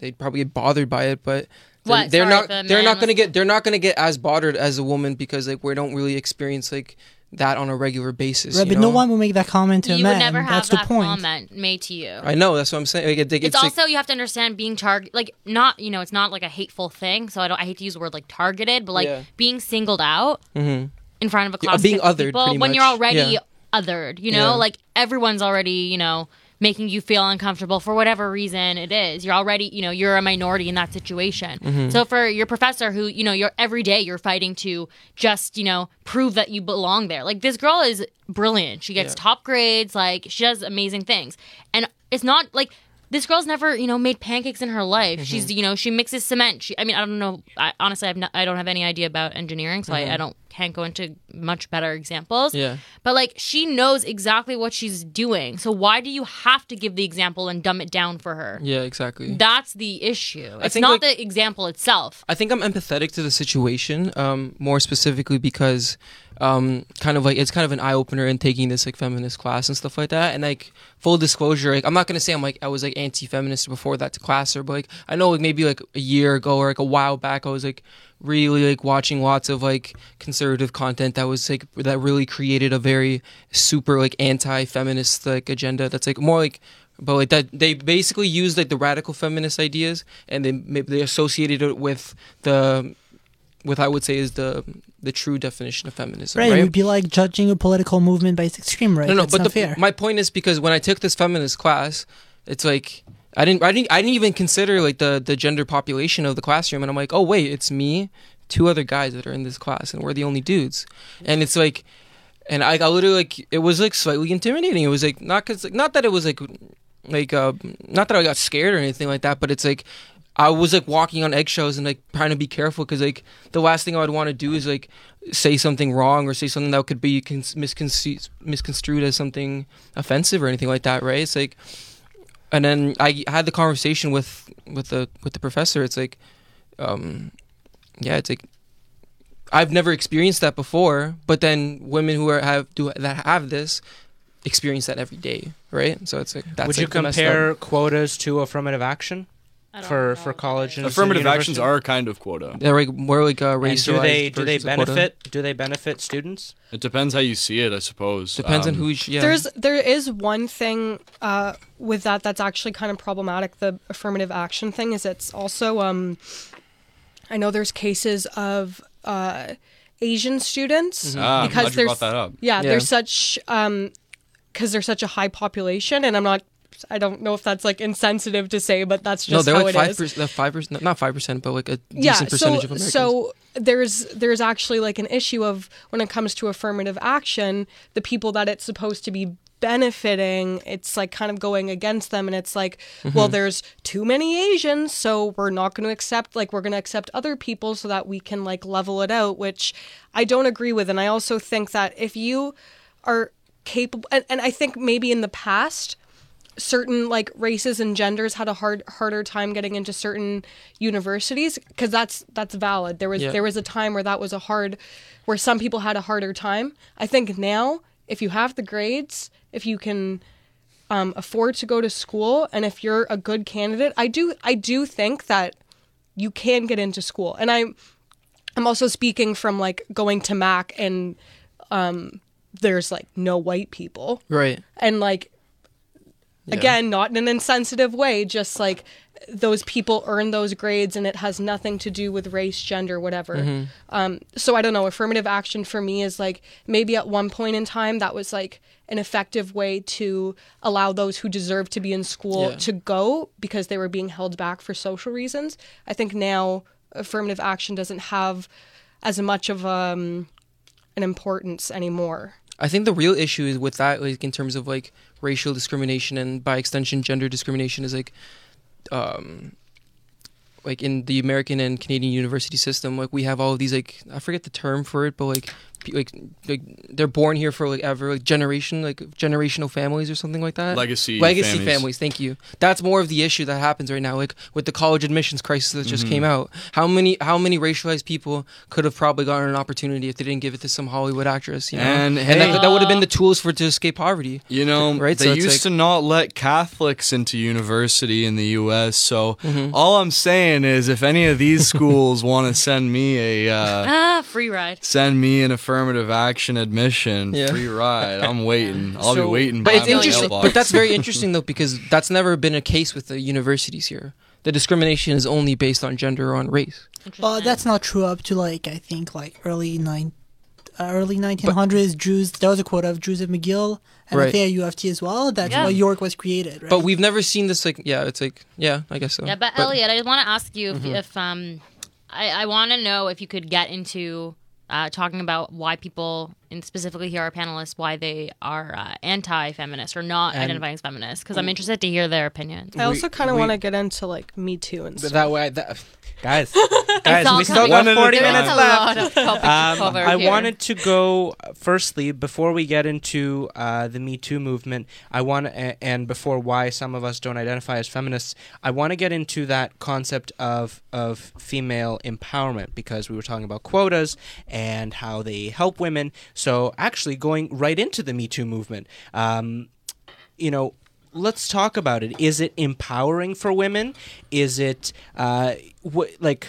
they'd probably get bothered by it, but. They're, What? they're Sorry, not. if a They're not gonna get. They're not gonna get as bothered as a woman because like we don't really experience like that on a regular basis. right you but no one will make that comment to a you man would never have that's the that point comment made to you. I know. That's what I'm saying. Like, it, like, it's, like- also you have to understand being target like not you know it's not like a hateful thing so i don't i hate to use the word like targeted but like Yeah. being singled out Mhm. in front of a Yeah, class being of othered, people, pretty when you're already Yeah. othered you know Yeah. like everyone's already you know making you feel uncomfortable for whatever reason it is you're already you know you're a minority in that situation Mm-hmm. so for your professor who you know you're every day you're fighting to just you know prove that you belong there like this girl is brilliant she gets Yeah. top grades like she does amazing things and it's not like this girl's never, you know, made pancakes in her life. Mm-hmm. She's, you know, she mixes cement. She, I mean, I don't know. I, honestly, I've not, I don't have any idea about engineering, so I, I don't can't go into much better examples. Yeah. But like, she knows exactly what she's doing. So why do you have to give the example and dumb it down for her? Yeah, exactly. That's the issue. It's think, not like- the example itself. I think I'm empathetic to the situation, um, more specifically because, um, kind of like it's kind of an eye opener in taking this like feminist class and stuff like that. And like full disclosure, like I'm not gonna say I'm like I was like anti-feminist before that class, or but like I know like maybe like a year ago or like a while back, I was like really like watching lots of like conservative content that was like that really created a very super like anti-feminist like agenda that's like more like but like that they basically used like the radical feminist ideas and they maybe they associated it with the with I would say is the the true definition of feminism, right, right? it would be like judging a political movement by its extreme right no, no, That's but the, my point is because when I took this feminist class, it's like I didn't I didn't I didn't even consider like the the gender population of the classroom and I'm like, "Oh wait, it's me, two other guys that are in this class and we're the only dudes." And it's like and I, I literally like it was like slightly intimidating. It was like not cuz like, not that it was like like uh not that I got scared or anything like that, but it's like I was like walking on eggshells and like trying to be careful because like the last thing I would want to do is like say something wrong or say something that could be cons- misconce- misconstrued as something offensive or anything like that, right? It's like, and then I had the conversation with with the with the professor. It's like, um, yeah, it's like I've never experienced that before, but then women who are have do that have this experience that every day, right? So it's like that's Would you like up- compare quotas to affirmative action for know for what college and Affirmative actions university? are kind of quota. They're like more like uh, And do they do they versions of quota. benefit do they benefit students? It depends how you see it, I suppose. Depends on Um, who. You, yeah. There's there is one thing uh, with that that's actually kind of problematic. The affirmative action thing is it's also um, I know there's cases of uh, Asian students Ah, I'm because glad you there's brought that up. yeah, Yeah. there's such um because there's such a high population, and I'm not. I don't know if that's like insensitive to say, but that's just no, they're how like five percent, five percent, not five percent, but like a yeah decent so percentage of Americans. so there's there's actually like an issue of when it comes to affirmative action the people that it's supposed to be benefiting it's like kind of going against them and it's like well Mm-hmm. there's too many asians so we're not going to accept like we're going to accept other people so that we can like level it out which i don't agree with and i also think that if you are capable and, and I think maybe in the past certain like races and genders had a hard harder time getting into certain universities because that's that's valid there was Yeah. there was a time where that was a hard where some people had a harder time i think now if you have the grades if you can um, afford to go to school and if you're a good candidate i do i do think that you can get into school and i'm i'm also speaking from like going to mac and um there's like no white people Right. and like again not in an insensitive way just like those people earn those grades and it has nothing to do with race gender whatever. Um, so i don't know affirmative action for me is like maybe at one point in time that was like an effective way to allow those who deserve to be in school Yeah. to go because they were being held back for social reasons. I think now affirmative action doesn't have as much of um, an importance anymore. I think the real issue is with that, like in terms of like racial discrimination and by extension gender discrimination, is like, um, like in the American and Canadian university system, like we have all of these like I forget the term for it, but like like like they're born here for like ever like generation like generational families or something like that. Legacy legacy families. families. Thank you. That's more of the issue that happens right now, like with the college admissions crisis that just came out. How many how many racialized people could have probably gotten an opportunity if they didn't give it to some Hollywood actress? You know, And, that, hey- that would have been the tools for to escape poverty. You know, Right, they so used like- to not let Catholics into university in the U.S. So Mm-hmm. all I'm saying is, if any of these schools want to send me a uh, Ah, free ride. send me an affirmative action admission, Yeah. free ride, I'm waiting. I'll So- be waiting. But by it's my interesting. mailbox. But that's very interesting though, because that's never been a case with the universities here. The discrimination is only based on gender or on race. Well, that's not true up to like I think like early nine, uh, early 1900s. Jews. There was a quote of Jews Joseph McGill, and I Right. think at U of T as well. That's Yeah. why York was created. Right? But we've never seen this like yeah, it's like yeah, I guess so. Yeah, but, Elliot, I want to ask you if, Mm-hmm. if um, I, I want to know if you could get into uh, talking about why people, and specifically here our panelists, why they are uh, anti-feminist or not And- identifying as feminist, because I'm interested to hear their opinions. i also kind of want to get into like me too and stuff. That way, that, guys, guys, we still got 40 There is minutes a left. lot of topics to Um, I here. wanted to go uh, firstly before we get into uh, the Me Too movement. I want to, and before why some of us don't identify as feminists. I want to get into that concept of of female empowerment because we were talking about quotas and how they help women. So actually, going right into the Me Too movement. Um, you know, let's talk about it. Is it empowering for women? Is it uh, wh- like?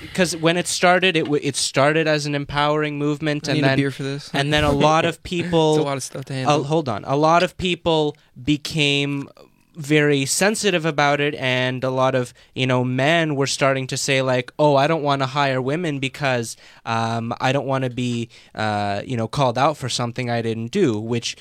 Because when it started, it w- it started as an empowering movement, I and need a then beer for this. and then a lot of it's a people. lot of stuff to uh, handle. hold on, a lot of people became very sensitive about it and a lot of you know men were starting to say like oh i don't want to hire women because um, i don't want to be uh, you know called out for something i didn't do which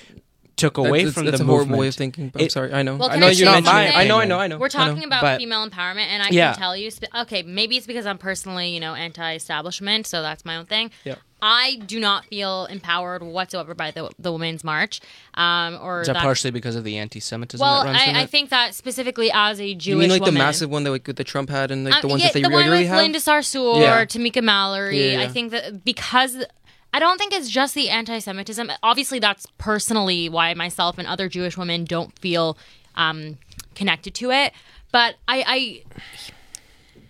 took away that's- from that's the a horrible movement way of thinking. But I'm It- sorry. I know. Well, I know you're not mine. I know. I know. I know. We're talking know. about But- female empowerment, and I Yeah. can tell you, spe- okay, maybe it's because I'm personally, you know, anti-establishment, so that's my own thing. Yeah. I do not feel empowered whatsoever by the the Women's March, um, or is that that- partially because of the anti-semitism Well, that runs I, I it? think that specifically as a Jewish You mean like woman, the massive one that like that Trump had and like the Um, ones yeah, that they the one with have? Linda Sarsour, Yeah. Tamika Mallory. Yeah, I yeah. think that because I don't think it's just the anti-Semitism. Obviously, that's personally why myself and other Jewish women don't feel um, connected to it. But I,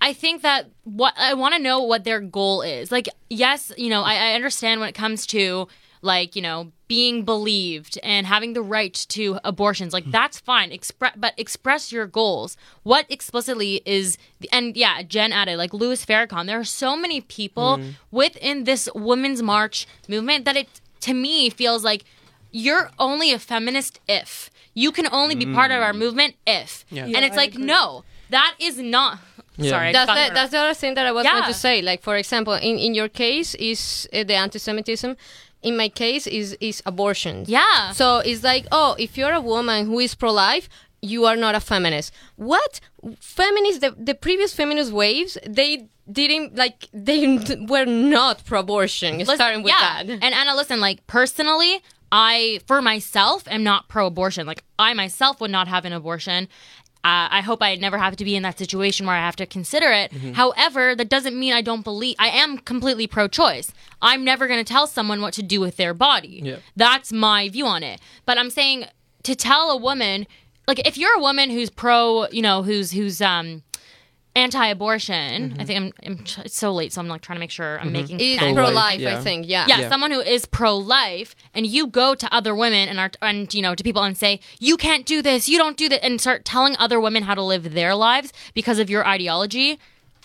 I, I think that what I want to know what their goal is. Like, yes, you know, I, I understand when it comes to like you know being believed and having the right to abortions like that's fine. Express but express your goals. What explicitly is and yeah jen added like louis farrakhan there are so many people within this women's march movement that it to me feels like you're only a feminist if. You can only be part of our movement if. And it's like no that is not Yeah. sorry I the, that's the other thing that I was Yeah. going to say. Like, for example, in, in your case is uh, the anti-Semitism. In my case is is abortion. yeah So it's like, oh, if you're a woman who is pro-life, you are not a feminist. What feminists? The, the previous feminist waves, they didn't like they were not pro-abortion. Listen- starting with yeah. that. And Ana, listen, like personally, I for myself am not pro-abortion. Like I myself would not have an abortion. Uh, I hope I never have to be in that situation where I have to consider it. Mm-hmm. However, that doesn't mean I don't believe. I am completely pro-choice. I'm never going to tell someone what to do with their body. Yeah. That's my view on it. But I'm saying to tell a woman, like if you're a woman who's pro, you know, who's who's um anti-abortion. Mm-hmm. I think I'm, I'm. It's so late, so I'm like trying to make sure I'm making. It's sense. pro-life, yeah. I think. Yeah. Yeah, Yeah. someone who is pro-life, and you go to other women and are and you know to people and say you can't do this, you don't do that, and start telling other women how to live their lives because of your ideology,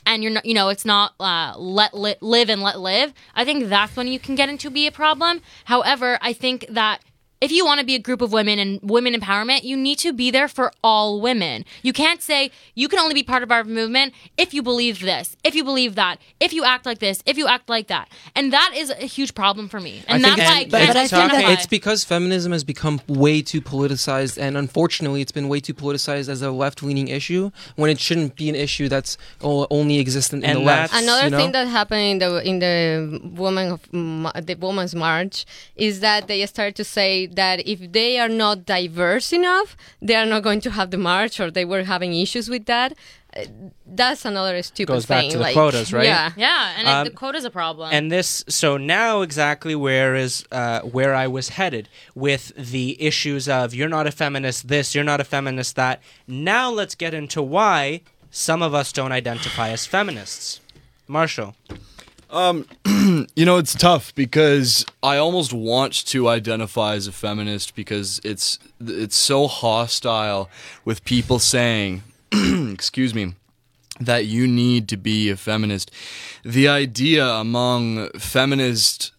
and you're not, you know, it's not uh, let li- live and let live. I think that's when you can get into be a problem. However, I think that. If you want to be a group of women and women empowerment, you need to be there for all women. You can't say you can only be part of our movement if you believe this, if you believe that, if you act like this, if you act like that. And that is a huge problem for me. And I that's think- why I can't but I think that- It's because feminism has become way too politicized, and unfortunately, it's been way too politicized as a left-leaning issue when it shouldn't be an issue that's only existent in And the left. Another you know? thing that happened in the in the woman of the women's march is that they started to say that if they are not diverse enough, they are not going to have the march, or they were having issues with that. Uh, That's another stupid Goes back thing. to the like, quotas, right? Yeah. yeah, and Um, it, the quota's a problem. And this, so now exactly where is uh, where I was headed with the issues of you're not a feminist this, you're not a feminist that. Now let's get into why some of us don't identify as feminists. Marshall, Um, you know, it's tough because I almost want to identify as a feminist because it's it's so hostile with people saying, excuse me, that you need to be a feminist. The idea among feminist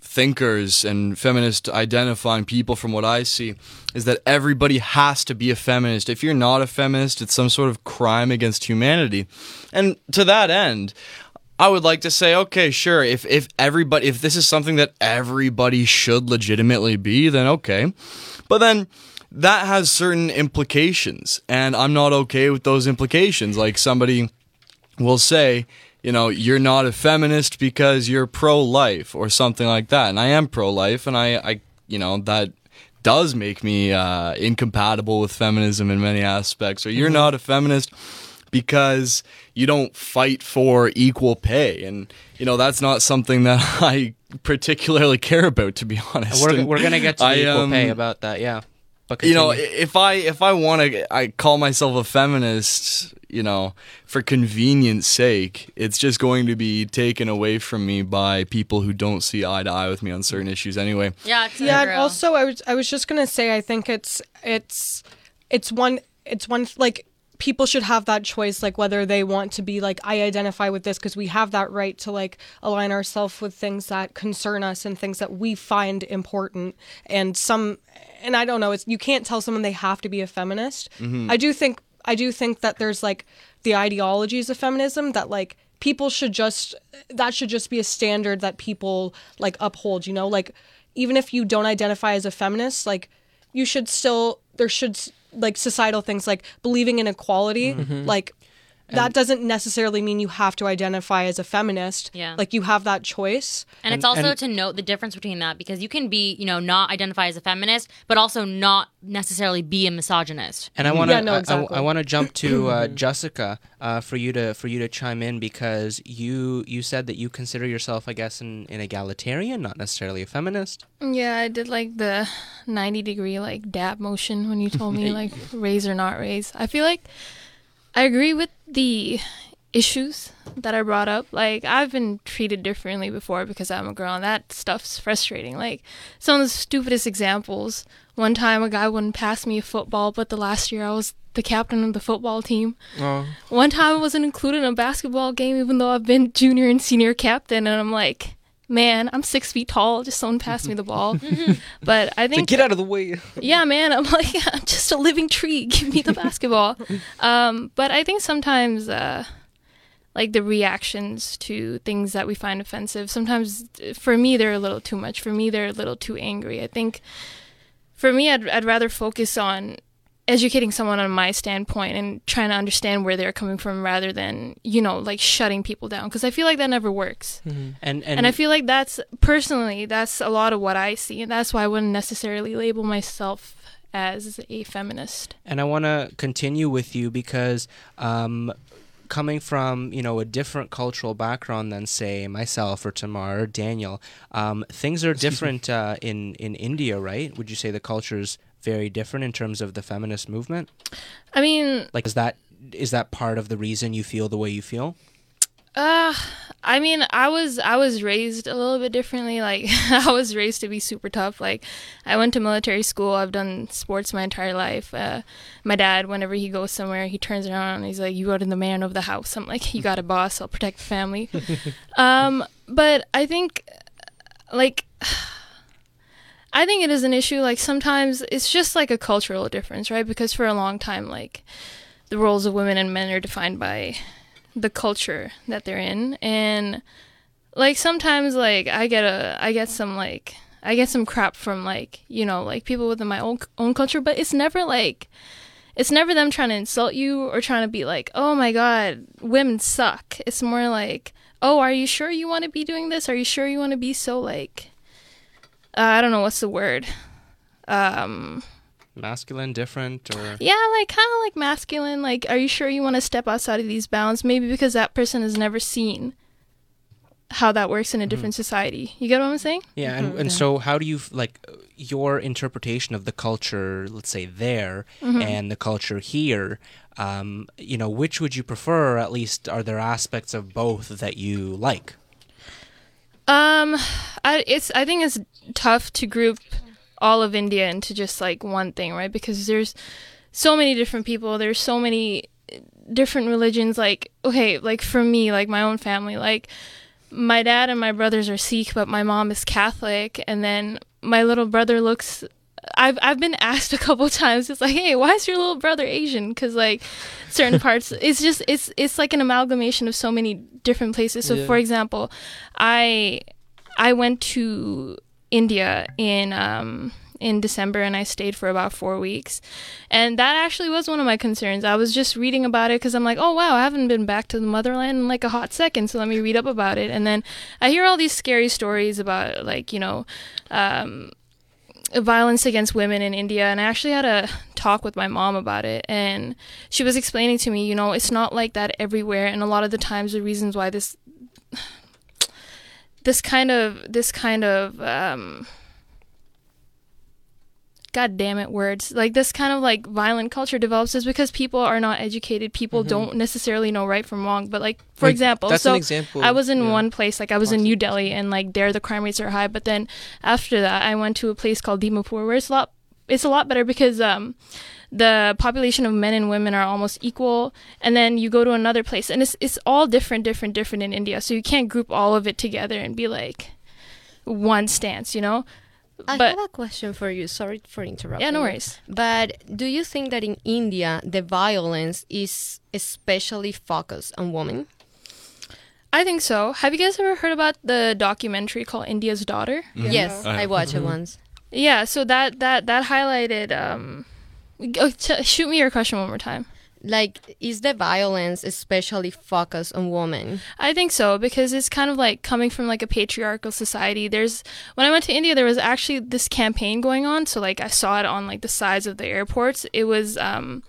thinkers and feminist identifying people from what I see is that everybody has to be a feminist. If you're not a feminist, it's some sort of crime against humanity. And to that end, I would like to say, okay, sure, if if everybody if this is something that everybody should legitimately be, then okay. But then that has certain implications, and I'm not okay with those implications. Like somebody will say, you know, you're not a feminist because you're pro-life or something like that. And I am pro-life, and I, I you know, that does make me uh, incompatible with feminism in many aspects. Or you're not a feminist because you don't fight for equal pay, and you know that's not something that I particularly care about, to be honest. we're, we're gonna get to I, equal um, pay about that, yeah. But you know if i if i want to i call myself a feminist you know for convenience sake it's just going to be taken away from me by people who don't see eye to eye with me on certain issues anyway yeah, it's yeah and also i was i was just gonna say i think it's it's it's one it's one like people should have that choice like whether they want to be like i identify with this because we have that right to like align ourselves with things that concern us and things that we find important. And some and i don't know it's you can't tell someone they have to be a feminist. Mm-hmm. I do think i do think that there's like the ideologies of feminism that like people should just that should just be a standard that people like uphold you know? Like even if you don't identify as a feminist like you should still there should like societal things like believing in equality mm-hmm. like that doesn't necessarily mean you have to identify as a feminist Yeah. like you have that choice And, it's also and- to note the difference between that because you can be, you know, not identify as a feminist, but also not necessarily be a misogynist. And I want to Yeah, no, exactly. I, want to jump to uh, Jussice uh, for you to for you to chime in because you you said that you consider yourself I guess an, an egalitarian, not necessarily a feminist. Yeah, I did like the 90 degree like dab motion when you told me like raise or not raise. I feel like I agree with the issues that I brought up. Like I've been treated differently before because I'm a girl and that stuff's frustrating. Like some of the stupidest examples. One time a guy wouldn't pass me a football, but the last year I was the captain of the football team. Oh. One time I wasn't included in a basketball game even though I've been junior and senior captain and I'm like Man, I'm six feet tall. Just someone pass me the ball. but I think Get out of the way. yeah, man, I'm like I'm just a living tree. Give me the basketball. um, but I think sometimes, uh, like the reactions to things that we find offensive, sometimes uh, for me they're a little too much. For me, they're a little too angry. I think for me, I'd I'd rather focus on educating someone on my standpoint and trying to understand where they're coming from rather than you know like shutting people down because I feel like that never works. And and, And I feel like that's personally that's a lot of what I see, and that's why I wouldn't necessarily label myself as a feminist. And I want to continue with you because um, coming from you know a different cultural background than say myself or Tamar or Daniel, um, things are different uh, in in India, right? Would you say the culture's very different in terms of the feminist movement? I mean, Like, is that is that part of the reason you feel the way you feel? Uh, I mean, I was I was raised a little bit differently. Like I was raised to be super tough. Like I went to military school. I've done sports my entire life. Uh, my dad, whenever he goes somewhere, he turns around and he's like, "You are the man of the house." I'm like, "You got a boss. I'll protect the family." um, but I think, like. I think it is an issue. Like sometimes it's just like a cultural difference, right? Because for a long time, like the roles of women and men are defined by the culture that they're in and like sometimes like i get a i get some like i get some crap from like you know like people within my own own culture but it's never like it's never them trying to insult you or trying to be like oh my god women suck it's more like oh are you sure you want to be doing this are you sure you want to be so like uh, i don't know what's the word um Masculine, different, or yeah, like kind of like masculine. Like, are you sure you want to step outside of these bounds? Maybe because that person has never seen how that works in a different society. You get what I'm saying? Yeah, and, and so how do you like your interpretation of the culture, let's say there, and the culture here? Um, you know, which would you prefer? Or at least, are there aspects of both that you like? Um, I it's I think it's tough to group all of India into just like one thing, right? Because there's so many different people. There's so many different religions. Like okay, like for me, like my own family, like my dad and my brothers are Sikh, but my mom is Catholic, and then my little brother looks. I've I've been asked a couple times. It's like, hey, why is your little brother Asian? Because like certain parts, it's just it's it's like an amalgamation of so many different places. So Yeah. for example, I I went to India in um in December and I stayed for about 4 weeks. And that actually was one of my concerns. I was just reading about it cuz I'm like, "Oh wow, I haven't been back to the motherland in like a hot second, so let me read up about it." And then I hear all these scary stories about like, you know, um violence against women in India and I actually had a talk with my mom about it and she was explaining to me, you know, it's not like that everywhere and a lot of the times the reasons why this this kind of this kind of um god damn it words. Like this kind of like violent culture develops is because people are not educated. People don't necessarily know right from wrong. But like for Like, example so example. i was in yeah. one place like i was in new delhi and like there the crime rates are high. But then after that i went to a place called dimapur where it's a lot it's a lot better because um the population of men and women are almost equal. And then you go to another place and it's it's all different different different in India. So you can't group all of it together and be like one stance you know I But- have a question for you. Sorry for interrupting. yeah no worries But do you think that in India the violence is especially focused on women? I think so have you guys ever heard about the documentary called India's Daughter Yes, I I have. watched it once. yeah so that that that highlighted um oh, t- shoot me your question one more time Like, is the violence especially focused on women? I think so because it's kind of like coming from like a patriarchal society. There's when I went to India, there was actually this campaign going on. So like I saw it on like the sides of the airports. It was um,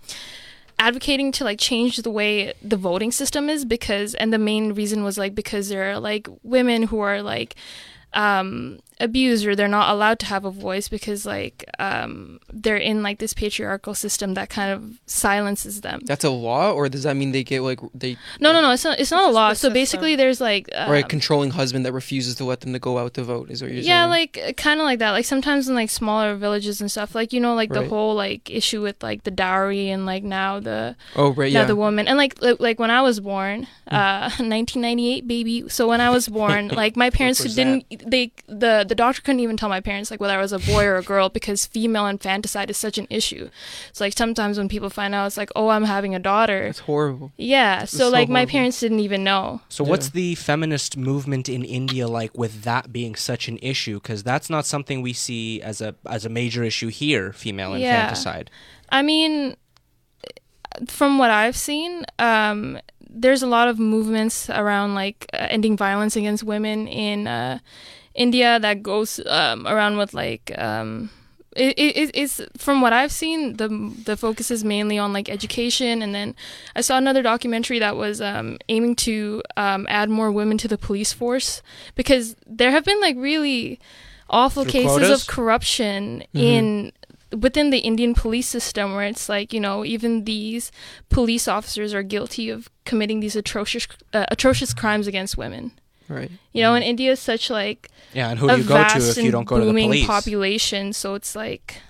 advocating to like change the way the voting system is because, and the main reason was like because there are like women who are like um abused or they're not allowed to have a voice because like um they're in like this patriarchal system that kind of silences them That's a law, or does that mean they get like they no no no it's not it's not a law so basically system. there's like or a um, controlling husband that refuses to let them to go out to vote? Is what you're yeah saying? Yeah, like kind of like that like sometimes in like smaller villages and stuff like you know like the Right. whole like issue with like the dowry and like now the oh right, now yeah. the woman and like li- like when i was born uh 1998 baby so when i was born like my parents Represent. didn't they the the doctor couldn't even tell my parents like whether i was a boy or a girl because female infanticide is such an issue so like sometimes when people find out it's like oh i'm having a daughter It's horrible. yeah so so like my parents didn't even know So, what's the feminist movement in India like with that being such an issue? Because that's not something we see as a as a major issue here, female Yeah. infanticide. I mean, from what I've seen, um, there's a lot of movements around like uh, ending violence against women in uh, India that goes um, around with like um, it, it it's from what I've seen the the focus is mainly on like education. And then I saw another documentary that was um, aiming to um, add more women to the police force because there have been like really awful Through cases quotas? of corruption in within the Indian police system where it's like you know even these police officers are guilty of committing these atrocious uh, atrocious crimes against women Right. you know and India is such like Yeah, and who a do you go to vast if you and don't go to the booming police? population so it's like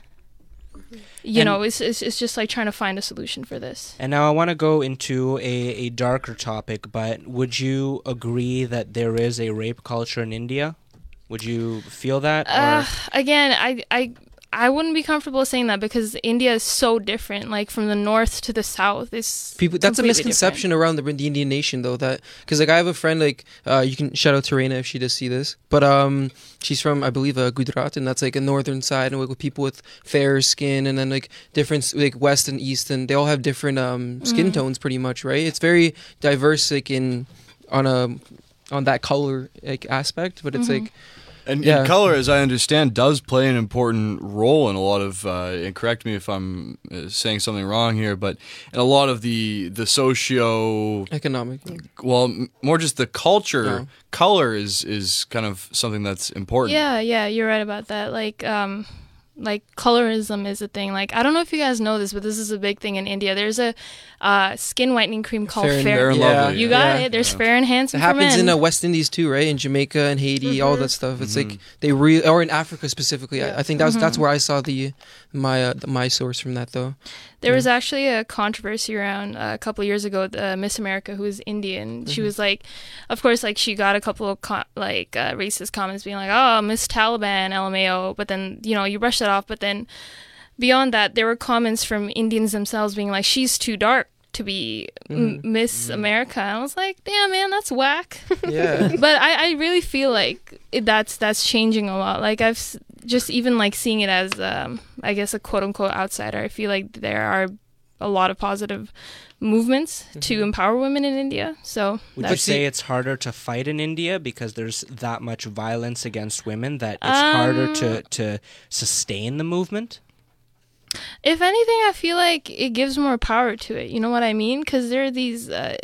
you And- know it's, it's it's just like trying to find a solution for this And now I want to go into a, a darker topic, but would you agree that there is a rape culture in India? Would you feel that? uh, again i i I wouldn't be comfortable saying that because India is so different. Like from the north to the south, it's People, that's a misconception around the, the Indian nation, though. That because like I have a friend, like uh, you can shout out to Reina if she does see this, but um, she's from I believe uh, Gujarat, and that's like a northern side, and like with people with fair skin, and then like different like west and east, and they all have different um skin tones, pretty much, right? It's very diverse, like in on a on that color like aspect, but it's like And, Yeah. and color, as I understand, does play an important role in a lot of. Uh, and correct me if I'm uh, saying something wrong here, but in a lot of the the socio, economic. well, more just the culture. Yeah. Color is is kind of something that's important. Yeah, yeah, you're right about that. Like, um, like colorism is a thing. Like, I don't know if you guys know this, but this is a big thing in India. There's a uh, skin whitening cream called Fair Fair. and- Yeah. You got Yeah. it. There's Yeah. Fair and Handsome for happens men. in uh, West Indies too, right? In Jamaica and Haiti, all that stuff. It's like they re or in Africa specifically. I, I think that's that's where I saw the my uh, my source from that though. There was actually a controversy around uh, a couple of years ago. Uh, Miss America, who was Indian, she was like, of course, like she got a couple of co- like uh, racist comments, being like, "Oh, Miss Taliban, LMAO," but then you know you brush that off. But then beyond that, there were comments from Indians themselves being like, "She's too dark." To be m- Miss America, and I was like, "Damn, man, that's whack." Yeah. but I, I really feel like it, that's that's changing a lot. Like I've s- just even like seeing it as um, I guess a quote unquote outsider. I feel like there are a lot of positive movements to empower women in India. So Would you say it's harder to fight in India because there's that much violence against women that it's harder to, Um, to sustain the movement? if anything, I feel like it gives more power to it. You know what I mean? Because there are these. Uh,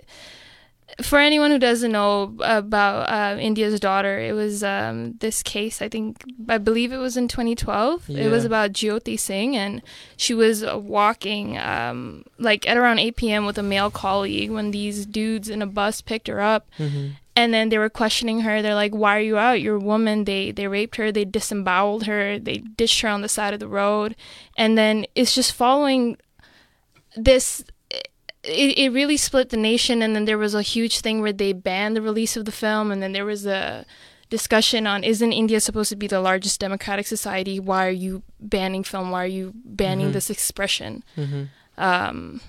for anyone who doesn't know about uh, India's daughter, it was um, this case. I think I believe it was in 2012. It was about Jyoti Singh, and she was walking um, like at around 8 p.m. with a male colleague when these dudes in a bus picked her up, and then they were questioning her. They're like, "Why are you out? You're a woman." They they raped her. They disemboweled her. They ditched her on the side of the road, and then it's just following this it, it really split the nation and then there was a huge thing where they banned the release of the film and then there was a discussion on isn't india supposed to be the largest democratic society? Why are you banning film? Why are you banning this expression? Um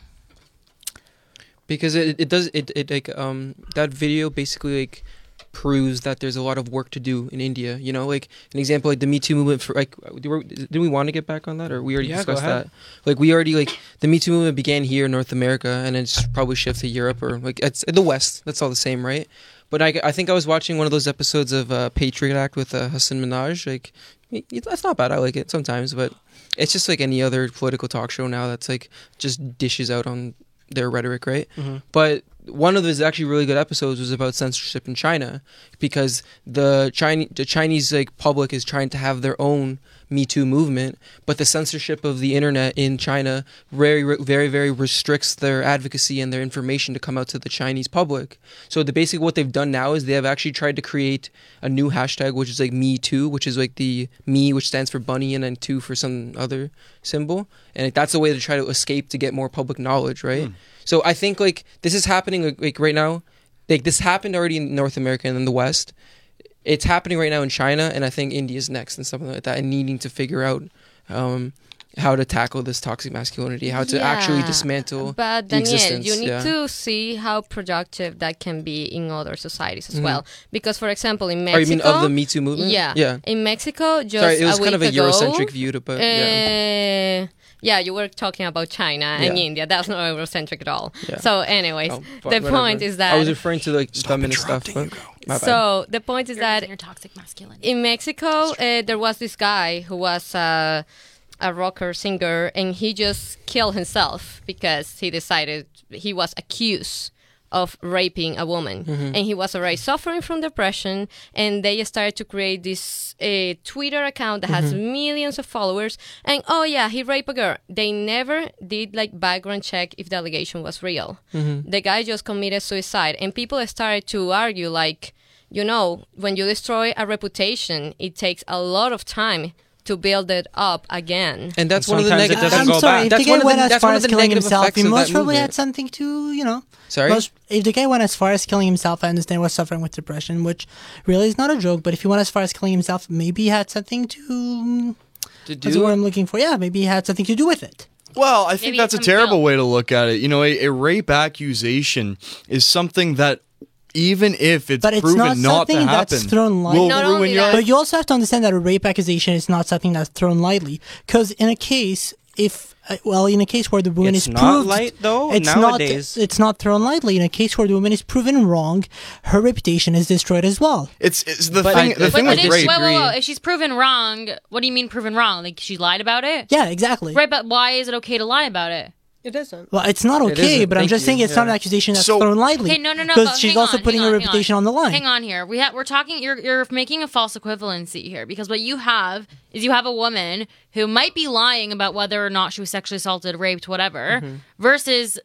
because it, it does it, it like um that video basically like proves that there's a lot of work to do in India. You know, like an example, like the Me Too movement. For like, do we, did we want to get back on that, or we already Yeah, discussed that? Like, we already like the Me Too movement began here in North America, and it's probably shifted to Europe or like it's in the West. That's all the same, right? But I, I think I was watching one of those episodes of uh, Patriot Act with uh, Hasan Minhaj. Like, that's not bad. I like it sometimes, but it's just like any other political talk show now that's like just dishes out on their rhetoric, right? But one of his actually really good episodes was about censorship in China because the Chinese the Chinese like public is trying to have their own Me Too movement, but the censorship of the internet in China very very very restricts their advocacy and their information to come out to the Chinese public. So the basically what they've done now is they have actually tried to create a new hashtag which is like Me Too, which is like the me which stands for bunny and then two for some other symbol, and that's a way to try to escape to get more public knowledge, right? Hmm. So I think like this is happening like, like right now, like this happened already in North America and in the West. It's happening right now in China, and I think India's next and something like that, and needing to figure out um, how to tackle this toxic masculinity, how to actually dismantle But Daniel, existence. you need yeah. to see how productive that can be in other societies as well. Because, for example, in Mexico, you mean of the Me Too movement? yeah, yeah. in Mexico, just Sorry, it was kind of a ago, Eurocentric view to, put. yeah. Uh, yeah, you were talking about China and Yeah. India. That's not Eurocentric at all. Yeah. So, anyways, Oh, but the whatever. point is that I was referring to like feminist stuff. But my bad. so the point is You're that using your toxic masculinity. in Mexico, uh, there was this guy who was uh, a rocker singer, and he just killed himself because he decided he was accused of raping a woman, mm-hmm. and he was already suffering from depression. And they started to create this uh, Twitter account that has mm-hmm. millions of followers. And oh yeah, he raped a girl. They never did like background check if the allegation was real. Mm-hmm. The guy just committed suicide, and people started to argue like you know, when you destroy a reputation, it takes a lot of time to build it up again. And that's And one of the sometimes negative. I'm sorry, back. if the guy went the- as far as killing himself, he most that probably had something to, you know. Sorry. Most, if the guy went as far as killing himself, I understand was suffering with depression, which really is not a joke. But if he went as far as killing himself, maybe he had something to. to do. That's the word I'm looking for. Yeah, maybe he had something to do with it. Well, I think Maybe that's a terrible guilt. way to look at it. You know, a, a rape accusation is something that, even if it's But it's proven not not, to something happen, that's thrown light- will Not ruin your life. But you also have to understand that a rape accusation is not something that's thrown lightly. Because in a case, if uh, well, in a case where the woman It's is not proved, light, though, It's nowadays. not. It's not thrown lightly. In a case where the woman is proven wrong, her reputation is destroyed as well. It's, it's the But thing. I- the Wait, thing Wait, with but if, rape. wait, wait, agree. wait, if she's proven wrong, what do you mean proven wrong? Like she lied about it? Yeah, exactly. Right, but why is it okay to lie about it? It isn't. Well, it's not okay, isn't. but I'm just you. saying it's not an accusation that's So- thrown lightly. Okay, no, no, no. Because she's hang also on, putting hang her on, hang reputation on. the line. Hang on here. We ha- we're talking. You're you're making a false equivalency here because what you have is you have a woman who might be lying about whether or not she was sexually assaulted, raped, whatever, Mm-hmm. versus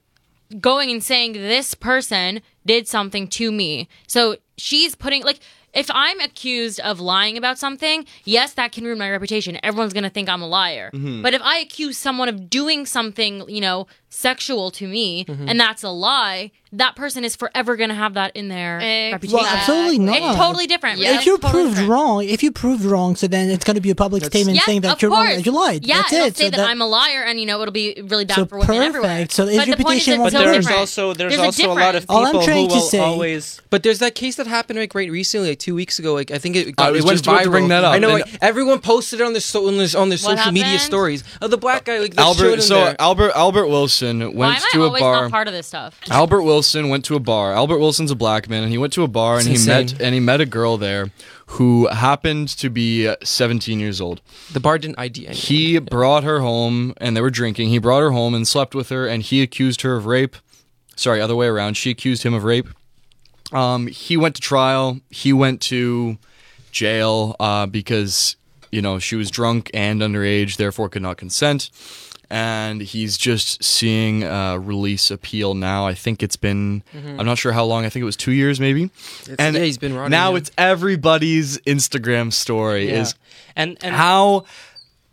going and saying this person did something to me. So she's putting like. If I'm accused of lying about something, yes, that can ruin my reputation. Everyone's gonna think I'm a liar. Mm-hmm. But if I accuse someone of doing something, you know, sexual to me, Mm-hmm. and that's a lie, that person is forever gonna have that in their Exactly. reputation. Well, absolutely not. It's totally different. Yeah. if you're totally proved different. wrong, if you proved wrong, so then it's going to be a public statement Yeah, saying that you're wrong, course. that you lied. Yeah, That's it'll it. say So that, that- I'm a liar, and you know it'll be really bad So for women everywhere. perfect. So if but the point is, reputation won't But so there's different. also there's, There's a also a lot of people All I'm trying who will say- always. But there's that case that happened like right recently, like two weeks ago. Like I think it, got, I it was went just viral. to bring that up, I know like, everyone posted it on their so, on their, on their What social media stories. Oh, the black guy like Albert. So. Albert Albert Wilson Why went am to a always bar. not part of this stuff? Albert Wilson went to a bar. Albert Wilson's a black man, and he went to a bar and he insane. met and he met a girl there who happened to be uh, 17 years old. the bar didn't ID anyone. He brought her home and they were drinking. He brought her home and slept with her, and he accused her of rape. Sorry, other way around. She accused him of rape. Um, he went to trial. He went to jail uh, because you know she was drunk and underage, therefore could not consent. And he's just seeing a release appeal now. I think it's been, mm-hmm. I'm not sure how long. I think it was two years, maybe. and yeah, he's been running, Now yeah. it's everybody's Instagram story Yeah. is And and how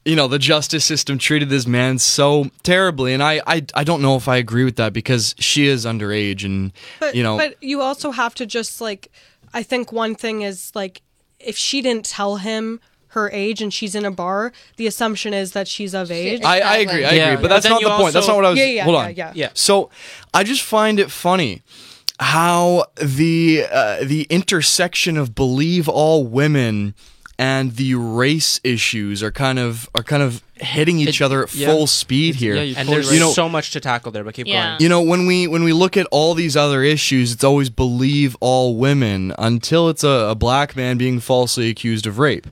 you know the justice system treated this man so terribly and I, I i don't know if i agree with that because she is underage and But you know but you also have to just like I think one thing is like if she didn't tell him her age and she's in a bar, the assumption is that she's of age. I, I agree i Yeah. agree but But that's then not you the point that's also- not what i was Yeah, yeah, hold yeah, on yeah. Yeah. so i just find it funny how the uh, the intersection of believe all women and the race issues are kind of are kind of hitting each It- other at yeah. full speed here yeah, you're and there's. You know- so much to tackle there. But keep Yeah. going. You know, when we when we look at all these other issues, it's always believe all women until it's a, a black man being falsely accused of rape.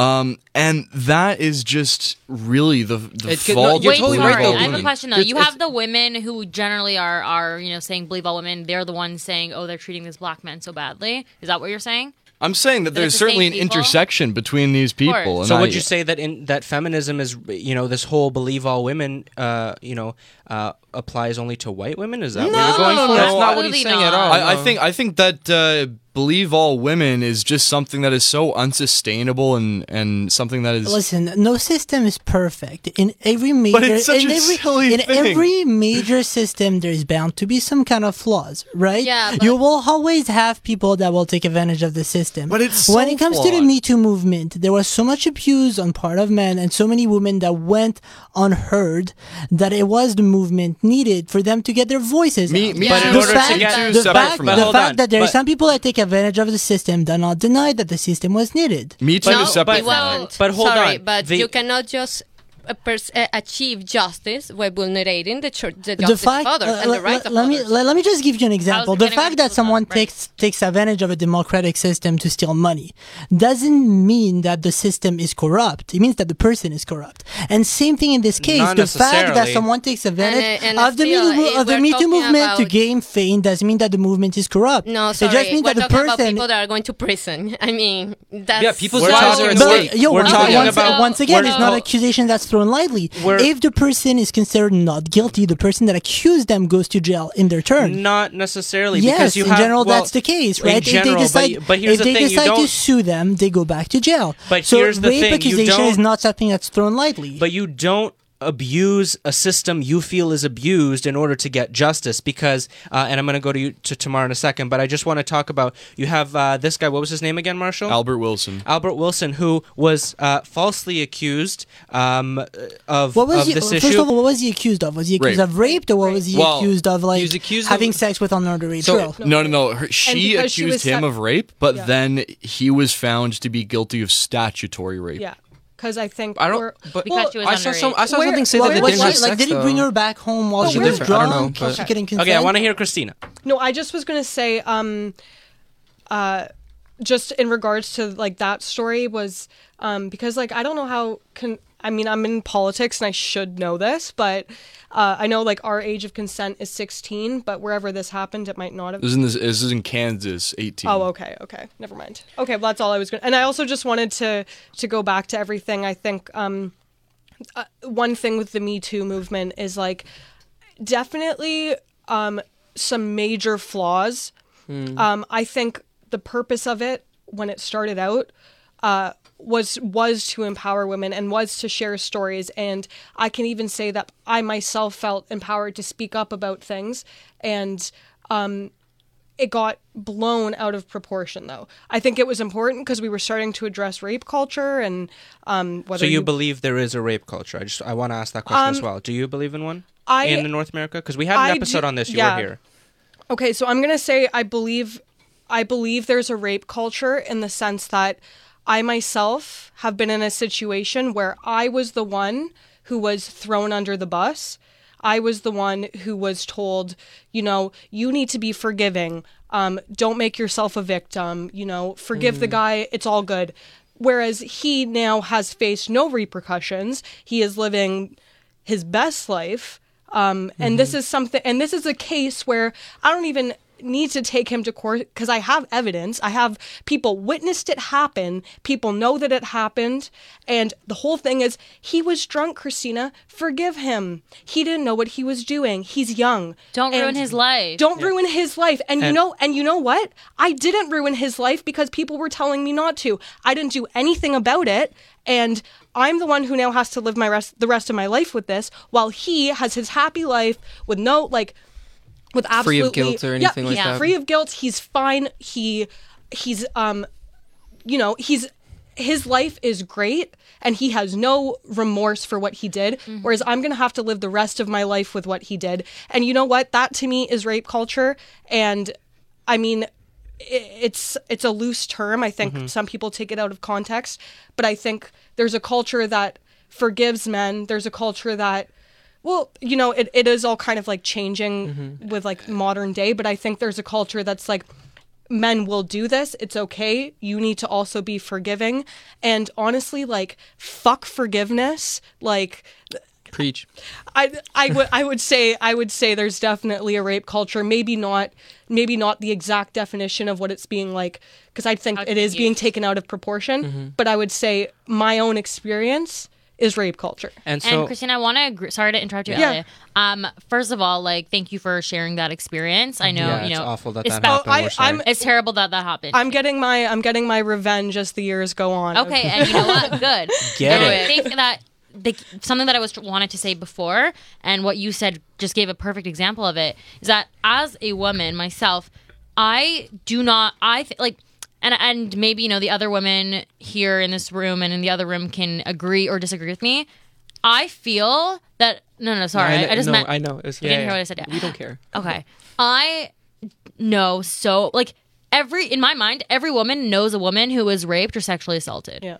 Um, and that is just really the the It could- no, fault you're Wait, totally sorry. right, all I have a women. question though. It's- You have the women who generally are are you know saying believe all women. They're the ones saying, oh, they're treating this black man so badly. Is that what you're saying? I'm saying that That there's it's the certainly an same people? intersection between these people. course. And So I- would you say that in that feminism is you know this whole believe all women uh you know uh applies only to white women? Is that what No, you're going no, for? no, That's no, not what he's saying not. at all. I, I think I think that uh, believe all women is just something that is so unsustainable and and something that is Listen, no system is perfect. In every major, but it's such in a every, silly in thing. every major system, there's bound to be some kind of flaws, right? Yeah, but- you will always have people that will take advantage of the system. But it's when it comes to the. Me Too movement, there was so much abuse on part of men and so many women that went unheard that it was the movement needed for them to get their voices. Me- out. me But the order to fact, get- the fact, from the that. Fact on, that there are some people that take advantage of the system do not deny that the system was needed. Me too no, is separate it from that. wasn't. But hold Sorry, on. but The- you cannot just pers- uh, achieve justice by vulnerating the, church, the the justice fact, of others uh, and the rights le- of let me others. let, let me just give you an example. The fact that someone stop, right. takes takes advantage of a democratic system to steal money doesn't mean that the system is corrupt. It means that the person is corrupt. And same thing in this case. Not the fact that someone takes advantage And, uh, and of the still, Me uh, of the we're Me Too movement to gain fame doesn't mean that the movement is corrupt. no, It just means We're that the talking about person. people that are going to prison. I mean, that's Yeah, people's We're lives talking- are at stake. yo, we're once, talking once, about- once again, it's not an accusation that's thrown lightly. We're- If the person is considered not guilty, the person that accused them goes to jail in their turn. Not necessarily. Yes, because you in have, general, well, that's the case, right? if they decide, but, but here's if the they thing: you decide to sue them, they go back to jail. But so here's the rape thing, accusation is not something that's thrown lightly. But you don't abuse a system you feel is abused in order to get justice because uh, and i'm going to go to you to tomorrow in a second but i just want to talk about you have uh, this guy what was his name again marshall Albert Wilson. Albert Wilson, who was uh, falsely accused um, of, what was of he? this First issue. of all, what was he accused of? Was he accused Rape. of rape, or what was he Well, accused of? Like accused having of- sex with an underage So- girl. No, no, no. Her, she because she accused him sa- of rape, but Yeah. then he was found to be guilty of statutory rape. Yeah, because I think I don't. But Because she was I saw some. I saw Where- something say where that they didn't was have she- sex. like, did he bring her back home while No, she was different. I don't drunk? know, and she but- couldn't consent? Okay, I want to hear Christina. No, I just was gonna say, um, uh, just in regards to like that story was, um, because like I don't know how can I mean I'm in politics and I should know this, but uh, I know like our age of consent is 16, but wherever this happened, it might not have. This is in this, this is in Kansas, 18. Oh, okay, okay, never mind. Okay, well, that's all I was going. to And I also just wanted to to go back to everything. I think um, uh, one thing with the Me Too movement is like definitely um, some major flaws. Um, I think the purpose of it when it started out uh, was was to empower women and was to share stories. And I can even say that I myself felt empowered to speak up about things and. Um, it got blown out of proportion though i think it was important because we were starting to address rape culture and um whether So you believe there is a rape culture? I just I want to ask that question as Um, well. Do you believe in one I- in North America? Because we had an I episode do- on this. You yeah. were here. okay so i'm gonna say i believe i believe there's a rape culture in the sense that i myself have been in a situation where i was the one who was thrown under the bus I was the one who was told, you know, you need to be forgiving. Um, don't make yourself a victim. You know, forgive the guy. It's all good. Whereas he now has faced no repercussions. He is living his best life. Um, and this is something, and this is a case where I don't even need to take him to court because I have evidence. I have people witnessed it happen. People know that it happened. And the whole thing is he was drunk, Christina. Forgive him. He didn't know what he was doing. He's young. Don't ruin his life. Don't ruin his life. And, you know, and you know what? I didn't ruin his life because people were telling me not to. I didn't do anything about it. And I'm the one who now has to live my rest the rest of my life with this, while he has his happy life with no like with Free absolutely of guilt or yeah, anything like he's that. Free of guilt. He's fine. He he's um you know, he's his life is great and he has no remorse for what he did whereas i'm going to have to live the rest of my life with what he did. And you know what? That to me is rape culture. And i mean it's it's a loose term. I think some people take it out of context but i think there's a culture that forgives men. There's a culture that well you know it, it is all kind of like changing with like modern day but i think there's a culture that's like men will do this it's okay you need to also be forgiving and honestly like fuck forgiveness like Preach. I I would I would say I would say there's definitely a rape culture. Maybe not maybe not the exact definition of what it's being like because I think How it is it's being taken out of proportion. Mm-hmm. But I would say my own experience is rape culture. And so and Christina, I want to agree. Sorry to interrupt you, Yeah. Elliot. Um, first of all, like, thank you for sharing that experience. I know, Yeah, you it's awful that that espe- happened. I, I'm, It's terrible that that happened. I'm getting my I'm getting my revenge as the years go on. Okay, and you know what? Good. Get and it. I think that the, something that I was wanted to say before, and what you said just gave a perfect example of it, is that as a woman myself, I do not. I th- like. And, and maybe you know the other women here in this room and in the other room can agree or disagree with me. I feel that no no sorry I, I, I just no, meant I know. It was, you didn't hear what I said yeah. We don't care. Okay. I know so like every in my mind every woman knows a woman who was raped or sexually assaulted. Yeah.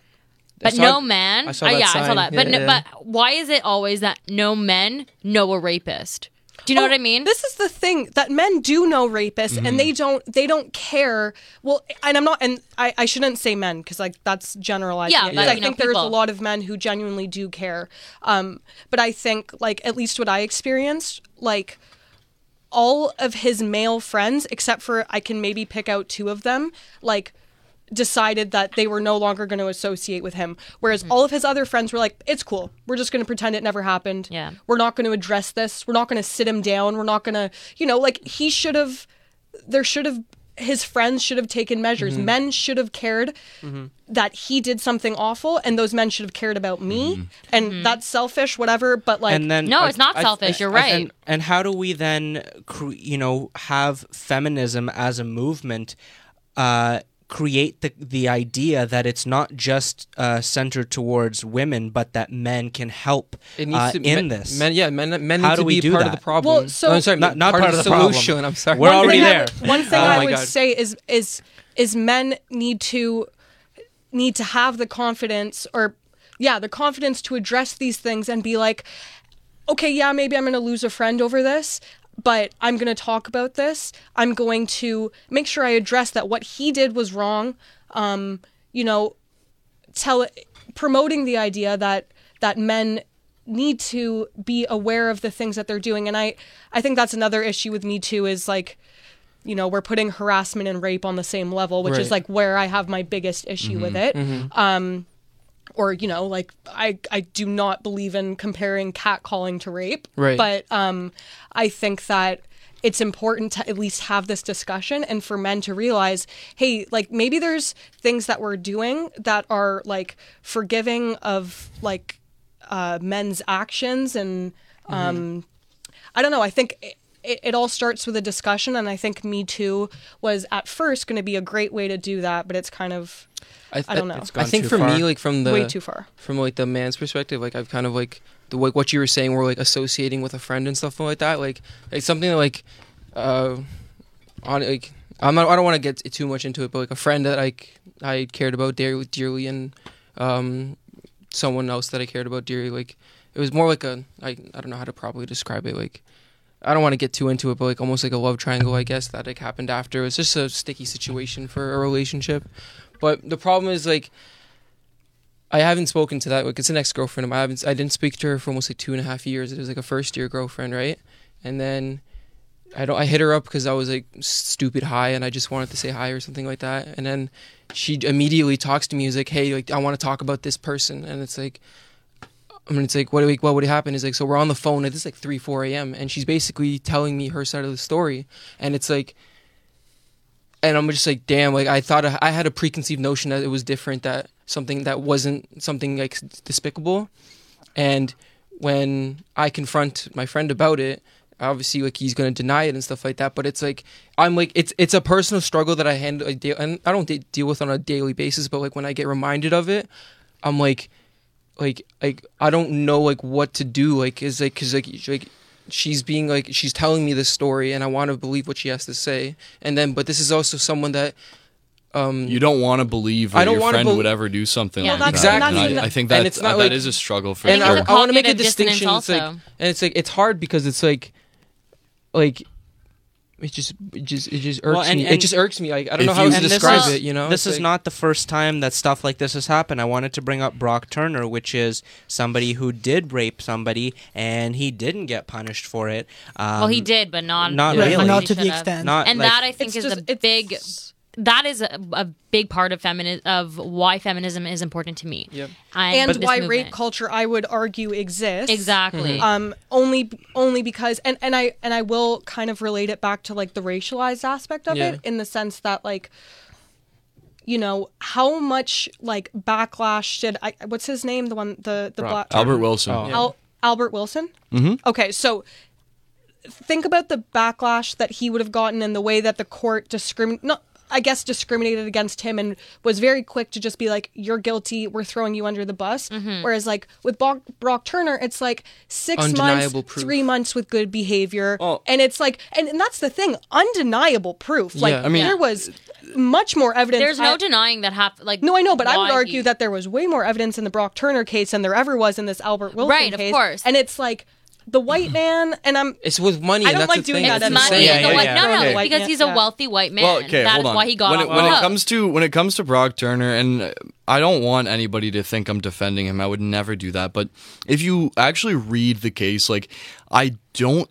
But saw- no man. I saw Uh, that yeah, I saw sign. that. But Yeah, no, but why is it always that no men know a rapist? Do you know Oh, what I mean? This is the thing that men do know rapists, Mm-hmm. and they don't. They don't care. Well, and I'm not, and I, I shouldn't say men because like that's generalizing. Yeah, it, but, I you know, think there's a lot of men who genuinely do care. Um, but I think like at least what I experienced, like all of his male friends, except for I can maybe pick out two of them, like decided that they were no longer going to associate with him. Whereas Mm-hmm. all of his other friends were like, it's cool. We're just going to pretend it never happened. Yeah. We're not going to address this. We're not going to sit him down. We're not going to, you know, like he should have, there should have, his friends should have taken measures. Mm-hmm. Men should have cared that he did something awful, and those men should have cared about me. And that's selfish, whatever. But like, and then No, I- it's not I- selfish, I- you're I- right. And, and how do we then, cre- you know, have feminism as a movement uh, create the the idea that it's not just uh, centered towards women, but that men can help It needs uh, to in men, this? Men, yeah, men, men How need do to we be do part of the problem. Well, so- No, I'm sorry, Not- not part, part of of the the problem. solution. I'm sorry. We're one already thing I there. one thing Oh I would God. say is is is men need to need to have the confidence or yeah, the confidence to address these things and be like, okay, yeah, maybe I'm going to lose a friend over this, but I'm going to talk about this. I'm going to make sure I address that what he did was wrong. Um, you know, tell promoting the idea that that men need to be aware of the things that they're doing and i i think that's another issue with me too is like you know we're putting harassment and rape on the same level which is like where i have my biggest issue with it um or you know like i i do not believe in comparing catcalling to rape Right. but um i think that it's important to at least have this discussion and for men to realize hey like maybe there's things that we're doing that are like forgiving of like uh men's actions and um I don't know. I think it, it, it all starts with a discussion, and I think Me Too was at first going to be a great way to do that, but it's kind of I don't know. It's I gone think too for far. me, like from the way too far. from like the man's perspective, like I've kind of like the like what you were saying, we're like associating with a friend and stuff like that. Like it's something that, like uh on like I'm not I don't want to get too much into it, but like a friend that I I cared about dearly, dearly and um someone else that I cared about dearly. Like it was more like a I I don't know how to properly describe it. Like I don't want to get too into it, but like almost like a love triangle, I guess that like happened after. It was just a sticky situation for a relationship. But the problem is like I haven't spoken to that. Like it's an ex girlfriend of mine. I haven't. I didn't speak to her for almost like two and a half years. It was like a first year girlfriend, right? And then I don't. I hit her up because I was like stupid high, and I just wanted to say hi or something like that. And then she immediately talks to me. Is like, hey, like I want to talk about this person, and it's like. I mean, it's like, what, what would happen? Is like, so we're on the phone. At it's like 3, 4 a.m. And she's basically telling me her side of the story. And it's like, and I'm just like, damn, like I thought I had a preconceived notion that it was different, that something that wasn't something like despicable. And when I confront my friend about it, obviously like he's gonna deny it and stuff like that. But it's like I'm like it's it's a personal struggle that I handle, and I don't de- deal with on a daily basis. But like when I get reminded of it, I'm like, like like I don't know like what to do. Like is like because like like she's being like she's telling me this story and I want to believe what she has to say. And then but this is also someone that um You don't want to believe I that don't your friend bel- would ever do something Yeah. like Well, that. that's- And exactly. I, I think And that it's not that like- is a struggle for and think I, it's sure. a I want to make a cognitive dissonance distinction. It's like, also. and it's like it's hard because it's like, like, it just it just it just irks Well, and- me. and- it just irks me. Like I don't know how you- to describe is- it. You know, this It's is like- not the first time that stuff like this has happened. I wanted to bring up Brock Turner, which is somebody who did rape somebody and he didn't get punished for it. Um, well, he did, but not not really. Not to the extent. Not and like- that I think is just- a big. That is a, a big part of feminism of why feminism is important to me. Yep. and this why rape culture I would argue exists. exactly. Um, only only because and and I and I will kind of relate it back to like the racialized aspect of Yeah. it in the sense that like you know how much like backlash did I what's his name the one the the Brock black Albert Wilson. Oh. Al- Albert Wilson. Mm-hmm. Okay, so think about the backlash that he would have gotten and the way that the court discrimin not I guess discriminated against him and was very quick to just be like, "You're guilty. We're throwing you under the bus." Mm-hmm. Whereas like with Brock, Brock Turner, it's like six Undeniable months, proof. three months with good behavior, Oh. and it's like, and, and that's the thing, undeniable proof. Like Yeah. I mean- there was much more evidence. There's no I- denying that happened. Like no, I know, but I would argue he- that there was way more evidence in the Brock Turner case than there ever was in this Albert Wilson Right, of case. course. And it's like the white man, and I'm It's with money. I don't that's like doing thing. that it's as That's a money. Yeah, yeah, yeah. No, no, Okay. because he's a wealthy white man. Well, okay, That's hold on. why he got when off it, when it comes to when it comes to Brock Turner, and I don't want anybody to think I'm defending him. I would never do that. But if you actually read the case, like I don't n-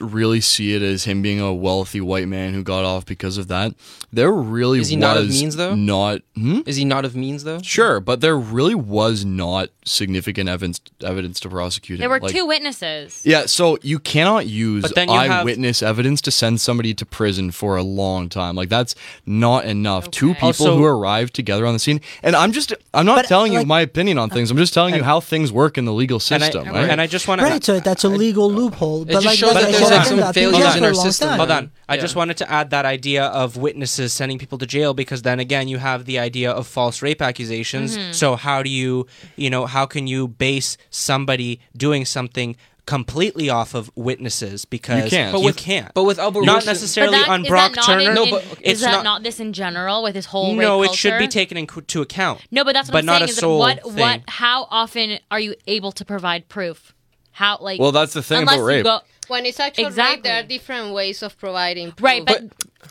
really see it as him being a wealthy white man who got off because of that. There really Is he was not of means, though? Not hmm? Is he not of means though? sure, but there really was not significant evidence evidence to prosecute him. there were Like- two witnesses. Yeah, so you cannot use But then you have- eyewitness evidence to send somebody to prison for a long time. Like that's not enough. Two people Also- who arrived together on the scene, and I'm just I'm not But, telling you my opinion on things. I'm just telling you how things work in the legal and I, system. right? and I just want to Right, so that's a legal loophole. But just like, shows that's that like there's, like, some happened. Failures in our system. time. Hold on. I Yeah. just wanted to add that idea of witnesses sending people to jail because then again you have the idea of false rape accusations. Mm-hmm. So how do you, you know, how can you base somebody doing something completely off of witnesses because You can't. But But you with- can't. but with Albert not Wilson- necessarily that- on Brock Turner. in- No, in- but- is it's that not- not, this in general with his whole no, rape it should be taken into account. No, but that's what but I'm not saying a is that sole what thing. what how often are you able to provide proof? How like well, that's the thing unless about you rape. go When it's actual Exactly. rape, there are different ways of providing proof. right, but,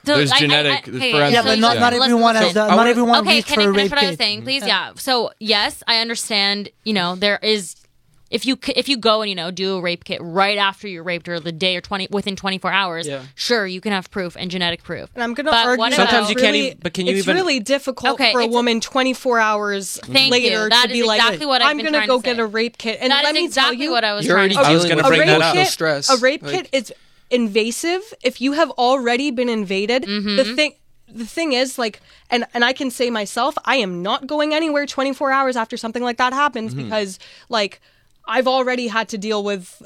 so There's I- I- I- genetic- there's Yeah, so but not, let's- not let's everyone has listen. the, I not everyone okay, reached can for I a finish rape what I was kit. saying, please? Yeah. So yes, I understand. You know, there is if you if you go and you know do a rape kit right after you're raped or the day or twenty within 24 hours, Yeah. sure you can have proof and genetic proof. And I'm going to But argue what about- Sometimes you it's can't really, even- but can you it's even- really difficult Okay, for a woman 24 hours Thank later you. That to is be like, exactly what I've I'm gonna go to get a rape kit. And that let is me exactly tell you, what I was You're trying already to I say. was gonna bring a that rape up. kit, stress. a rape kit is invasive. If you have already been invaded, Mm-hmm. the thing the thing is like and and I can say myself, I am not going anywhere 24 hours after something like that happens Mm-hmm. because like I've already had to deal with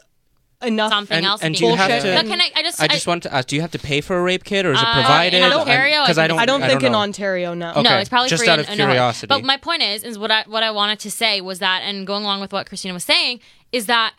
enough Something And, else. and to do you be have to? But can I? I just. I just want to ask: Do you have to pay for a rape kit, or is it Uh, provided? in Ontario, I Because I think don't. I don't think in. Ontario no. Okay. No, it's probably just free out in- of in Ohio. curiosity. But my point is, is what I what I wanted to say was that, and going along with what Christina was saying, is that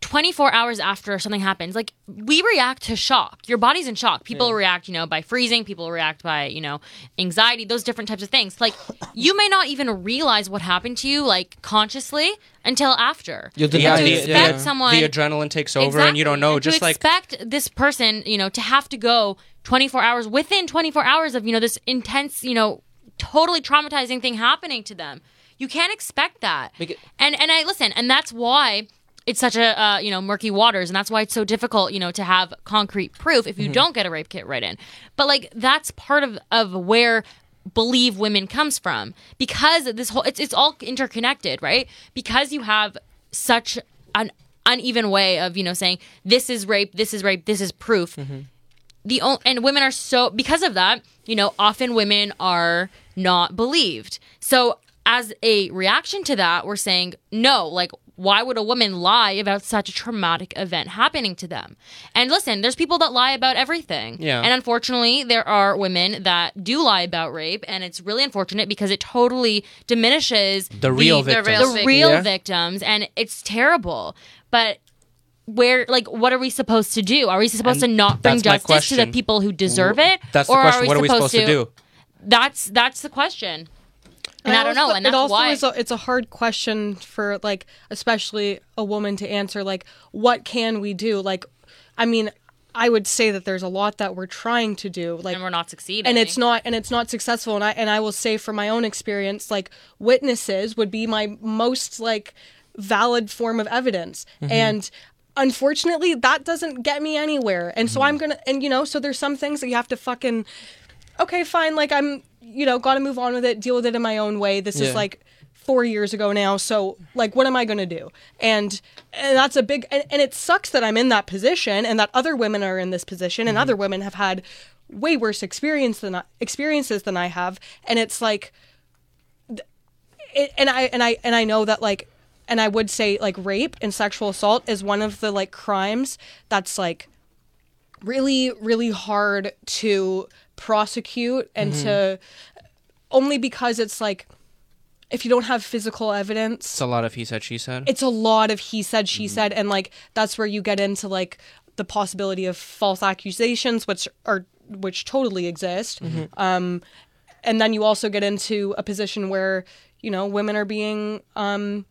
24 hours after something happens, like we react to shock. Your body's in shock. People mm. react, you know, by freezing. People react by, you know, anxiety. Those different types of things. Like you may not even realize what happened to you, like consciously, until after. You'll the, deny to expect Yeah. someone the adrenaline takes over, and you don't know. Just to like expect this person, you know, to have to go 24 hours within 24 hours of you know this intense, you know, totally traumatizing thing happening to them. You can't expect that. It- and and I listen, and that's why it's such a uh, you know murky waters, and that's why it's so difficult, you know, to have concrete proof if you Mm-hmm. don't get a rape kit right in. But like that's part of of where believe women comes from because this whole it's it's all interconnected, right? Because you have such an uneven way of you know saying this is rape, this is rape, this is proof. The o- and women are so because of that, you know, often women are not believed. So as a reaction to that, we're saying no, like why would a woman lie about such a traumatic event happening to them? And listen, there's people that lie about everything. Yeah. And unfortunately, there are women that do lie about rape, and it's really unfortunate because it totally diminishes The real the, victims. the real Yeah. victims, and it's terrible. But where, like, what are we supposed to do? Are we supposed And to not bring justice to the people who deserve it? That's the or question. Are we what are we supposed to do? That's that's the question. And I don't know, and that's it also why. is a, it's a hard question for like especially a woman to answer like what can we do? Like i mean i would say that there's a lot that we're trying to do like and we're not succeeding. and it's not and it's not successful. And i and i will say from my own experience like witnesses would be my most like valid form of evidence. Mm-hmm. And unfortunately that doesn't get me anywhere. And so mm-hmm. i'm gonna and you know so there's some things that you have to fucking okay fine like i'm you know gotta move on with it deal with it in my own way. This Yeah. is like four years ago now so like what am i going to do? And and that's a big and, and it sucks that i'm in that position and that other women are in this position and mm-hmm. other women have had way worse experience than I, experiences than i have. And it's like it, and i and i and i know that like and i would say like rape and sexual assault is one of the like crimes that's like really really hard to prosecute and to only because it's like if you don't have physical evidence It's a lot of he said, she said. it's a lot of he said she said and like that's where you get into like the possibility of false accusations which are which totally exist. Um and then you also get into a position where you know women are being um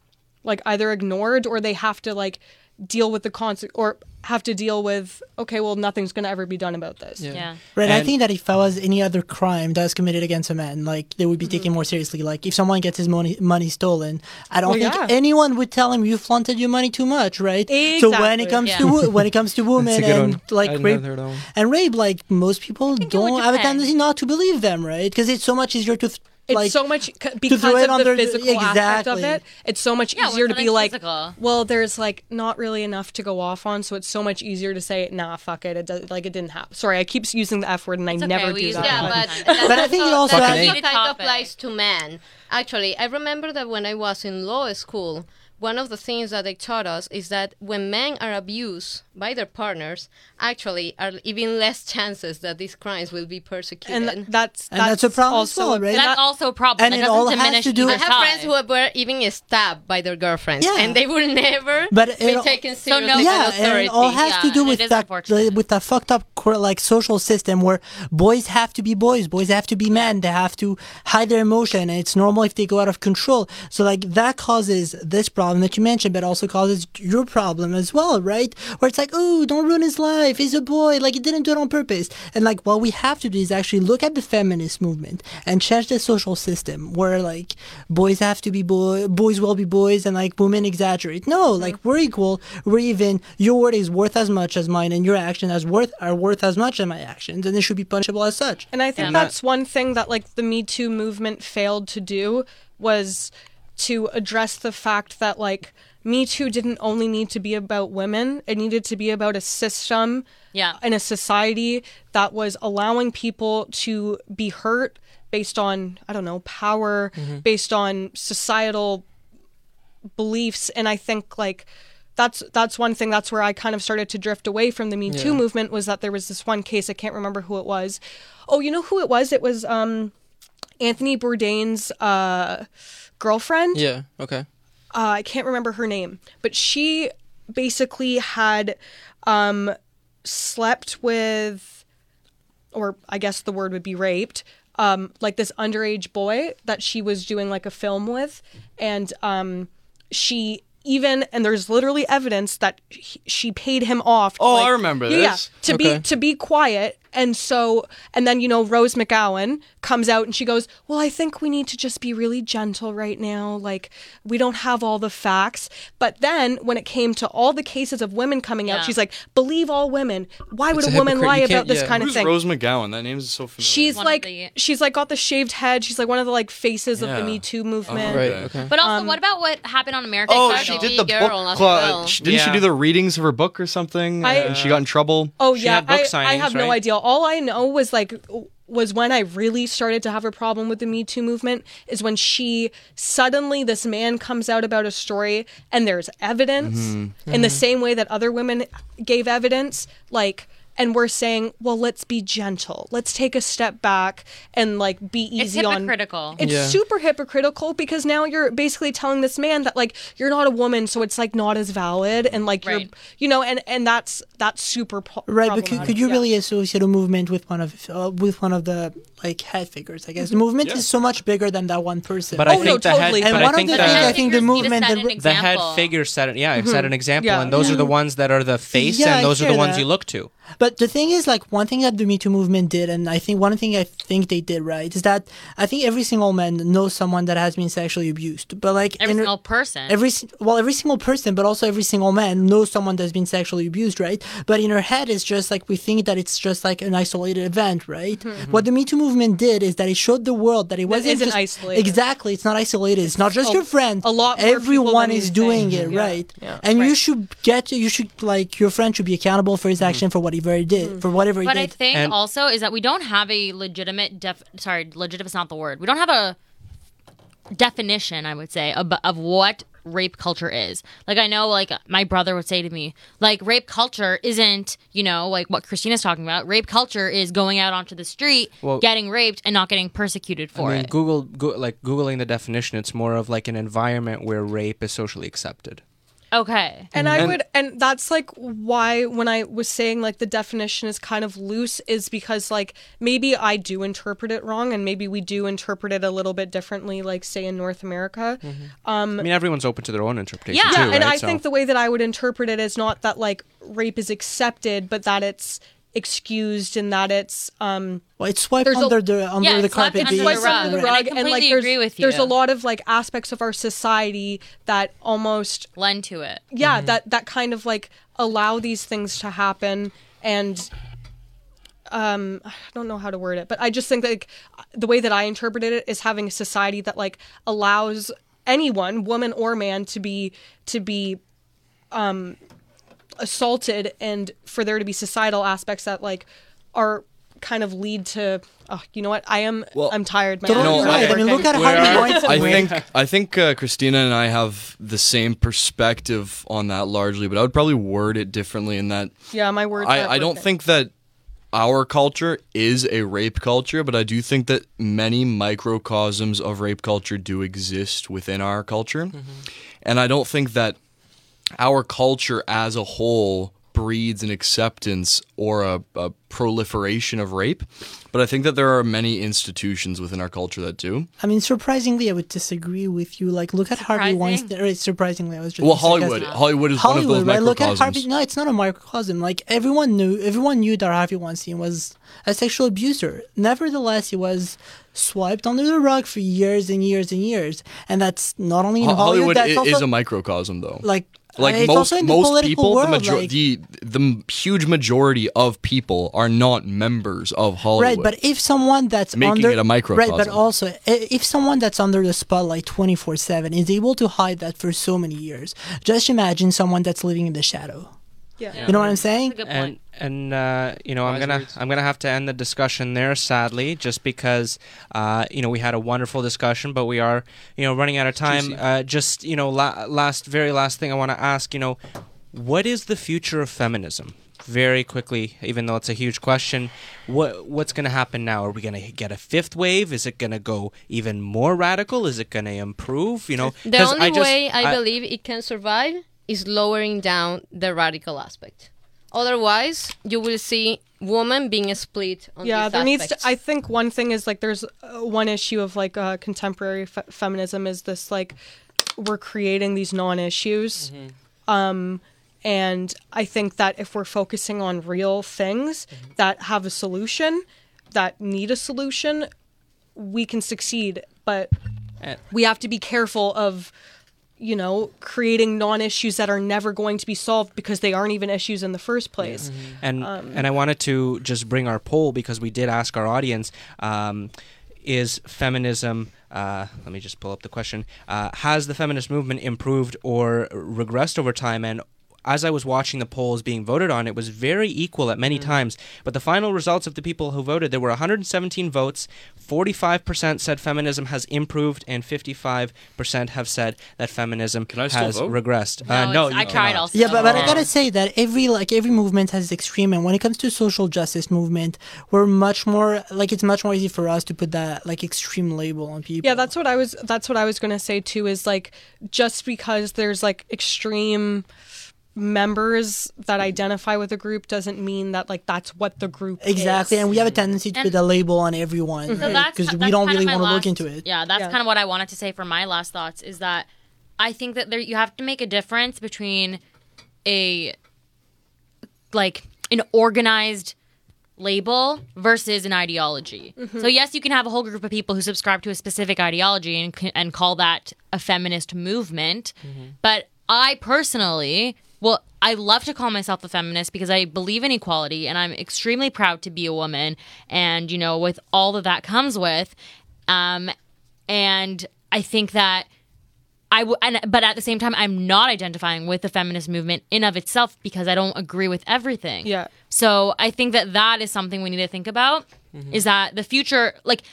like either ignored or they have to like deal with the consequence or have to deal with okay well nothing's going to ever be done about this Yeah. Yeah. Right. I think that if I was any other crime that was committed against a man, like they would be Mm-hmm. taken more seriously. Like if someone gets his money money stolen, I don't Well, think yeah. anyone would tell him you flaunted your money too much, right? So when it comes Yeah. to wo- when it comes to women That's a good and one. like rape know that one. and rape, like most people don't have a tendency not to believe them, right? Because it's so much easier to th- it's like so much because throw of the the- physical aspect of it. It's so much Yeah, easier to be something's like, physical. well, there's like not really enough to go off on, so it's so much easier to say, nah, fuck it, it does, like it didn't happen. Sorry, I keep using the f word and I It's okay, never we do use that. it Yeah, but that But I think it also that has- also kind of applies to men. Actually, I remember that when I was in law school, one of the things that they taught us is that when men are abused by their partners, actually are even less chances that these crimes will be persecuted. and th- that's And that's a problem as also well, right? That's also a problem. And that it doesn't all has to do- I have friends who were even stabbed by their girlfriends, Yeah. and they will never But it be all- taken So no- seriously yeah, by and it all has Yeah, to do with that unfortunate. with that fucked up like social system where boys have to be boys, boys have to be men, they have to hide their emotion, and it's normal if they go out of control. So like that causes this problem that you mentioned, but also causes your problem as well, right? Where it's like, oh, don't ruin his life. He's a boy, like he didn't do it on purpose. And like what we have to do is actually look at the feminist movement and change the social system where like boys have to be boy, boys will be boys, and like women exaggerate. No, mm-hmm. like we're equal, we're even. Your word is worth as much as mine, and your action as worth are worth as much as my actions, and they should be punishable as such. And I think Yeah. that's one thing that like the Me Too movement failed to do was to address the fact that like Me Too didn't only need to be about women. It needed to be about a system Yeah. in a society that was allowing people to be hurt based on, I don't know, power, based on societal beliefs and i think like that's that's one thing that's where i kind of started to drift away from the me too Yeah. movement was that there was this one case i can't remember who it was oh you know who it was it was um anthony bourdain's uh girlfriend Yeah. Okay. uh, I can't remember her name, but she basically had um, slept with, or I guess the word would be raped, um, like this underage boy that she was doing like a film with, and um, she even and there's literally evidence that he, she paid him off. to, Oh, like- I remember Yeah, yeah, this. to be to be quiet. And so, and then, you know, Rose McGowan comes out and she goes, Well, I think we need to just be really gentle right now. Like, we don't have all the facts. But then, when it came to all the cases of women coming Yeah. out, she's like, Believe all women. Why would It's a a woman lie about this yeah. kind of thing? Rose McGowan? That name is so familiar. She's One of like, the- she's like got the shaved head. She's like one of the like faces of the Me Too movement. Right. Okay. Okay. But also, Um, what about what happened on American Oh, Idol? she did the girl book club. well. Didn't she do the readings of her book or something? I- and she got in trouble. Oh She yeah, had book I, I signings, have no idea. All I know was like was when I really started to have a problem with the Me Too movement is when she suddenly this man comes out about a story and there's evidence Mm-hmm. in the same way that other women gave evidence, like. And we're saying, well, let's be gentle. Let's take a step back and like be easy on. It's hypocritical. It's Yeah. super hypocritical because now you're basically telling this man that like you're not a woman, so it's like not as valid, and like you're, you know, and and that's that's super pro- Right, but could, could you Yeah. really associate a movement with one of uh, with one of the like head figures? I guess the movement Yeah. is so much bigger than that one person. But I Oh, think no, the totally. head, And but one I of think the the things I think the movement that- the head figure set it. Yeah, set an example, Yeah. and those are the ones that are the face, Yeah, and those are the ones that. you look to. But the thing is, like, one thing that the Me Too movement did, and I think one thing I think they did right, is that I think every single man knows someone that has been sexually abused. But like Every in- single person. every well, every single person, but also every single man knows someone that's been sexually abused, right? But in her head, it's just like we think that it's just like an isolated event, right? Mm-hmm. What the Me Too movement did is that it showed the world that it wasn't isn't just- isolated. Exactly, it's not isolated. It's not just a- your friend. a lot Everyone is doing think. it, Yeah. right? Yeah. And you should get you should like your friend should be accountable for his mm-hmm. action for whatever he did, mm. for whatever he But I think And- also is that we don't have a legitimate def. Sorry, legitimate is not the word. We don't have a definition. I would say of, of what rape culture is. Like I know like my brother would say to me, like rape culture isn't, you know, like what Christina's talking about. Rape culture is going out onto the street, Well- getting raped and not getting persecuted for I mean, it. Google, go, like googling the definition, it's more of like an environment where rape is socially accepted. Okay. And I would, and that's like why when I was saying like the definition is kind of loose, is because like maybe I do interpret it wrong, and maybe we do interpret it a little bit differently, like say in North America. Mm-hmm. Um, I mean, everyone's open to their own interpretation Yeah. too, Yeah, and right? I So- think the way that I would interpret it is not that like rape is accepted, but that it's excused and that it's um Well, it's swept There's a- under the under Yeah, the carpet. under it's the wiped rug. under the And I rug, and like completely there's, agree with you. there's a lot of like aspects of our society that almost Lend to it. yeah that that kind of like allow these things to happen and um i don't know how to word it but i just think that like, the way that i interpreted it is having a society that like allows anyone woman or man to be to be um assaulted and for there to be societal aspects that like are kind of lead to oh you know what i am Well, i'm tired man No. I- I mean, look at Where Harvey are- Weinstein. I think I think uh, Christina and I have the same perspective on that largely, but I would probably word it differently in that yeah my words I, I don't working. think that our culture is a rape culture, but I do think that many microcosms of rape culture do exist within our culture. And I don't think that our culture as a whole breeds an acceptance or a, a proliferation of rape. But I think that there are many institutions within our culture that do. I mean, surprisingly, I would disagree with you. Like, look at Harvey Weinstein. Or, surprisingly, I was just Well, Hollywood, sarcastic. Hollywood is Hollywood, one of those right? Look at. Harvey. No, it's not a microcosm. Like everyone knew, everyone knew that Harvey Weinstein was a sexual abuser. Nevertheless, he was swiped under the rug for years and years and years. And that's not only in Ho- Hollywood. Hollywood that's i- also, a microcosm, though. like like most also in the most political people, world, the, major- like- the the huge majority of people are not members of Hollywood. Right, but if someone that's Making under it a microcosm. right, but also if someone that's under the spotlight twenty four seven is able to hide that for so many years, just imagine someone that's living in the shadow. Yeah. You know what I'm saying? Good and point. and uh, you know I'm gonna words. I'm gonna have to end the discussion there sadly just because uh, you know we had a wonderful discussion but we are you know running out of time uh, just you know la- last very last thing I want to ask you know what is the future of feminism very quickly even though it's a huge question what what's going to happen now are we going to get a fifth wave is it going to go even more radical is it going to improve you know the only I just- way I, believe it can survive is lowering down the radical aspect. Otherwise, you will see women being split on yeah these there needs to i think one thing is like there's uh, one issue of like uh, contemporary fe- feminism is this like we're creating these non-issues. Um and i think that if we're focusing on real things that have a solution that need a solution we can succeed. But we have to be careful of you know creating non-issues that are never going to be solved because they aren't even issues in the first place and and I wanted to just bring our poll because we did ask our audience: um, Is feminism? Uh, let me just pull up the question. Uh, has the feminist movement improved or regressed over time? And as I was watching the polls being voted on, it was very equal at many times. But the final results of the people who voted, there were 117 votes. 45% said feminism has improved, and 55% have said that feminism Can I still has vote? regressed. No, uh, no, it's- you I tried cannot. also. Yeah, but, but I gotta say that every like every movement has its extreme, and when it comes to social justice movement, we're much more like it's much more easy for us to put that like extreme label on people. Yeah, that's what I was that's what I was going to say too is like just because there's like extreme members that identify with a group doesn't mean that like that's what the group exactly, is. and we have a tendency to And- put a label on everyone So that's because ki- we don't really want to look into it. Yeah, that's Yeah. kind of what I wanted to say for my last thoughts is that I think that there you have to make a difference between a like an organized label versus an ideology. Mm-hmm. So yes, you can have a whole group of people who subscribe to a specific ideology and and call that a feminist movement, mm-hmm. but I personally well, I love to call myself a feminist because I believe in equality and I'm extremely proud to be a woman and you know with all that that comes with um and I think that I w- and, but at the same time, I'm not identifying with the feminist movement in of itself because I don't agree with everything. Yeah. So I think that that is something we need to think about. Is that the future? Like,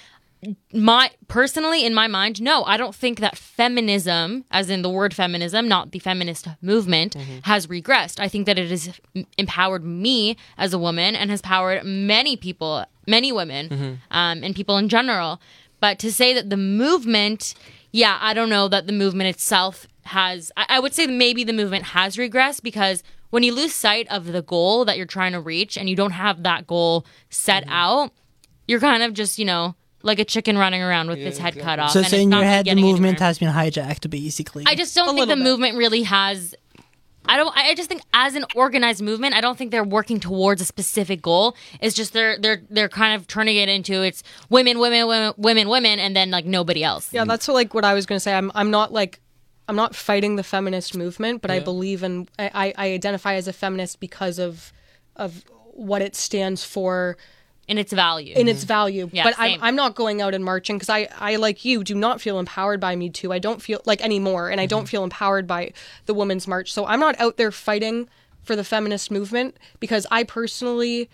my personally in my mind no i don't think that feminism as in the word feminism not the feminist movement mm-hmm. has regressed. I think that it has empowered me as a woman and has powered many people many women mm-hmm. um, and people in general. But to say that the movement yeah i don't know that the movement itself has I, I would say maybe the movement has regressed because when you lose sight of the goal that you're trying to reach and you don't have that goal set mm-hmm. out you're kind of just you know like a chicken running around with its head cut off. So, and so in your head, the movement anywhere. has been hijacked, basically. I just don't think the bit. movement really has. I don't. I just think as an organized movement, I don't think they're working towards a specific goal. It's just they're they're they're kind of turning it into it's women, women, women, women, women, and then like nobody else. Yeah, that's what, like what I was going to say. I'm I'm not like I'm not fighting the feminist movement, but I believe in I, I I identify as a feminist because of of what it stands for in its value. in its mm-hmm. value. Yeah, but. I'm, I'm not going out and marching because I, I, like you, do not feel empowered by Me Too. I don't feel like anymore, and I don't mm-hmm. feel empowered by the Women's March. So I'm not out there fighting for the feminist movement because I personally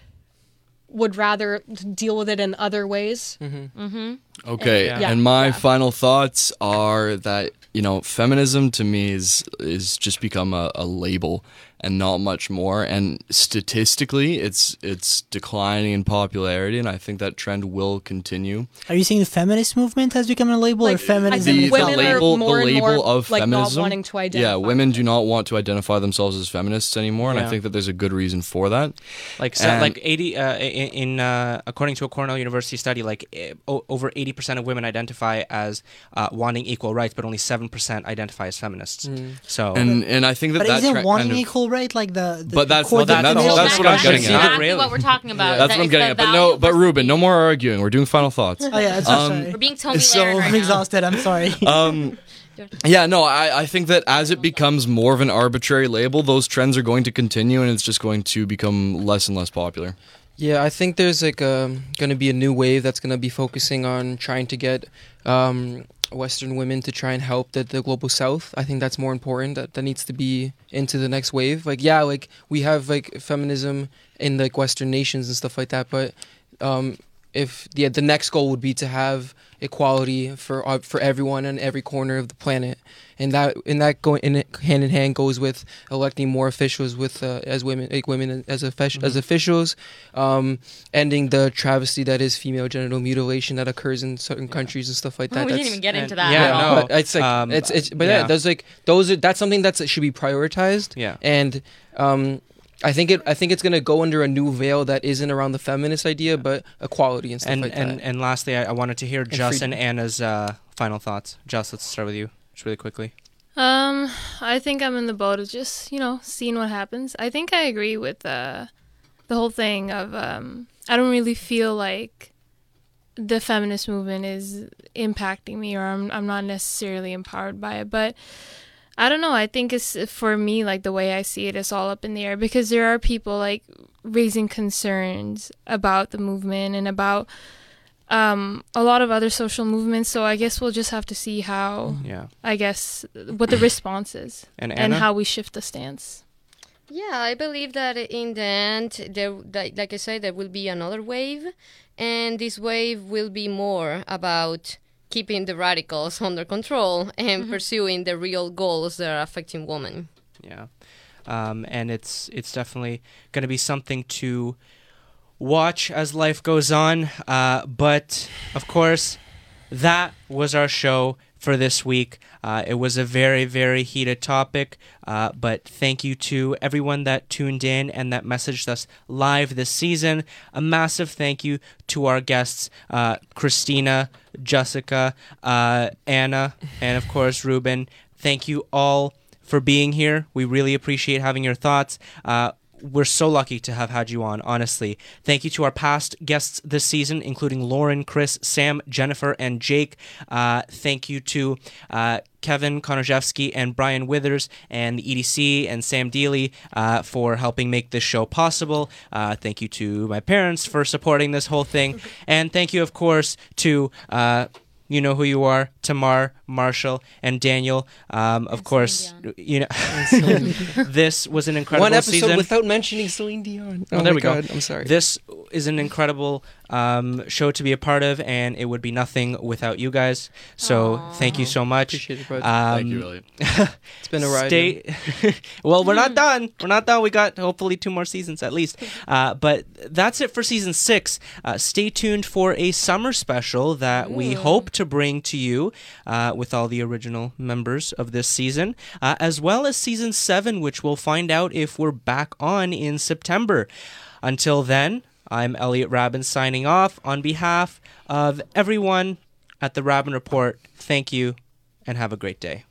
would rather deal with it in other ways. Mm-hmm. Okay, Yeah. and my Yeah. final thoughts are that you know feminism to me is is just become a, a label and not much more. And statistically, it's it's declining in popularity, and I think that trend will continue. Are you saying the feminist movement has become a label, Like, I feminism? think The, women the are label, more the and label more, of like, not feminism. wanting to Yeah, identify. women do not want to identify themselves as feminists anymore, and I think that there's a good reason for that. Like so, like eighty uh, in, in uh, according to a Cornell University study, like eh, over eighty percent of women identify as uh, wanting equal rights, but only seven percent identify as feminists. So And and I think that But that isn't trend wanting kind of- equal right like the? the But that's- well, that- that's- definition? that's what I'm getting at. Exactly Really. what we're talking about. That's that what I'm getting at. But no, but Ruben, no more arguing. We're doing final thoughts. Oh yeah, that's Um. We're being Tony So- right I'm now. exhausted. I'm sorry. Um, yeah, no, I, I think that as it becomes more of an arbitrary label, those trends are going to continue, and it's just going to become less and less popular. Yeah, I think there's like um, going to be a new wave that's going to be focusing on trying to get um, Western women to try and help the, the global South. I think that's more important. That that needs to be into the next wave. Like yeah, like we have like feminism in like Western nations and stuff like that, but um, if the the next goal would be to have equality for uh, for everyone in every corner of the planet, and that and that go in hand in hand goes with electing more officials with uh, as women like women as offic- as officials, um, ending the travesty that is female genital mutilation that occurs in certain countries and stuff like that. We didn't even get and- into that. yeah, at all. no. but it's like Um, it's it's but yeah. yeah. those like those are that's something that's that should be prioritized. Yeah. and um, I think it I think it's gonna go under a new veil that isn't around the feminist idea, but equality and stuff and like and that. and lastly, I, I wanted to hear Just freedom. and Ana's uh, final thoughts. Just, let's start with you, just really quickly. Um, I think I'm in the boat of just you know seeing what happens. I think I agree with uh, the whole thing of um, I don't really feel like the feminist movement is impacting me, or I'm I'm not necessarily empowered by it. But I don't know. I think it's for me like the way I see it is all up in the air because there are people like raising concerns about the movement and about um, a lot of other social movements. So I guess we'll just have to see how. Yeah, I guess what the response is and and how we shift the stance. Yeah, I believe that in the end, there, like, like I said, there will be another wave, and this wave will be more about keeping the radicals under control and pursuing the real goals that are affecting women. Yeah, um, and it's it's definitely going to be something to watch as life goes on. Uh, but of course, that was our show for this week. Uh, it was a very very heated topic, uh, but thank you to everyone that tuned in and that messaged us live this season. A massive thank you to our guests, uh, Christina, Jussice, uh, Ana, and of course Ruben. Thank you all for being here. We really appreciate having your thoughts. Uh, we're so lucky to have had you on, honestly. Thank you to our past guests this season, including Lauren, Chris, Sam, Jennifer, and Jake. Uh, thank you to uh, Kevin Konoszewski and Brian Withers and the EDC and Sam Deely uh, for helping make this show possible. Uh, thank you to my parents for supporting this whole thing. And thank you, of course, to. You know who you are. Tamar, Marshall, and Daniel. Um, of And course, Celine you know this was an incredible One episode season. without mentioning Celine Dion. Oh, Oh, there my we go. God, I'm sorry. This is an incredible um, show to be a part of, and it would be nothing without you guys. So thank you so much. Appreciate it, bud. Um, Thank you, Elliot. it's been a ride. Stay. well, we're not done. We're not done. We got hopefully two more seasons at least. Uh, but that's it for season six. Uh, stay tuned for a summer special that we hope to bring to you uh, with all the original members of this season, uh, as well as season seven, which we'll find out if we're back on in September. Until then, I'm Elliot Raben signing off on behalf of everyone at the Raben Report. Thank you and have a great day.